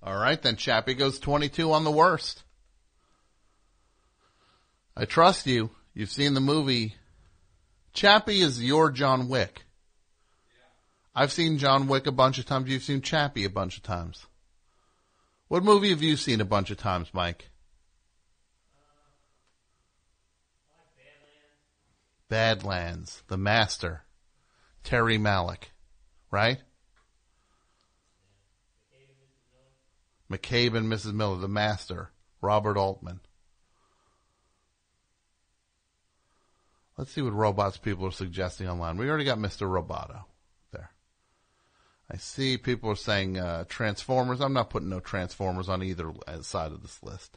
All right, then Chappie goes 22 on the worst. I trust you. You've seen the movie. Chappie is your John Wick. I've seen John Wick a bunch of times. You've seen Chappie a bunch of times. What movie have you seen a bunch of times, Mike? Badlands, The Master, Terry Malick, right? McCabe and Mrs. Miller, The Master, Robert Altman. Let's see what robots people are suggesting online. We already got Mr. Roboto. I see people are saying uh, Transformers. I'm not putting no Transformers on either uh, side of this list.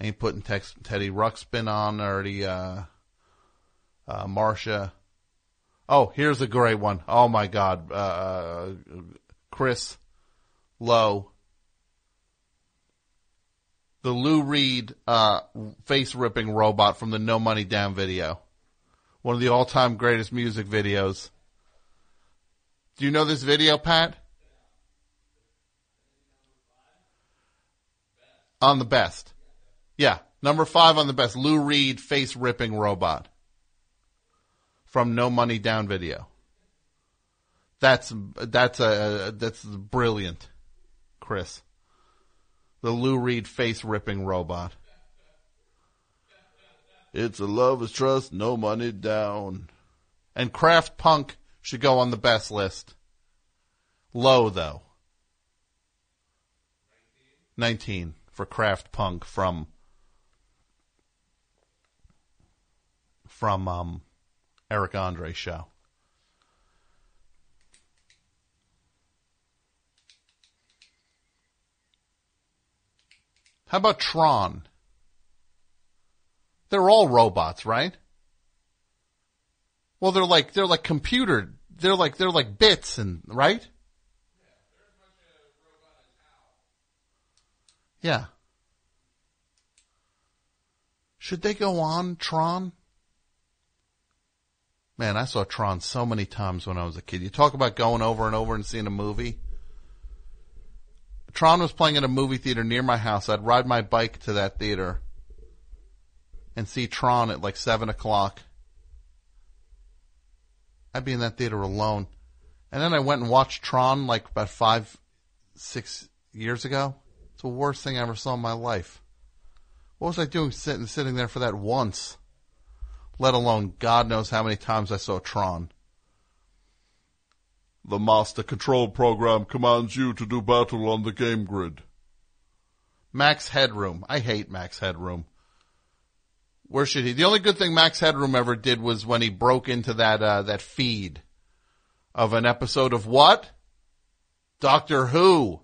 I ain't putting Tex- Teddy Ruxpin on or the uh, uh, Marcia. Oh, here's a great one. Oh my God, uh, Chris Lowe, the Lou Reed uh, face ripping robot from the No Money Down video, one of the all time greatest music videos. Do you know this video, Pat? On the best. Yeah, number five on the best. Lou Reed face ripping robot from No Money Down video. That's that's a that's brilliant, Chris. The Lou Reed face ripping robot. It's a love is trust, no money down. And Kraft Punk should go on the best list. Low though. 19 for Kraft Punk from from um Eric Andre show. How about Tron? They're all robots, right? Well, they're like they're like computer. They're like they're like bits and right? Yeah. Should they go on Tron? Man, I saw Tron so many times when I was a kid. You talk about going over and over and seeing a movie. Tron was playing at a movie theater near my house. I'd ride my bike to that theater and see Tron at like seven o'clock. I'd be in that theater alone. And then I went and watched Tron like about five, six years ago. It's the worst thing I ever saw in my life. What was I doing sitting, sitting there for that once? Let alone God knows how many times I saw Tron. The Master Control Program commands you to do battle on the game grid. Max Headroom. I hate Max Headroom. Where should he? The only good thing Max Headroom ever did was when he broke into that uh, that feed of an episode of what? Doctor Who.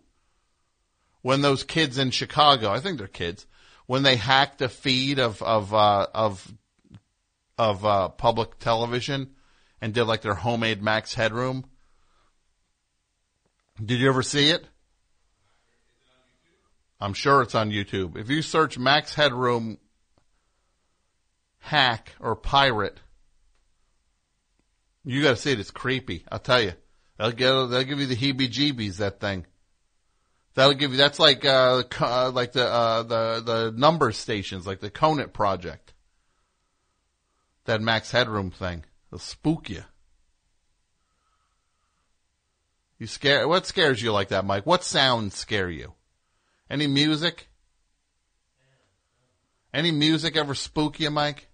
When those kids in Chicago, I think they're kids, when they hacked a feed of of uh, of of uh, public television and did like their homemade Max Headroom. Did you ever see it? I'm sure it's on YouTube. If you search Max Headroom hack or pirate, you got to see it. It's creepy. I'll tell you. They'll get. They'll give you the heebie-jeebies. That thing. That'll give you. That's like uh, uh like the uh, the the number stations, like the Conet Project. That Max Headroom thing. It'll spook you. You scare. What scares you like that, Mike? What sounds scare you? Any music? Any music ever spook you, Mike?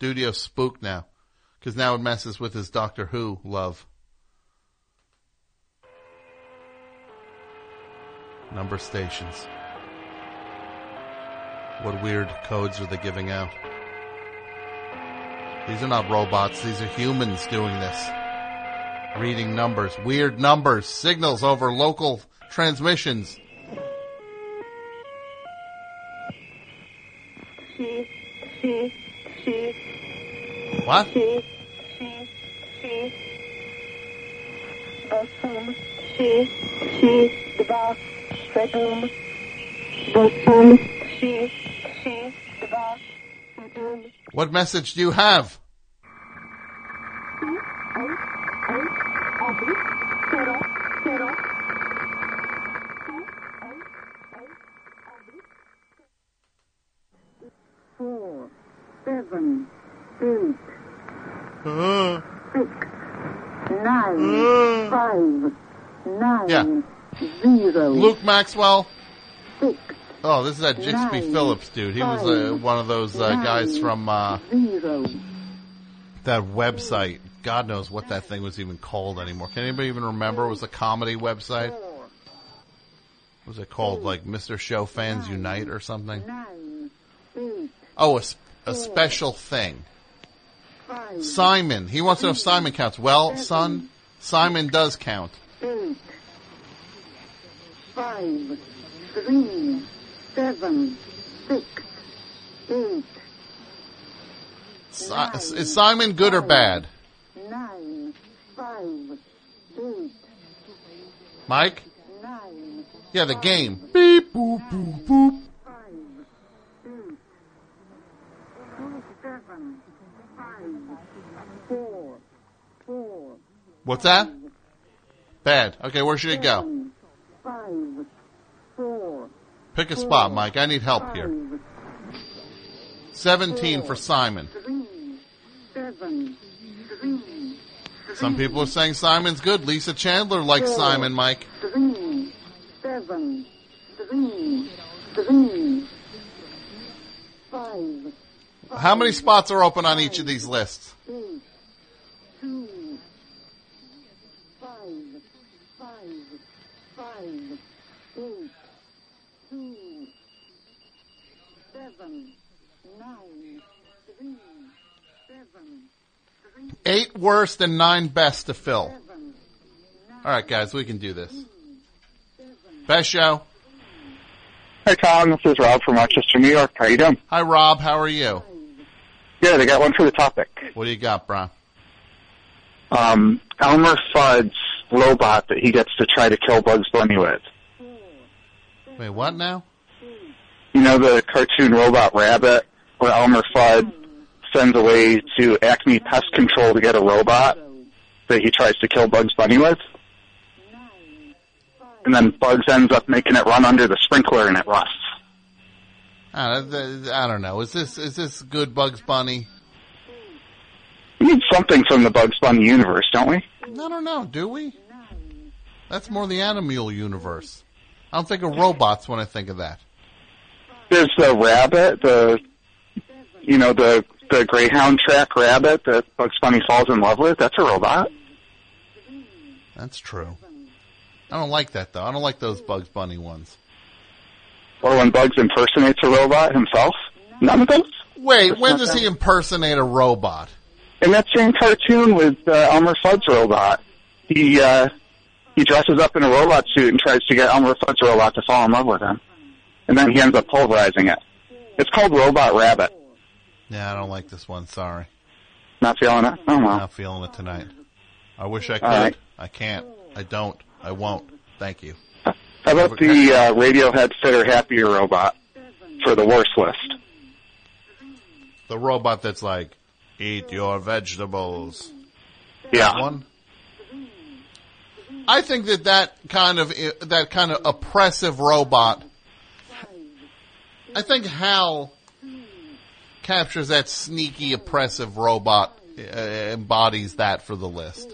Yeah, Dudio's spooked now. Because now it messes with his Doctor Who love. Number stations. What weird codes are they giving out? These are not robots, these are humans doing this. Reading numbers, weird numbers, signals over local transmissions. She, she, she. What? She, she, she. Bosom, she, she, the boss, bedroom. Bosom, she, she, the boss, bedroom. What message do you have? Four, seven, Uh, six, nine, five, nine, Yeah. zero. Luke Maxwell. Six. Oh, this is that Jixby Nine, Phillips dude. He was uh, one of those uh, guys from uh, Zero. that website. God knows what that thing was even called anymore. Can anybody even remember? It was a comedy website. It was it called? Like Mr. Show Fans Unite or something? Oh, a special thing. Simon. He wants to know if Simon counts. Well, son, Simon does count. eight, five, three, seven, six, eight, Si- is Simon good or bad? nine, five, eight, Mike? nine, Yeah, the game. Beep, boop, boop, boop. five, eight, two, seven, five, four, four, What's that? Bad. Okay, where should it go? Pick a spot, Mike. I need help here. 17 for Simon. Some people are saying Simon's good. Lisa Chandler likes Simon, Mike. How many spots are open on each of these lists? eight, two, five, five, five, eight, two, seven, nine, three, seven, three, Eight worst and nine best to fill. All right, guys, we can do this. Best show. Hey, Tom. This is Rob from Rochester, New York. How you doing? Hi, Rob. How are you? Good. I got one for the topic. What do you got, Brian? Um, Elmer Fudd's robot that he gets to try to kill Bugs Bunny with. Wait, what now? You know the cartoon Robot Rabbit, where Elmer Fudd sends away to Acme Pest Control to get a robot that he tries to kill Bugs Bunny with? And then Bugs ends up making it run under the sprinkler and it rusts. I don't, know. Is this is this good Bugs Bunny? We need something from the Bugs Bunny universe, don't we? I don't know. Do we? That's more the animal universe. I don't think of robots when I think of that. There's the rabbit, the you know the the Greyhound track rabbit that Bugs Bunny falls in love with. That's a robot. That's true. I don't like that though. I don't like those Bugs Bunny ones. Or when Bugs impersonates a robot himself. None of those. Wait, That's when does he impersonate a robot? In that same cartoon with uh, Elmer Fudd's robot, he uh, he dresses up in a robot suit and tries to get Elmer Fudd's robot to fall in love with him, and then he ends up pulverizing it. It's called Robot Rabbit. Yeah, I don't like this one. Sorry. Not feeling it. Oh well. Not feeling it tonight. I wish I could. Right. I can't. I don't. I won't. Thank you. How about the uh, Radiohead Fitter Happier robot for the worst list? The robot that's like, eat your vegetables. Yeah. That one. I think that that kind of that kind of oppressive robot. I think Hal captures that sneaky oppressive robot uh, embodies that for the list.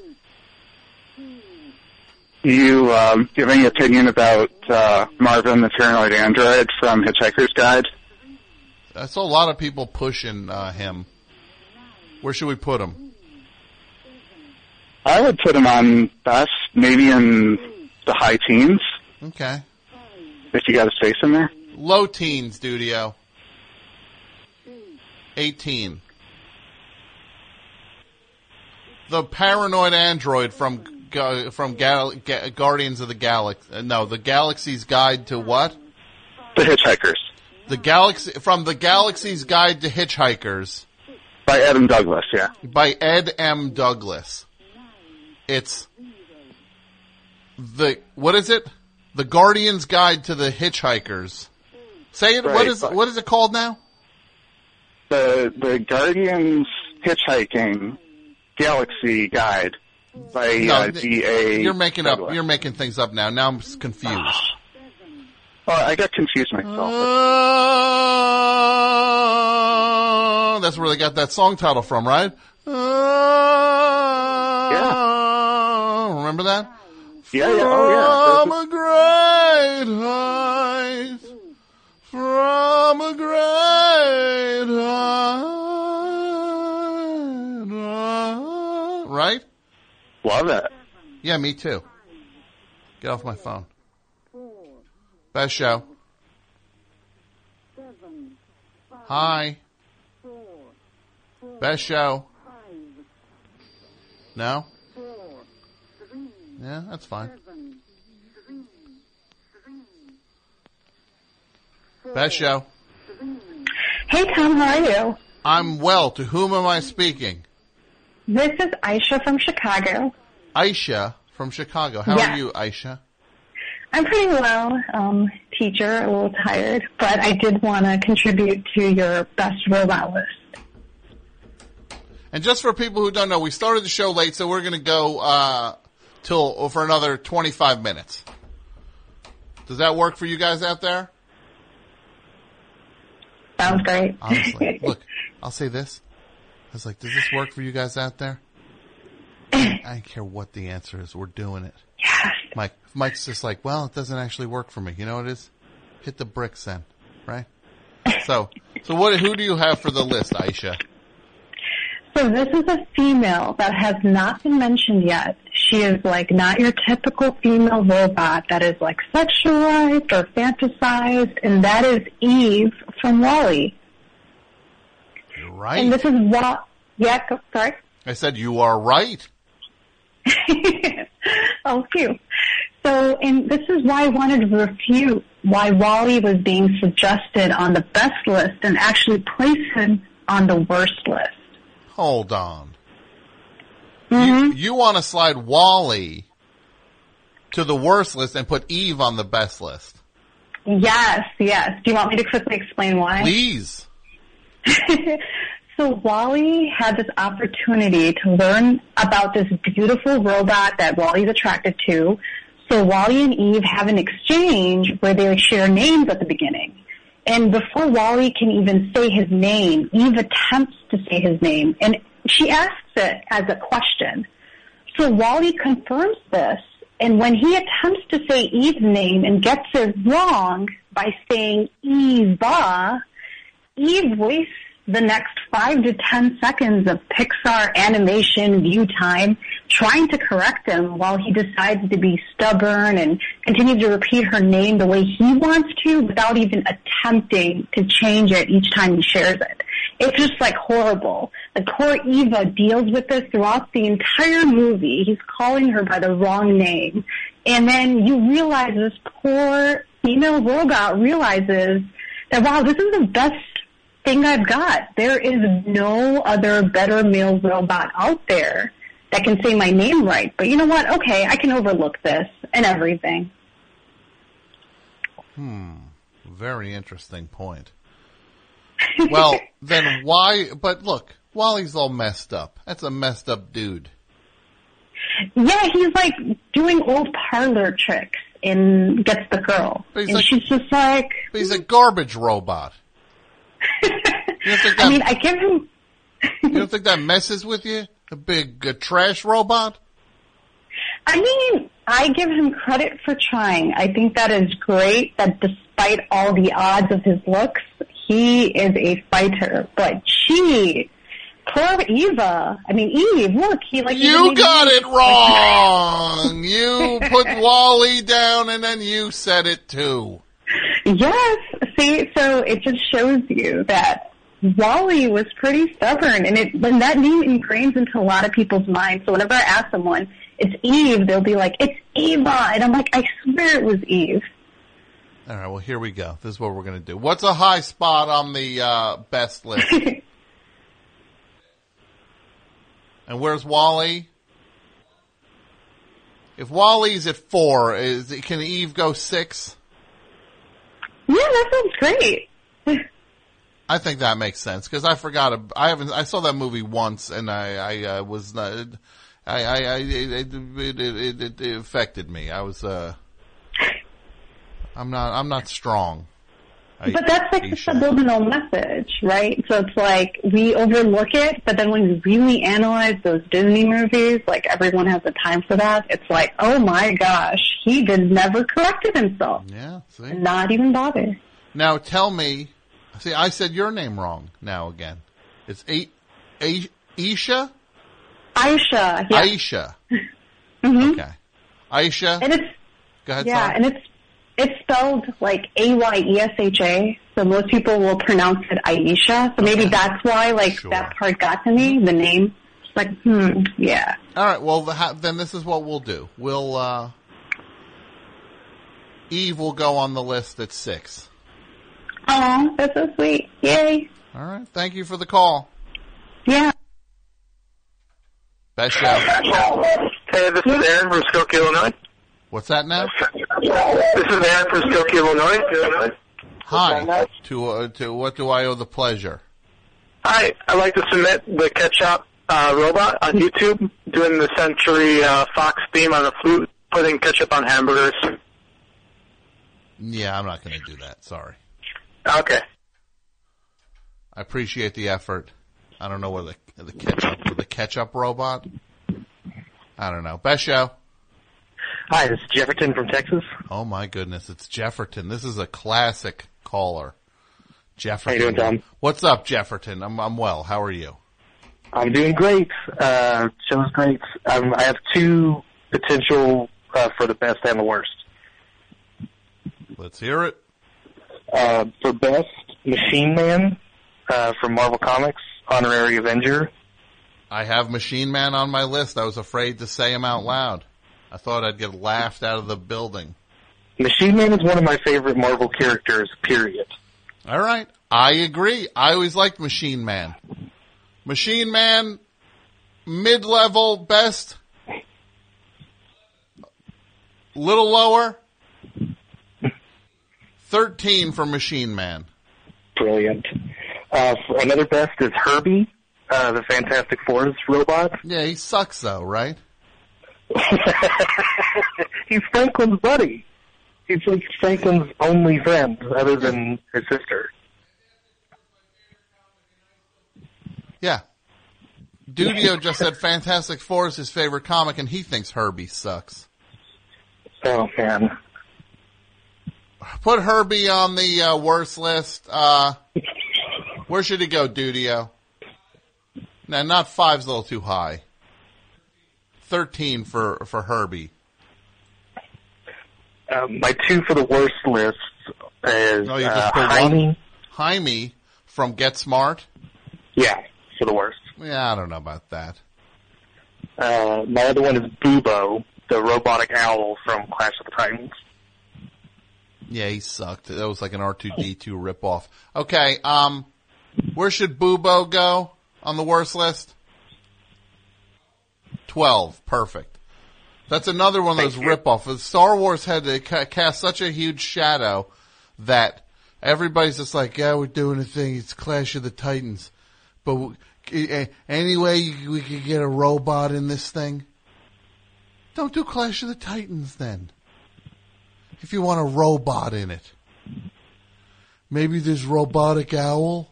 Do you um, give any opinion about uh, Marvin the Paranoid Android from Hitchhiker's Guide? I saw a lot of people pushing uh, him. Where should we put him? I would put him on best, maybe in the high teens, Okay. if you got a space in there. Low teen studio. 18. The paranoid android from from Gal- Ga- Guardians of the Galaxy. Uh, no, the Galaxy's Guide to what? The Hitchhikers The Galaxy from the Galaxy's Guide to Hitchhikers by Adam Douglas. Yeah. by Ed M. Douglas. It's the what is it? The Guardian's Guide to the Hitchhikers. Say it. what Right, is but- what is it called now? The the Guardians Hitchhiking Galaxy Guide by No, uh, th- D. A. You're making up. You're making things up now. Now I'm confused. Oh, I got confused myself. Oh, that's where they got that song title from, right? Oh, Remember that? Yeah, yeah, oh From a great height, from a great height, right? Love it. Yeah, me too. Get off my phone. Best show. Hi. Best show. No? Yeah, that's fine. Best show. Hey Tom, how are you? I'm well. To whom am I speaking? This is Aisha from Chicago. Aisha from Chicago. How Yeah. are you, Aisha? I'm pretty well, um, teacher, a little tired, but I did want to contribute to your best robot list. And just for people who don't know, we started the show late, so we're going to go uh, till for another 25 minutes. Does that work for you guys out there? Sounds great. Honestly, look, I'll say this. I was like, does this work for you guys out there? I don't care what the answer is. We're doing it. Yes. Mike, Mike's just like, well, it doesn't actually work for me. You know what it is? Hit the bricks then, right? So, so what? Who do you have for the list, Aisha? So this is a female that has not been mentioned yet. She is like not your typical female robot that is like sexualized or fantasized, and that is Eve from WALL-E. You're right. And this is what, yeah, go, sorry. I said you are right. oh, phew. So, and this is why I wanted to refute why WALL-E was being suggested on the best list and actually place him on the worst list. Hold on. Mm-hmm. You, you want to slide WALL-E to the worst list and put Eve on the best list. Yes, yes. Do you want me to quickly explain why? Please. so WALL-E had this opportunity to learn about this beautiful robot that WALL-E's attracted to. So WALL-E and Eve have an exchange where they share names at the beginning. And before WALL-E can even say his name, Eve attempts to say his name and she asks it as a question. So WALL-E confirms this and when he attempts to say Eve's name and gets it wrong by saying Eva, Eve wastes the next five to ten seconds of Pixar animation view time trying to correct him while he decides to be stubborn and continues to repeat her name the way he wants to without even attempting to change it each time he shares it. It's just like horrible. The poor Eva deals with this throughout the entire movie. He's calling her by the wrong name. And then you realize this poor female robot realizes that wow, this is the best thing I've got. There is no other better male robot out there that can say my name right. But you know what? Okay, I can overlook this and everything. Hmm. Very interesting point. Well, then why? But look, WALL-E's all messed up. That's a messed up dude. Yeah, he's like doing old parlor tricks and gets the girl. And like- she's just like, he's a garbage robot. you don't think that, I mean, I give him, you don't think that messes with you? A big uh, trash robot? I mean, I give him credit for trying. I think that is great that despite all the odds of his looks, he is a fighter. But she, poor Eva, I mean, Eve, look, he like. You got it wrong. You put WALL-E down and then you said it too. Yes. See, so it just shows you that WALL-E was pretty stubborn, and it when that name ingrains into a lot of people's minds. So whenever I ask someone, it's Eve, they'll be like, "It's Eva," and I'm like, "I swear it was Eve." All right, well here we go. This is what we're going to do. What's a high spot on the uh, best list? and where's WALL-E? If WALL-E's at four, is can Eve go six? Yeah, that sounds great. I think that makes sense because I forgot. ab- I haven't. I saw that movie once, and I, I uh, was not. I, I, I it, it, it, it, affected me. I was. uh I'm not. I'm not strong. I- But that's like the subliminal message, right? So it's like we overlook it, but then when we really analyze those Disney movies, like everyone has the time for that. It's like, oh my gosh, he did never corrected himself. Yeah, see. Not even bother. Now tell me. See, I said your name wrong. Now again, it's a, a, Aisha. Aisha, yeah. Aisha. hmm Okay. Aisha. And it's Go ahead. yeah, and it's it's spelled like A Y E S H A, so most people will pronounce it Aisha. So maybe that's why like that part got to me, the name. It's like, hmm, yeah. All right. Well, the, ha- then this is what we'll do. We'll uh, Eve will go on the list at six. Oh, that's so sweet. Yay. All right. Thank you for the call. Yeah. Best show. Hey, this is Aaron from Skokie, Illinois. What's that now? This is Aaron from Skokie, Illinois. Hi. To uh, to what do I owe the pleasure? Hi, I'd like to submit the Ketchup uh, robot on YouTube doing the Century uh, Fox theme on a flute, putting ketchup on hamburgers. Yeah, I'm not going to do that. Sorry. Okay. I appreciate the effort. I don't know what the the ketchup the ketchup robot. I don't know. Best show. Hi, this is Jefferton from Texas. Oh my goodness, it's Jefferton. This is a classic caller. Jefferton. How you doing, Tom? What's up, Jefferton? I'm I'm well. How are you? I'm doing great. Uh, show's great. Um, I have two potential uh, for the best and the worst. Let's hear it. Uh, for best, Machine Man uh, from Marvel Comics, honorary Avenger. I have Machine Man on my list. I was afraid to say him out loud. I thought I'd get laughed out of the building. Machine Man is one of my favorite Marvel characters. Period. All right. I agree. I always liked Machine Man. Machine Man, mid-level, best. Little lower. 13 for Machine Man. Brilliant. Uh, another best is Herbie, uh, the Fantastic Four's robot. Yeah, he sucks though, right? He's Franklin's buddy. He's like Franklin's only friend, other than his sister. Yeah. Dudio just said Fantastic Four is his favorite comic, and he thinks Herbie sucks. Oh man. Put Herbie on the uh, worst list. Uh, where should he go, Dudio? Now, not five's a little too high. Thirteen for for Herbie. Um, my two for the worst list is Oh, you uh, just put Hymie. one. Hymie from Get Smart. Yeah, for the worst. Yeah, I don't know about that. Uh, my other one is Bubo, the robotic owl from Clash of the Titans. Yeah, he sucked. That was like an R two D two ripoff. Okay, um, where should Bubo go on the worst list? Twelve, perfect. That's another one of those ripoffs. Star Wars had to cast such a huge shadow that everybody's just like, yeah, we're doing a thing. It's Clash of the Titans, but w- eh, anyway, we could get a robot in this thing. Don't do Clash of the Titans then if you want a robot in it. Maybe there's robotic owl.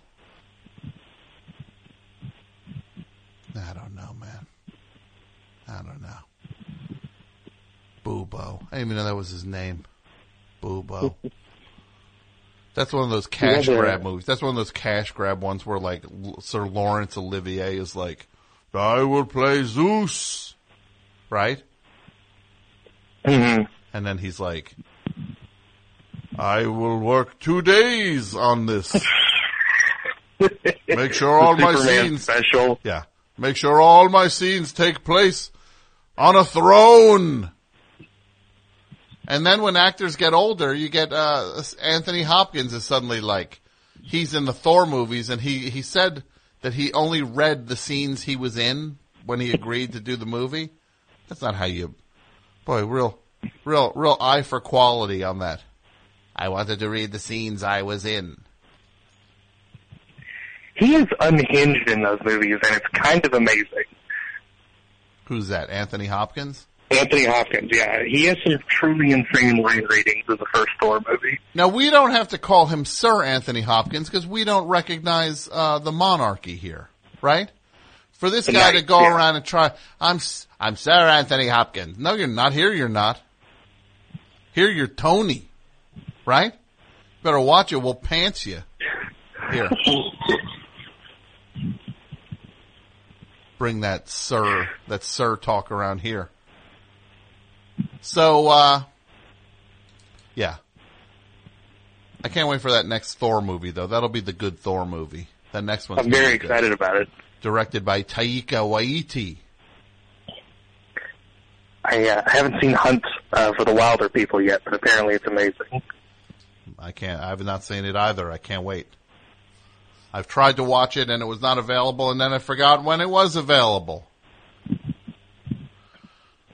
I don't know, man. I don't know. Bubo. I didn't even know that was his name. Bubo. That's one of those cash Yeah, grab movies. That's one of those cash grab ones where like Sir Laurence Olivier is like, I will play Zeus. Right? Mm-hmm. And then he's like, I will work two days on this. Make sure all my scenes special. Yeah. Make sure all my scenes take place on a throne. And then when actors get older, you get uh Anthony Hopkins is suddenly like he's in the Thor movies and he he said that he only read the scenes he was in when he agreed to do the movie. That's not how you boy, real real real eye for quality on that. I wanted to read the scenes I was in. He is unhinged in those movies, and it's kind of amazing. Who's that? Anthony Hopkins? Anthony Hopkins, yeah. He has some truly insane line ratings in the first Thor movie. Now we don't have to call him Sir Anthony Hopkins because we don't recognize uh, the monarchy here, right? For this guy to go yeah. around and try, I'm I'm Sir Anthony Hopkins. No, you're not. Here, you're not. Here, you're Tony, right? Better watch it. We'll pants you. Here, bring that Sir, that Sir talk around here. So, uh, yeah, I can't wait for that next Thor movie though. That'll be the good Thor movie. That next one's I'm very good. excited about it. Directed by Taika Waititi. I, uh, I haven't seen Hunt uh, for the Wilderpeople yet, but apparently it's amazing. I can't. I have not seen it either. I can't wait. I've tried to watch it and it was not available, and then I forgot when it was available.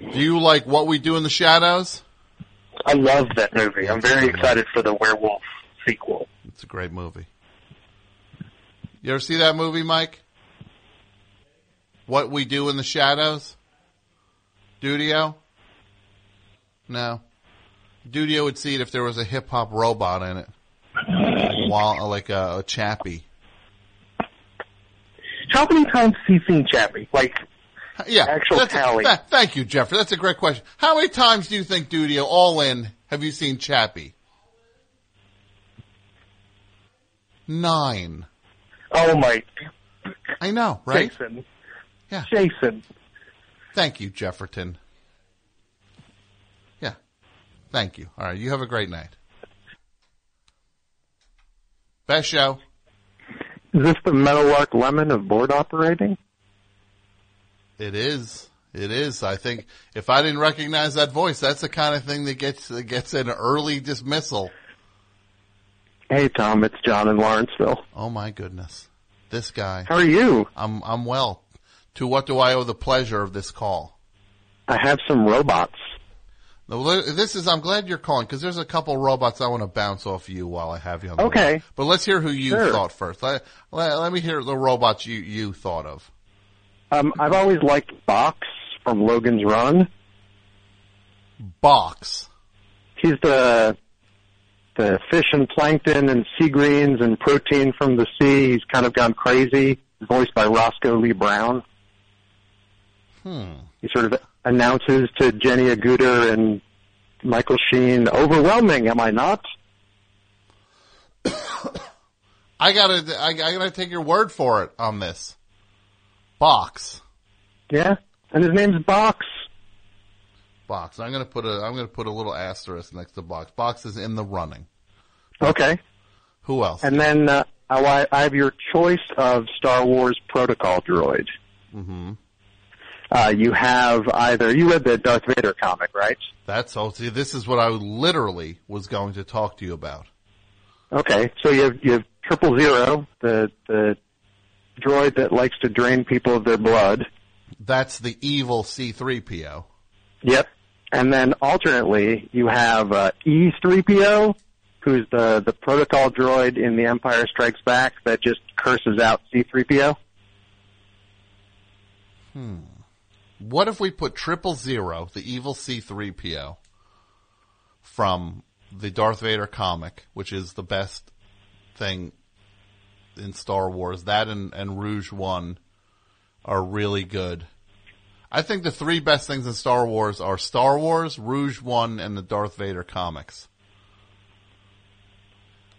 Do you like what we do in the shadows? I love that movie. I'm very excited for the werewolf sequel. It's a great movie. You ever see that movie, Mike? What we do in the shadows? Dudio? No. Dudio would see it if there was a hip hop robot in it, uh, like, Wal- like a, a Chappie. How many times have you seen Chappie? Like, Yeah, actual that's a- tally. th- thank you, Jeffrey. That's a great question. How many times do you think Dudio all in have you seen Chappie? Nine. Oh my, I know, right? Jason. Yeah. Jason. Thank you, Jefferton. Thank you. All right. You have a great night. Best show. Is this the Meadowlark Lemon of board operating? It is. It is. I think if I didn't recognize that voice, that's the kind of thing that gets that gets an early dismissal. Hey Tom, it's John in Lawrenceville. Oh my goodness. This guy. How are you? I'm I'm well. To what do I owe the pleasure of this call? I have some robots. This is. I'm glad you're calling because there's a couple robots I want to bounce off you while I have you on. The Okay. But let's hear who you Sure. thought first. Let, let, let me hear the robots you you thought of. Um, I've always liked Box from Logan's Run. Box. He's the the fish and plankton and sea greens and protein from the sea. He's kind of gone crazy. Voiced by Roscoe Lee Browne. Hmm. He sort of announces to Jenny Agutter and Michael Sheen, "Overwhelming, am I not?" I gotta I, I gotta take your word for it on this. Box. Yeah, and his name's Box. Box. I'm gonna put a I'm gonna put a little asterisk next to box. Box is in the running. Okay. Who else? And then uh, I, I have your choice of Star Wars protocol droid. Mm-hmm. Uh, you have either you read the Darth Vader comic, right? That's all. See, this is what I literally was going to talk to you about. Okay, so you have you have Triple Zero, the the droid that likes to drain people of their blood. That's the evil C3PO. Yep. And then alternately, you have uh, E3PO, who's the the protocol droid in The Empire Strikes Back that just curses out C3PO. Hmm. What if we put Triple Zero, the evil C3PO, from the Darth Vader comic, which is the best thing in Star Wars, that and, and Rogue One are really good. I think the three best things in Star Wars are Star Wars, Rogue One, and the Darth Vader comics.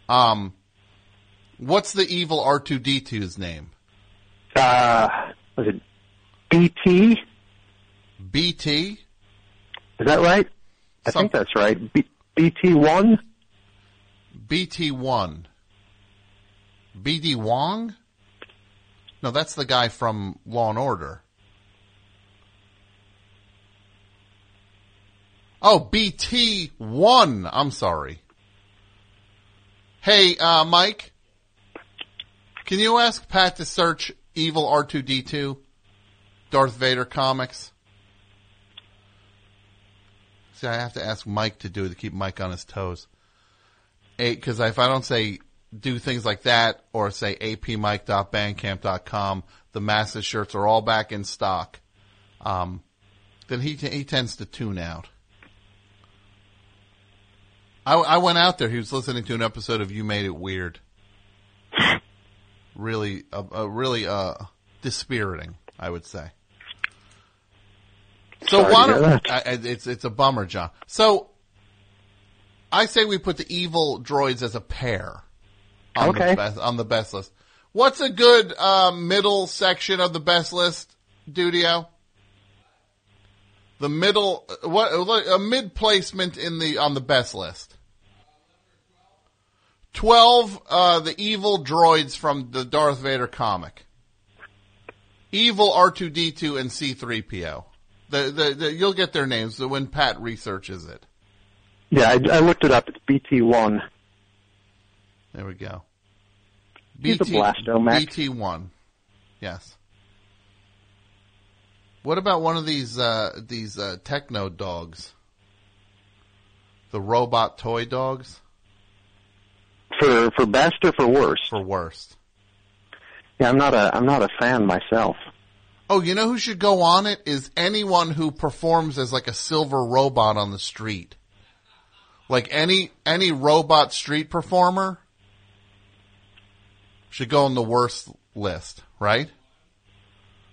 Um, what's the evil R2D2's name? Uh, was it BT? BT? Is that right? I think that's right. B- BT1? BT1. BD Wong? No, that's the guy from Law and Order. Oh, BT1. I'm sorry. Hey, uh, Mike, can you ask Pat to search Evil R2D2 Darth Vader comics? See, I have to ask Mike to do it to keep Mike on his toes. Because if I don't say do things like that or say apmike.bandcamp.com, the masses shirts are all back in stock. Um, then he he tends to tune out. I, I went out there. He was listening to an episode of You Made It Weird. Really, uh, uh, really uh, dispiriting, I would say. So Sorry why don't I, it's it's a bummer, John. So I say we put the evil droids as a pair on Okay. the best on the best list. What's a good uh, middle section of the best list, Dudio? The middle, what a mid placement in the on the best list. 12 uh, the evil droids from the Darth Vader comic. Evil R2D2 and C3PO. The, the, the, you'll get their names when Pat researches it. Yeah, I, I looked it up. It's BT1. There we go. A Blastomech. BT1. Yes. What about one of these uh, these uh, techno dogs? The robot toy dogs? For for best or for worst? For worst. Yeah, I'm not a I'm not a fan myself. Oh, you know who should go on it is anyone who performs as like a silver robot on the street. Like any any robot street performer should go on the worst list, right?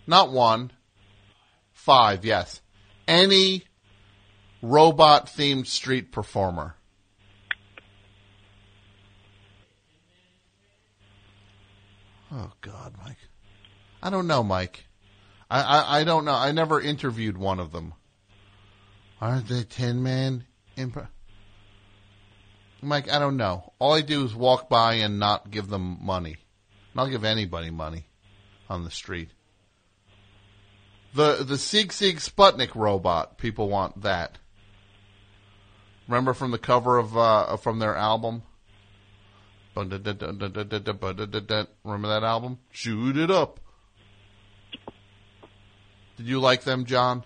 Not one. Five, yes. Any robot themed street performer. Oh God, Mike. I don't know, Mike. I, I, I don't know. I never interviewed one of them. Aren't they Tin Man? Imp- Mike, I don't know. All I do is walk by and not give them money. Not give anybody money on the street. The the Sigue Sigue Sputnik robot, people want that. Remember from the cover of uh, from their album? Remember that album? Shoot it up. Did you like them, John?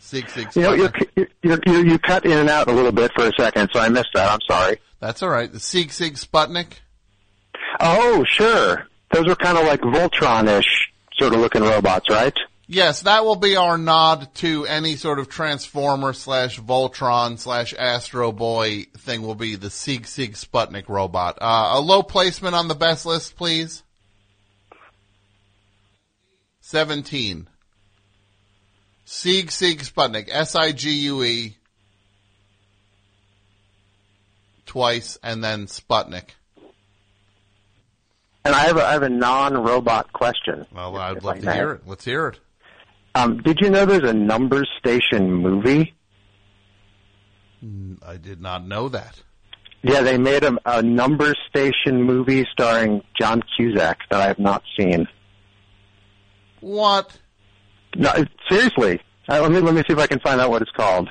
Sigue Sigue You know, Sputnik. you you you cut in and out a little bit for a second, so I missed that. I'm sorry. That's all right. The Sigue Sigue Sputnik. Oh, sure. Those were kind of like Voltron-ish sort of looking robots, right? Yes, that will be our nod to any sort of Transformer slash Voltron slash Astro Boy thing will be the Sigue Sigue Sputnik robot. Uh, a low placement on the best list, please. 17. Sigue Sigue Sputnik, S-I-G-U-E, twice, and then Sputnik. And I have a, I have a non-robot question. Well, I'd if love I to hear it. Let's hear it. Um, did you know there's a numbers station movie? Mm, I did not know that. Yeah, they made a, a numbers station movie starring John Cusack that I have not seen. What? No, seriously. Uh, let me let me see if I can find out what it's called.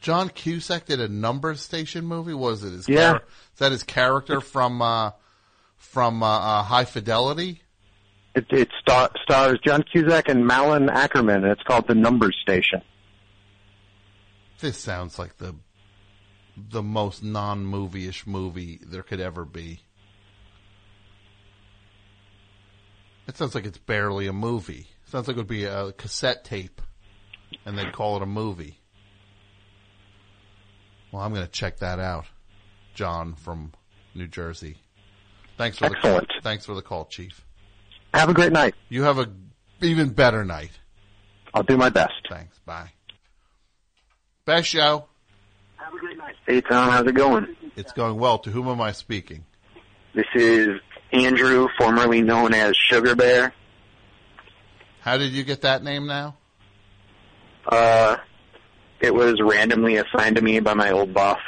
John Cusack did a numbers station movie. What Was it his? Yeah. char- is that his character from uh, from uh, uh, High Fidelity? It, it star, stars John Cusack and Malin Akerman, and it's called The Numbers Station. This sounds like the the most non-movie-ish movie there could ever be. It sounds like it's barely a movie. It sounds like it would be a cassette tape, and they'd call it a movie. Well, I'm going to check that out, John from New Jersey. Thanks for the Excellent. call. Thanks for the call, Chief. Have a great night. You have a even better night. I'll do my best. Thanks. Bye. Best show. Have a great night. Hey Tom, how's it going? It's going well. To whom am I speaking? This is Andrew, formerly known as Sugar Bear. How did you get that name now? Uh, it was randomly assigned to me by my old boss.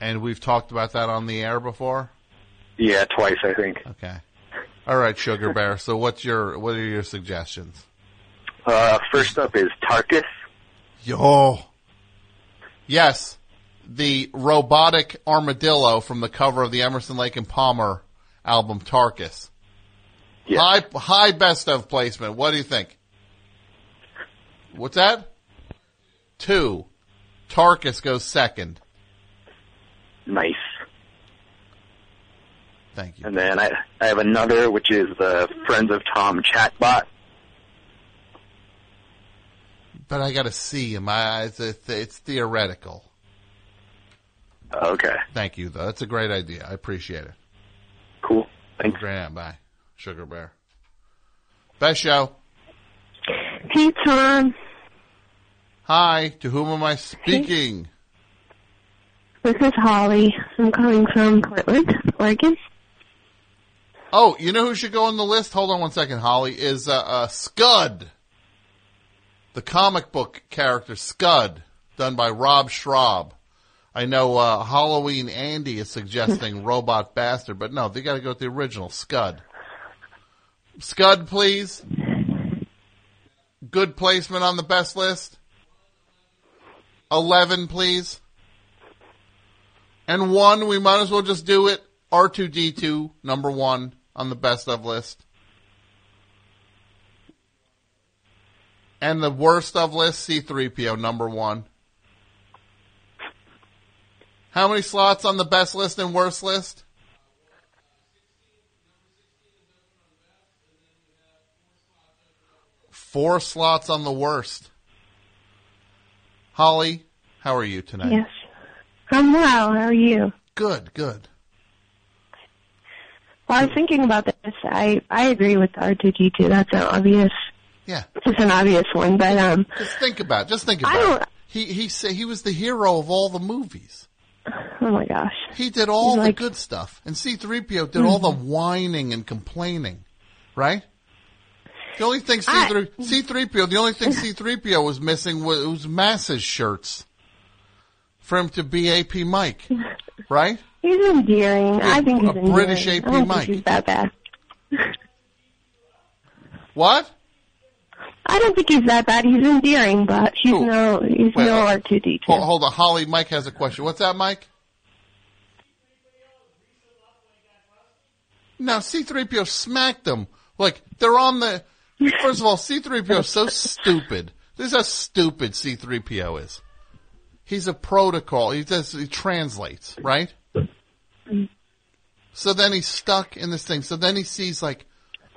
And we've talked about that on the air before. Yeah, twice I think. Okay. All right, Sugar Bear. So what's your what are your suggestions? Uh, first up is Tarkus. Yo. Yes, the robotic armadillo from the cover of the Emerson Lake and Palmer album Tarkus. High high best of placement. What do you think? What's that? Two. Tarkus goes second. Nice. Thank you. And then I I have another, which is the Friends of Tom chatbot. But I got to see him. I, it's, it's theoretical. Okay. Thank you, though. That's a great idea. I appreciate it. Cool. Thanks. Great. Bye, Sugar Bear. Best show. Hey, Tom. Hi. To whom am I speaking? This is Holly. I'm calling from Portland, Oregon. Oh, you know who should go on the list? Hold on one second, Holly. Is uh, uh, Scud, the comic book character Scud done by Rob Schrab. I know uh, Halloween Andy is suggesting Robot Bastard, but no, they got to go with the original Scud. Scud, please. Good placement on the best list. Eleven, please. And one, we might as well just do it. R2D2, number one on the best of list. And the worst of list, C3PO, number one. How many slots on the best list and worst list? Four slots on the worst. Holly, how are you tonight? Yes. I'm well. How are you? Good, good. Well, I was thinking about this. I I agree with R2D2. That's an obvious. Yeah. It's an obvious one, but um, Just think about it. Just think I about don't- it. He he say he was the hero of all the movies. Oh my gosh. He did all Like- the good stuff, and C3PO did all the mm-hmm. whining and complaining, right? The only thing C3 C3PO, the only thing C3PO was missing was, was Mass's shirts for him to be AP Mike, right? He's endearing. I think a he's endearing. British AP I Mike. he's that bad. What? I don't think he's that bad. He's endearing, but he's no he's Wait, no uh, R2D2. Hold, hold on, Holly. Mike has a question. What's that, Mike? No, C3PO smacked them. Like, they're on the. First of all, C3PO is so stupid. This is how stupid C3PO is. He's a protocol. He does, he translates, right? So then he's stuck in this thing. So then he sees like,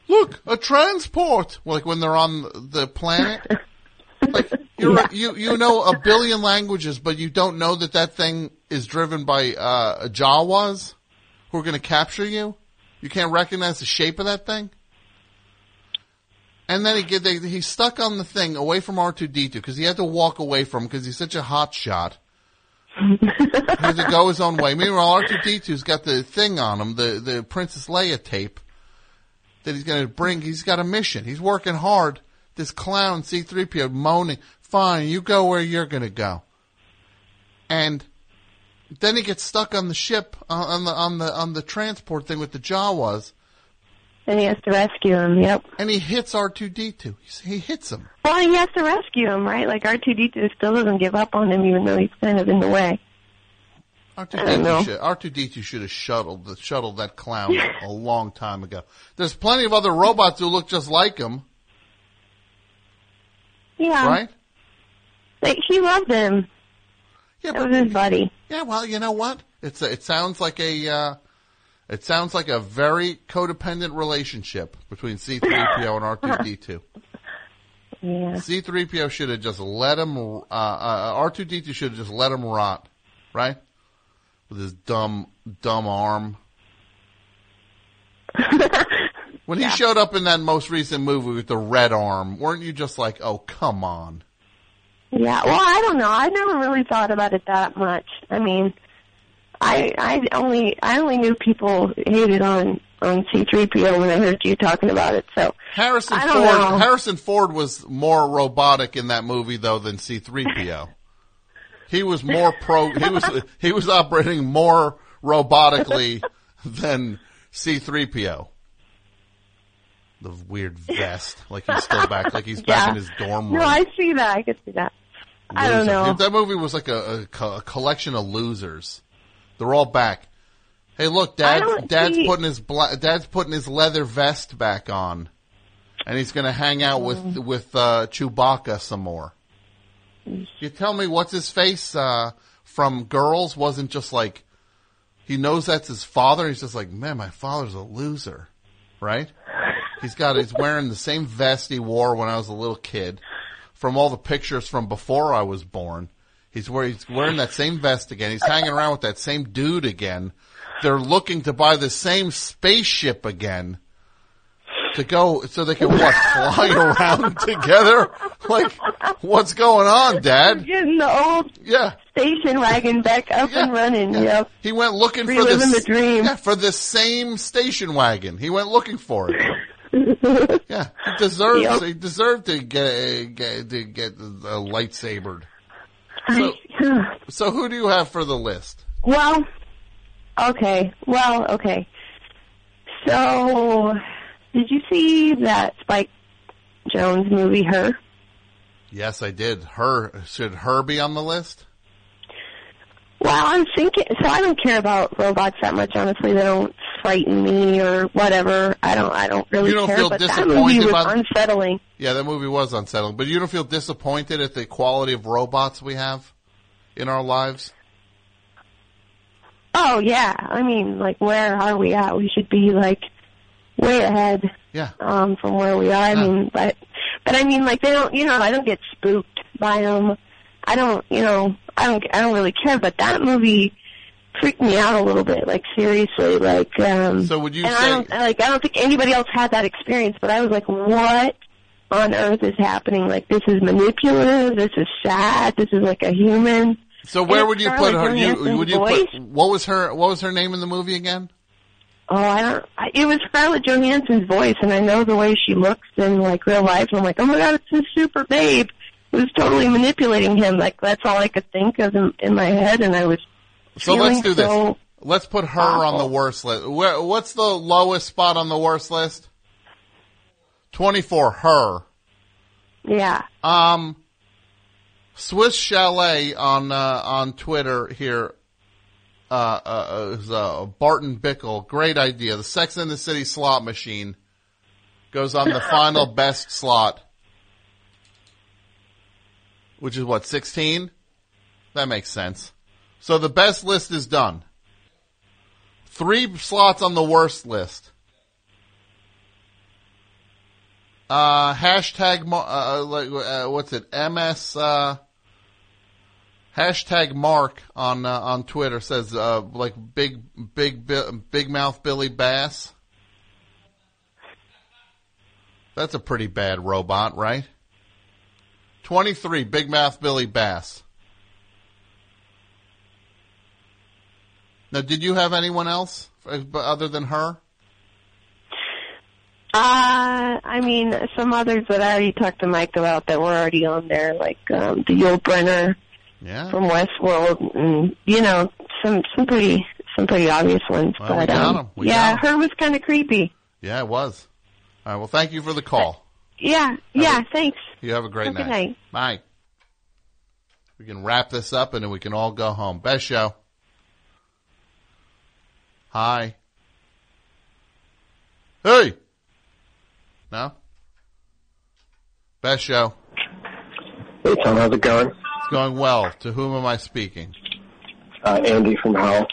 look, a transport. Like when they're on the planet. Like you're, you you know a billion languages, but you don't know that that thing is driven by uh, Jawas who are going to capture you. You can't recognize the shape of that thing. And then he get they, he's stuck on the thing away from R two D two because he had to walk away from because he's such a hot shot. he had to go his own way. Meanwhile, R two D two's got the thing on him, the the Princess Leia tape that he's going to bring. He's got a mission. He's working hard. This clown C3PO moaning, "Fine, you go where you're going to go." And then he gets stuck on the ship uh, on the on the on the transport thing with the Jawas, and he has to rescue him. Yep. and he hits R2D2. He hits him. Well, he has to rescue him, right? Like R2D2 still doesn't give up on him, even though he's kind of in the way. I don't know. R2D2 should, R2D2 should have shuttled the shuttled that clown a long time ago. There's plenty of other robots who look just like him, Yeah. right? Like, he loved him. Yeah, that was his buddy. Yeah, well, you know what? It's a, it sounds like a uh, it sounds like a very codependent relationship between C3PO and R2D2. Yeah. C3PO should have just let him. Uh, uh, R2D2 should have just let him rot, right? With his dumb, dumb arm. when he showed up in that most recent movie with the red arm, weren't you just like, "Oh, come on"? Yeah. Well, I don't know. I never really thought about it that much. I mean, I I only I only knew people hated on on C3PO when I heard you talking about it. So Harrison Ford. know. Harrison Ford was more robotic in that movie though than C3PO. He was more pro. He was he was operating more robotically than C3PO. The weird vest, like he's still back, like he's back Yeah. in his dorm room. no, I see that. I can see that. I don't know. That movie was like a, a a collection of losers. They're all back. Hey, look, Dad. Dad's see- putting his bla- Dad's putting his leather vest back on, and he's going to hang out with Mm. with uh, Chewbacca some more. You tell me what's his face uh, from Girls wasn't just like he knows that's his father. He's just like, man, my father's a loser, right? He's got he's wearing the same vest he wore when I was a little kid. From all the pictures from before I was born, he's wearing he's wearing that same vest again. He's hanging around with that same dude again. They're looking to buy the same spaceship again to go so they can what fly around together. Like, what's going on, Dad? Getting the old Yeah. station wagon back up and running. Yep. He went looking for Reliving this the dream. Yeah, for the same station wagon. He went looking for it. yeah, he deserves. Yep. He deserved to get, get to get uh, lightsabered. So, so who do you have for the list? Well, okay. Well, okay. So, did you see that Spike Jonze movie, Her? Yes, I did. Her should her be on the list? Well, I'm thinking. So I don't care about robots that much. Honestly, they don't frighten me or whatever. I don't. I don't really You don't care. feel but that movie was unsettling. Yeah, that movie was unsettling. But you don't feel disappointed at the quality of robots we have in our lives? Oh yeah. I mean, like, where are we at? We should be like way ahead. Yeah. Um, from where we are. I mean, but but I mean, like, they don't. You know, I don't get spooked by them. I don't. You know, I don't. I don't really care. But that movie freaked me out a little bit. Like seriously. Like. um So would you and say- I don't like. I don't think anybody else had that experience. But I was like, what? On earth is happening? Like this is manipulative. This is sad. This is like a human. So where would you put her? You, would you voice? put what was her what was her name in the movie again? Oh, I don't. I, it was Scarlett Johansson's voice, and I know the way she looks in like real life. And I'm like, oh my god, it's this super babe who's totally manipulating him. Like that's all I could think of in, in my head, and I was. So let's do this. so- Let's put her on the worst list. What's the lowest spot on the worst list? Twenty four. Her. Yeah. Um, Swiss Chalet on uh, on Twitter here. Uh, uh, uh, Barton Bickle, great idea. The Sex in the City slot machine goes on the final best slot, which is what sixteen. That makes sense. So the best list is done. Three slots on the worst list. Uh, hashtag, uh, like, uh, what's it? MS, uh, hashtag Mark on, uh, on Twitter says, uh, like big, big, big mouth Billy Bass. That's a pretty bad robot, right? 23, big mouth Billy Bass. Now, did you have anyone else uh, other than her? Uh, I mean, some others that I already talked to Mike about that were already on there, like um, the Yul Brynner Yeah. from Westworld, and you know, some some pretty some pretty obvious ones. Well, we but got um, 'em. We yeah, got 'em. her was kind of creepy. Yeah, it was. All right. Well, thank you for the call. Yeah, yeah. Thanks. You have a great Have night. good night. Bye. We can wrap this up and then we can all go home. Best show. Hi. Hey. No. Best show. Hey Tom, how's it going? It's going well. To whom am I speaking? Uh, Andy from Howell.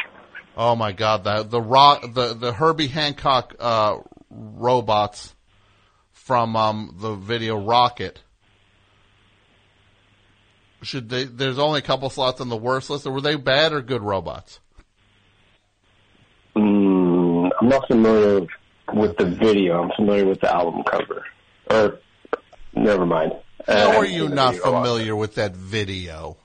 Oh my God! The the rock the the Herbie Hancock uh, robots from um, the video Rockit. Should they? There's only a couple slots on the worst list. Or were they bad or good robots? Mm, I'm not familiar with the video. I'm familiar with the album cover. Or, never mind. Uh, How are you not video a lot. familiar with that video?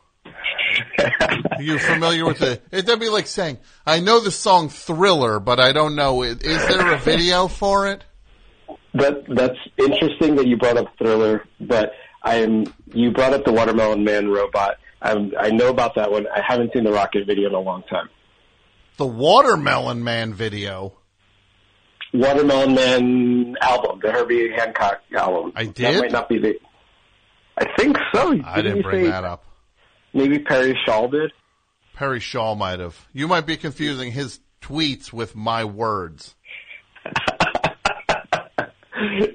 You're familiar with the? It'd be like saying, "I know the song Thriller, but I don't know. Is there a video for it?" That that's interesting that you brought up Thriller, but I am you brought up the Watermelon Man robot. I'm, I know about that one. I haven't seen the Rockit video in a long time. The Watermelon Man video. Watermelon Man album, the Herbie Hancock album. I did. That might not be the. I think so. I didn't bring say that up. Maybe Perry Shaw did. Perry Shaw might have. You might be confusing his tweets with my words.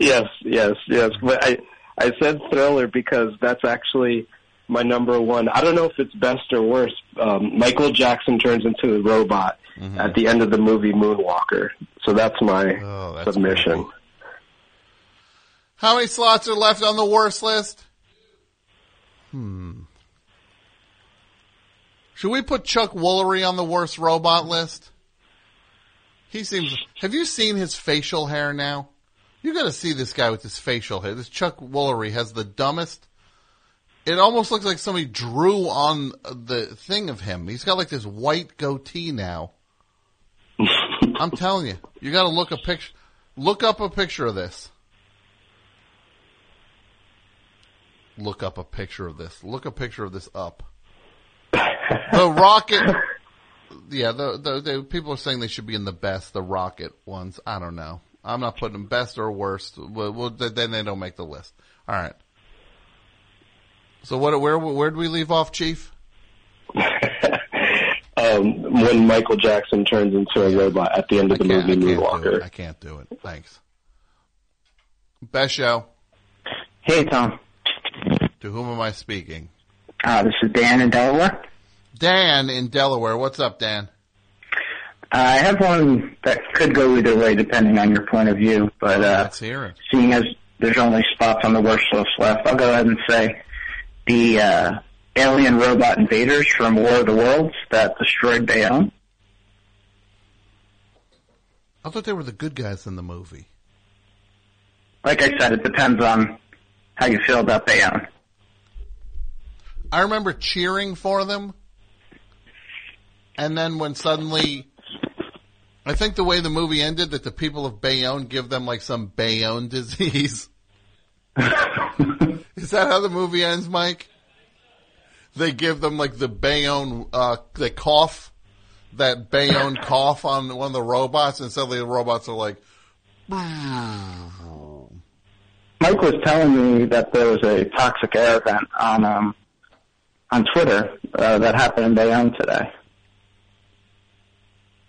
yes, yes, yes. But I I said Thriller because that's actually my number one. I don't know if it's best or worst. Um, Michael Jackson turns into a robot Mm-hmm. at the end of the movie Moonwalker. So that's my Oh, that's submission. How many slots are left on the worst list? Hmm. Should we put Chuck Woolery on the worst robot list? He seems. Have you seen his facial hair now? You got to see this guy with his facial hair. This Chuck Woolery has the dumbest. It almost looks like somebody drew on the thing of him. He's got like this white goatee now. I'm telling you, you got to look a picture. Look up a picture of this. Look up a picture of this. Look a picture of this up. the rocket. Yeah, the, the the people are saying they should be in the best, the rocket ones. I don't know. I'm not putting them best or worst. Well, well, then they don't make the list. All right. So what? Where where did we leave off, Chief? um, when Michael Jackson turns into a robot at the end of the movie Moonwalker. I can't do it. Thanks. Best show. Hey, Tom. To whom am I speaking? Uh, this is Dan in Delaware. Dan in Delaware. What's up, Dan? I have one that could go either way depending on your point of view, but uh, Let's hear it. seeing as there's only spots on the worst list left, I'll go ahead and say the uh, alien robot invaders from War of the Worlds that destroyed Bayonne. I thought they were the good guys in the movie. Like I said, it depends on how you feel about Bayonne. I remember cheering for them, and then when suddenly, I think the way the movie ended, that the people of Bayonne give them like some Bayonne disease. Is that how the movie ends, Mike? They give them like the Bayonne, uh, they cough, that Bayonne cough on one of the robots, and suddenly the robots are like, Mike was telling me that there was a toxic air event on um, on Twitter uh, that happened in Bayonne today.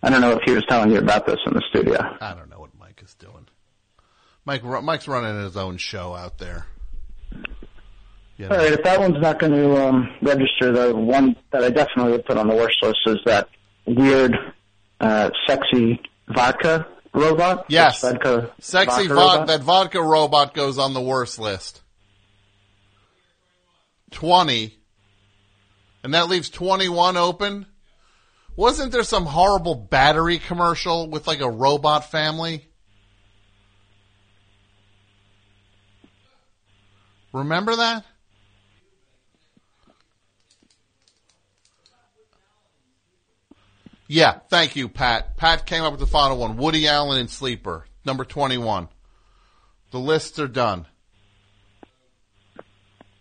I don't know if he was telling you about this in the studio. I don't know what Mike is doing. Mike, Mike's running his own show out there. You know. All right, if that one's not going to um, register, the one that I definitely would put on the worst list is that weird, uh, sexy vodka robot. Yes. Svedka Sexy vodka vodka, robot. that vodka robot goes on the worst list. 20. And that leaves 21 open. Wasn't there some horrible battery commercial with like a robot family? Remember that? Yeah, thank you, Pat. Pat came up with the final one. Woody Allen and Sleeper, number 21. The lists are done.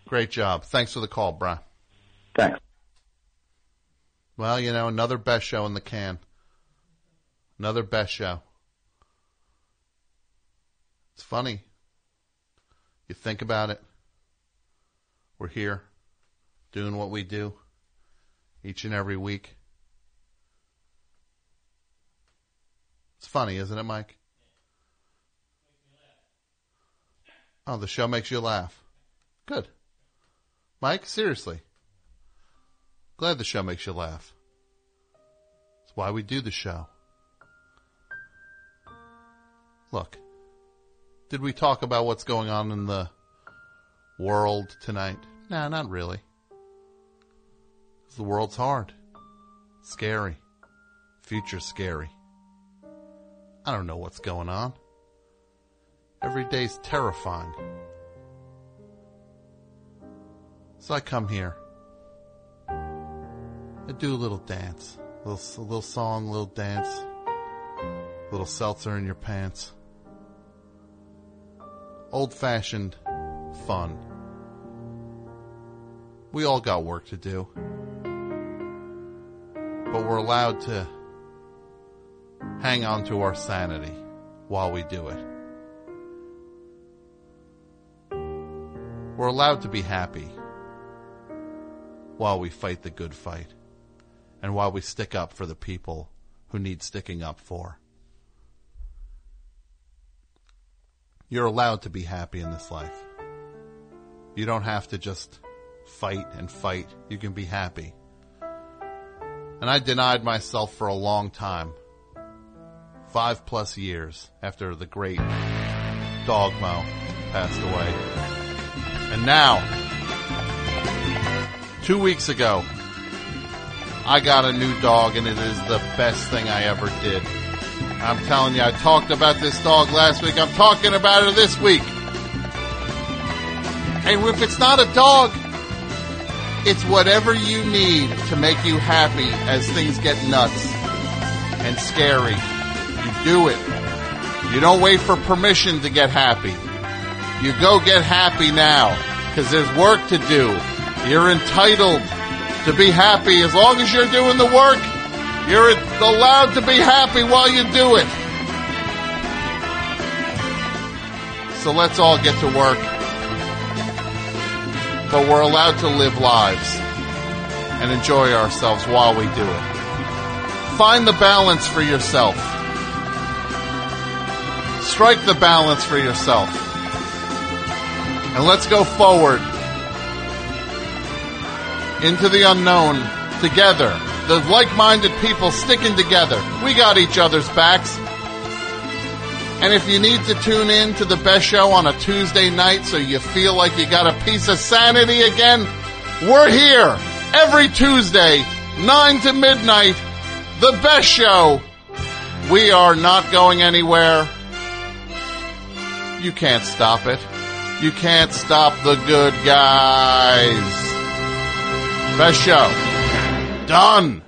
Great job. Thanks for the call, Brian. Thanks. Well, you know, another best show in the can. Another best show. It's funny. You think about it. We're here doing what we do each and every week. It's funny, isn't it, Mike? Oh, the show makes you laugh. Good. Mike, seriously. Glad the show makes you laugh. It's why we do the show. Look, did we talk about what's going on in the world tonight? Nah, not really. The world's hard. Scary. Future's scary. I don't know what's going on. Every day's terrifying. So I come here. I do a little dance. A little, a little song, a little dance. A little seltzer in your pants. Old fashioned fun. We all got work to do. But we're allowed to hang on to our sanity while we do it. We're allowed to be happy while we fight the good fight and while we stick up for the people who need sticking up for. You're allowed to be happy in this life. You don't have to just fight and fight. You can be happy. And I denied myself for a long time. Five plus years after the great Dogmo passed away. And now, two weeks ago, I got a new dog and it is the best thing I ever did. I'm telling you, I talked about this dog last week. I'm talking about her this week. And if it's not a dog, it's whatever you need to make you happy as things get nuts and scary. You do it. You don't wait for permission to get happy. You go get happy now because there's work to do. You're entitled to be happy. As long as you're doing the work, you're allowed to be happy while you do it. So let's all get to work. But we're allowed to live lives and enjoy ourselves while we do it. Find the balance for yourself. Strike the balance for yourself. And let's go forward into the unknown together. The like minded people sticking together. We got each other's backs. And if you need to tune in to the best show on a Tuesday night so you feel like you got a piece of sanity again, we're here every Tuesday, 9 to midnight. The best show. We are not going anywhere. You can't stop it. You can't stop the good guys. Best show. Done.